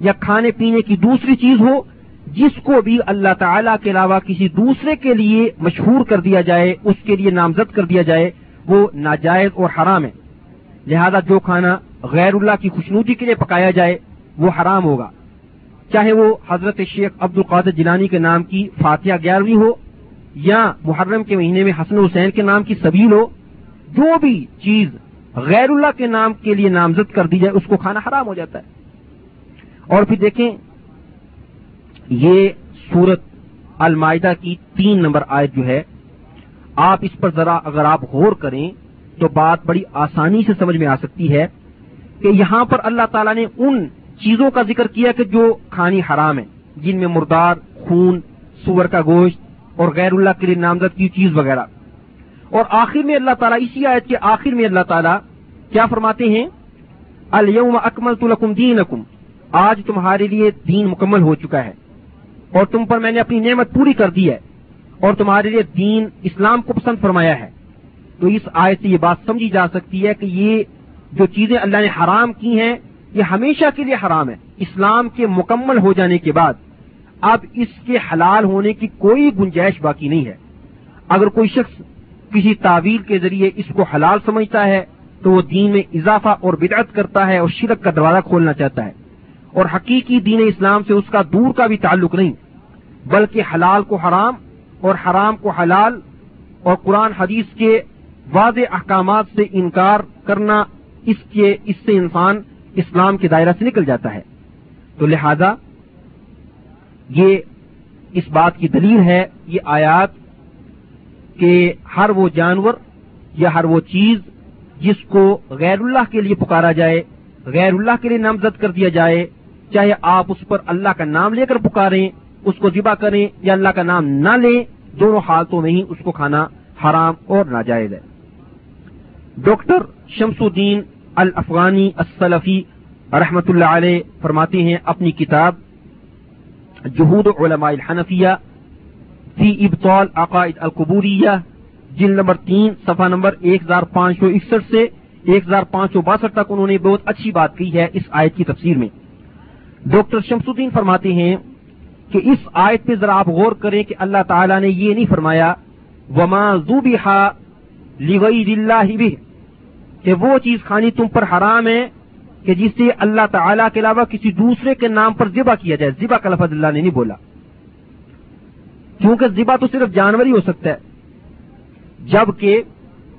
یا کھانے پینے کی دوسری چیز ہو، جس کو بھی اللہ تعالی کے علاوہ کسی دوسرے کے لیے مشہور کر دیا جائے، اس کے لیے نامزد کر دیا جائے، وہ ناجائز اور حرام ہے۔ لہذا جو کھانا غیر اللہ کی خوشنودی کے لیے پکایا جائے، وہ حرام ہوگا۔ چاہے وہ حضرت شیخ عبد القادر جلانی کے نام کی فاتحہ گیارہویں ہو یا محرم کے مہینے میں حسن حسین کے نام کی سبیل ہو، جو بھی چیز غیر اللہ کے نام کے لیے نامزد کر دی جائے، اس کو کھانا حرام ہو جاتا ہے۔ اور پھر دیکھیں، یہ سورت المائدہ کی تین نمبر آیت جو ہے، آپ اس پر ذرا اگر آپ غور کریں تو بات بڑی آسانی سے سمجھ میں آ سکتی ہے کہ یہاں پر اللہ تعالیٰ نے ان چیزوں کا ذکر کیا کہ جو کھانی حرام ہے جن میں مردار، خون، سور کا گوشت اور غیر اللہ کے لیے نامزد کی چیز وغیرہ۔ اور آخر میں اللہ تعالیٰ، اسی آیت کے آخر میں اللہ تعالیٰ کیا فرماتے ہیں؟ الم اکمل تو دین آج تمہارے لیے دین مکمل ہو چکا ہے۔ اور تم پر میں نے اپنی نعمت پوری کر دی ہے۔ اور تمہارے لیے دین اسلام کو پسند فرمایا ہے۔ تو اس آیت سے یہ بات سمجھی جا سکتی ہے کہ یہ جو چیزیں اللہ نے حرام کی ہیں، یہ ہمیشہ کے لیے حرام ہے اسلام کے مکمل ہو جانے کے بعد اب اس کے حلال ہونے کی کوئی گنجائش باقی نہیں ہے۔ اگر کوئی شخص کسی تعویل کے ذریعے اس کو حلال سمجھتا ہے، تو وہ دین میں اضافہ اور بدعت کرتا ہے اور شرک کا دروازہ کھولنا چاہتا ہے۔ اور حقیقی دین اسلام سے اس کا دور کا بھی تعلق نہیں، بلکہ حلال کو حرام اور حرام کو حلال اور قرآن حدیث کے واضح احکامات سے انکار کرنا، اس کے، اس سے انسان اسلام کے دائرہ سے نکل جاتا ہے۔ تو لہذا یہ اس بات کی دلیل ہے، یہ آیات کہ ہر وہ جانور یا ہر وہ چیز جس کو غیر اللہ کے لیے پکارا جائے، غیر اللہ کے لیے نامزد کر دیا جائے، چاہے آپ اس پر اللہ کا نام لے کر پکاریں، اس کو ذبح کریں یا اللہ کا نام نہ لیں، دونوں حالتوں میں ہی اس کو کھانا حرام اور ناجائز ہے۔ ڈاکٹر شمس الدین الافغانی السلفی رحمت اللہ علیہ فرماتے ہیں، اپنی کتاب جہود علماء الحنفیہ فی ابطال عقائد القبوریہ جن نمبر تین، صفحہ نمبر ایک ہزار پانچ سو اکسٹھ سے ایک ہزار پانچ سو باسٹھ تک انہوں نے بہت اچھی بات کی ہے اس آیت کی تفسیر میں۔ ڈاکٹر شمس الدین فرماتے ہیں کہ اس آیت پہ ذرا آپ غور کریں کہ اللہ تعالیٰ نے یہ نہیں فرمایا، وما زوبہ اللہ بھی کہ وہ چیز کھانی تم پر حرام ہے کہ جسے اللہ تعالیٰ کے علاوہ کسی دوسرے کے نام پر ذبح کیا جائے، ذبح کا لفظ اللہ نے نہیں بولا۔ کیونکہ ذبح تو صرف جانور ہی ہو سکتا ہے۔ جبکہ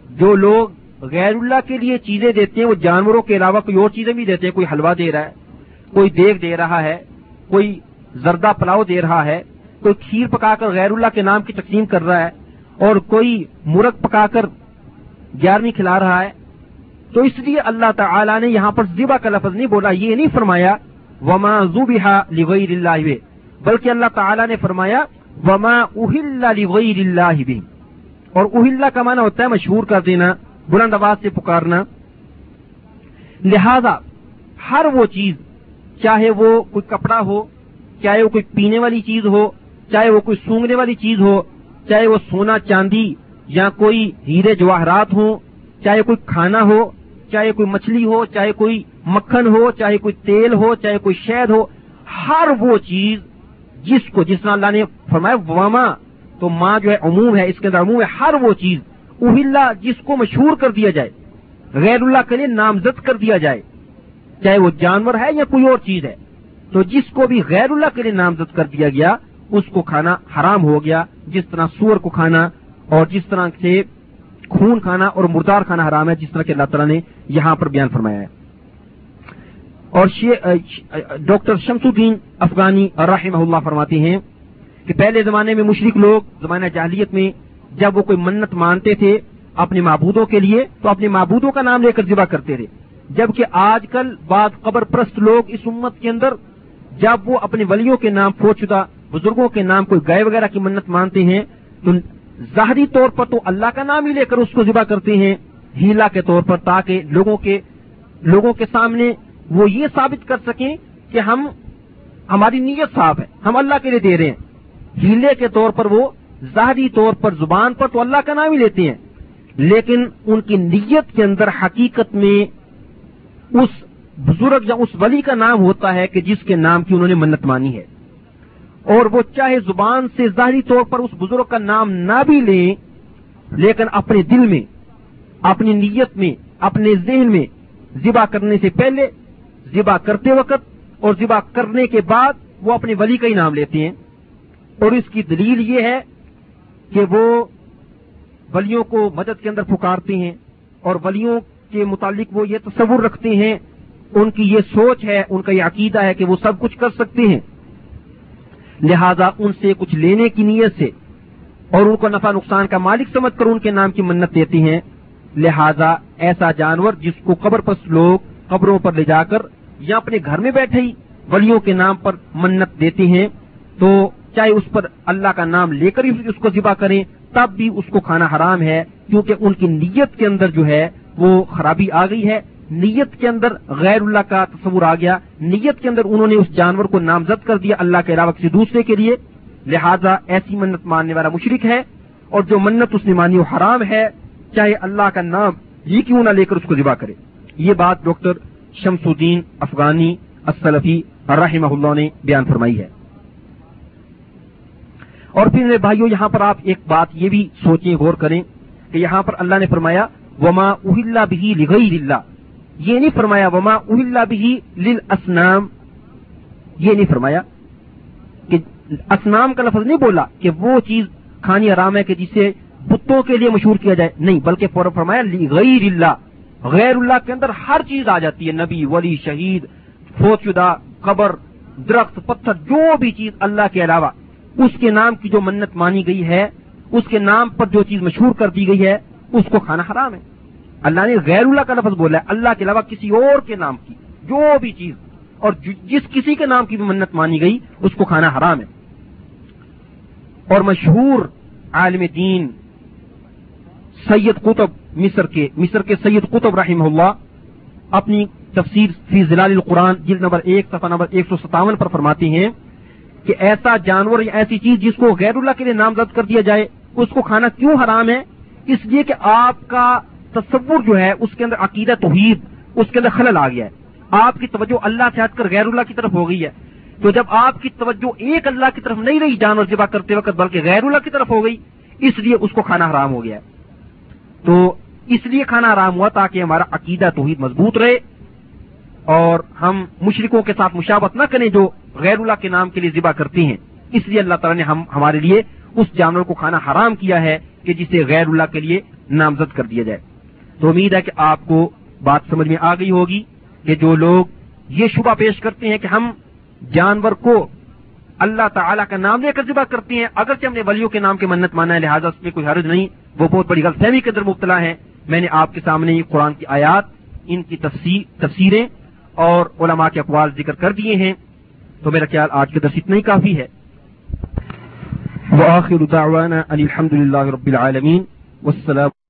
جو لوگ غیر اللہ کے لیے چیزیں دیتے ہیں، وہ جانوروں کے علاوہ کوئی اور چیزیں بھی دیتے ہیں، کوئی حلوہ دے رہا ہے، کوئی دیگ دے رہا ہے، کوئی زردہ پلاؤ دے رہا ہے، کوئی کھیر پکا کر غیر اللہ کے نام کی تقسیم کر رہا ہے، اور کوئی مرغ پکا کر گیارہویں کھلا رہا ہے تو اس لیے اللہ تعالی نے یہاں پر ذبح کا لفظ نہیں بولا، یہ نہیں فرمایا، وما زوبہ لغیر اللہ بلکہ اللہ تعالیٰ نے فرمایا، وما اہل لغیر اللہ بھی اور اہل کا معنی ہوتا ہے مشہور کر دینا، بلند آواز سے پکارنا۔ لہذا، ہر وہ چیز، چاہے وہ کوئی کپڑا ہو، چاہے وہ کوئی پینے والی چیز ہو، چاہے وہ کوئی سونگنے والی چیز ہو، چاہے وہ سونا چاندی یا کوئی ہیرے جواہرات ہوں، چاہے کوئی کھانا ہو چاہے کوئی مچھلی ہو، چاہے کوئی مکھن ہو، چاہے کوئی تیل ہو، چاہے کوئی شہد ہو، ہر وہ چیز جس کو، جس نے اللہ نے فرمایا، وما، تو ماں جو ہے عموم ہے، اس کے اندر عموم ہے، ہر وہ چیز اہل جس کو مشہور کر دیا جائے، غیر اللہ کے لیے نامزد کر دیا جائے، چاہے وہ جانور ہے یا کوئی اور چیز ہے، تو جس کو بھی غیر اللہ کے لیے نامزد کر دیا گیا، اس کو کھانا حرام ہو گیا، جس طرح سور کو کھانا اور جس طرح سے خون کھانا اور مردار کھانا حرام ہے، جس طرح کہ اللہ تعالیٰ نے یہاں پر بیان فرمایا ہے۔ اور ڈاکٹر شمس الدین افغانی رحمہ اللہ فرماتے ہیں کہ پہلے زمانے میں مشرق لوگ، زمانہ جاہلیت میں جب وہ کوئی منت مانتے تھے اپنے معبودوں کے لیے، تو اپنے معبودوں کا نام لے کر ذبح کرتے تھے۔ جبکہ آج کل بعض قبر پرست لوگ اس امت کے اندر جب وہ اپنے ولیوں کے نام فوج شدہ بزرگوں کے نام کوئی گائے وغیرہ کی منت مانتے ہیں، تو ظاہری طور پر تو اللہ کا نام ہی لے کر اس کو ذبح کرتے ہیں، ہیلا کے طور پر تاکہ لوگوں کے لوگوں کے سامنے وہ یہ ثابت کر سکیں کہ ہم، ہماری نیت صاف ہے، ہم اللہ کے لیے دے رہے ہیں۔ ہیلے کے طور پر وہ ظاہری طور پر زبان پر تو اللہ کا نام ہی لیتے ہیں۔ لیکن ان کی نیت کے اندر حقیقت میں اس بزرگ یا اس ولی کا نام ہوتا ہے کہ جس کے نام کی انہوں نے منت مانی ہے۔ اور وہ چاہے زبان سے ظاہری طور پر اس بزرگ کا نام نہ بھی لیں، لیکن اپنے دل میں، اپنی نیت میں، اپنے ذہن میں ذبح کرنے سے پہلے، ذبح کرتے وقت اور ذبح کرنے کے بعد وہ اپنے ولی کا ہی نام لیتے ہیں۔ اور اس کی دلیل یہ ہے کہ وہ ولیوں کو مدد کے اندر پکارتے ہیں اور ولیوں کے متعلق وہ یہ تصور رکھتے ہیں، ان کی یہ سوچ ہے، ان کا یہ عقیدہ ہے کہ وہ سب کچھ کر سکتے ہیں۔ لہذا ان سے کچھ لینے کی نیت سے اور ان کو نفع نقصان کا مالک سمجھ کر ان کے نام کی منت دیتے ہیں۔ لہذا ایسا جانور جس کو قبر پر لوگ قبروں پر لے جا کر یا اپنے گھر میں بیٹھے ہی ولیوں کے نام پر منت دیتے ہیں، تو چاہے اس پر اللہ کا نام لے کر ہی اس کو ذبح کریں، تب بھی اس کو کھانا حرام ہے، کیونکہ ان کی نیت کے اندر جو ہے وہ خرابی آ گئی ہے۔ نیت کے اندر غیر اللہ کا تصور آ گیا۔ نیت کے اندر انہوں نے اس جانور کو نامزد کر دیا اللہ کے علاوہ کسی دوسرے کے لیے۔ لہذا ایسی منت ماننے والا مشرق ہے اور جو منت اس نے مانی وہ حرام ہے۔ چاہے اللہ کا نام ہی کیوں نہ لے کر اس کو ذبح کرے۔ یہ بات ڈاکٹر شمس الدین افغانی اسلفی رحمہ اللہ نے بیان فرمائی ہے۔ اور پھر میرے بھائیوں یہاں پر آپ ایک بات یہ بھی سوچیں، غور کریں کہ یہاں پر اللہ نے فرمایا، وما اہل بھی لغیر اللہ یہ نہیں فرمایا، وما اہل بھی لل اسنام یہ نہیں فرمایا کہ اسنام کا لفظ نہیں بولا کہ وہ چیز کھانی آرام ہے کہ جسے بتوں کے لیے مشہور کیا جائے۔ نہیں، بلکہ فور فرمایا غیر اللہ غیر اللہ کے اندر ہر چیز آ جاتی ہے۔ نبی، ولی، شہید فوت شدہ قبر، درخت، پتھر، جو بھی چیز اللہ کے علاوہ۔ اس کے نام کی جو منت مانی گئی ہے، اس کے نام پر جو چیز مشہور کر دی گئی ہے، اس کو کھانا حرام ہے۔ اللہ نے غیر اللہ کا لفظ بولا ہے، اللہ کے علاوہ کسی اور کے نام کی، جو بھی چیز۔ اور جس کسی کے نام کی بھی منت مانی گئی، اس کو کھانا حرام ہے۔ اور مشہور عالم دین سید قطب مصر کے مصر کے سید قطب رحمہ اللہ اپنی تفسیر فی زلال القرآن جلد نمبر ایک، صفحہ نمبر ایک سو ستاون پر فرماتے ہیں کہ ایسا جانور یا ایسی چیز جس کو غیر اللہ کے لیے نامزد کر دیا جائے، اس کو کھانا کیوں حرام ہے؟ اس لیے کہ آپ کا تصور جو ہے، اس کے اندر عقیدہ توحید، اس کے اندر خلل آ گیا ہے۔ آپ کی توجہ اللہ سے ہٹ کر غیر اللہ کی طرف ہو گئی ہے۔ تو جب آپ کی توجہ ایک اللہ کی طرف نہیں رہی جانور ذبح کرتے وقت، بلکہ غیر اللہ کی طرف ہو گئی، اس لیے اس کو کھانا حرام ہو گیا تو اس لیے کھانا حرام ہوا تاکہ ہمارا عقیدہ توحید مضبوط رہے اور ہم مشرقوں کے ساتھ مشابت نہ کریں جو غیر اللہ کے نام کے لیے ذبح کرتی ہیں۔ اس لیے اللہ تعالیٰ نے ہم، ہمارے لیے اس جانور کو کھانا حرام کیا ہے کہ جسے غیر اللہ کے لیے نامزد کر دیا جائے۔ تو امید ہے کہ آپ کو بات سمجھ میں آ گئی ہوگی کہ جو لوگ یہ شبہ پیش کرتے ہیں کہ ہم جانور کو اللہ تعالیٰ کا نام لے کر ذبح کرتے ہیں، اگرچہ ہم نے ولیوں کے نام کے منت مانا ہے، لہٰذا اس میں کوئی حرج نہیں، وہ بہت بڑی غلط فہمی کے اندر مبتلا ہے میں نے آپ کے سامنے قرآن کی آیات، ان کی تفسیریں اور علماء کے اقوال ذکر کر دیے ہیں۔ تو میرا خیال آج کے درس اتنا ہی کافی ہے۔ وآخر دعوانا الحمد للہ رب العالمین، والسلام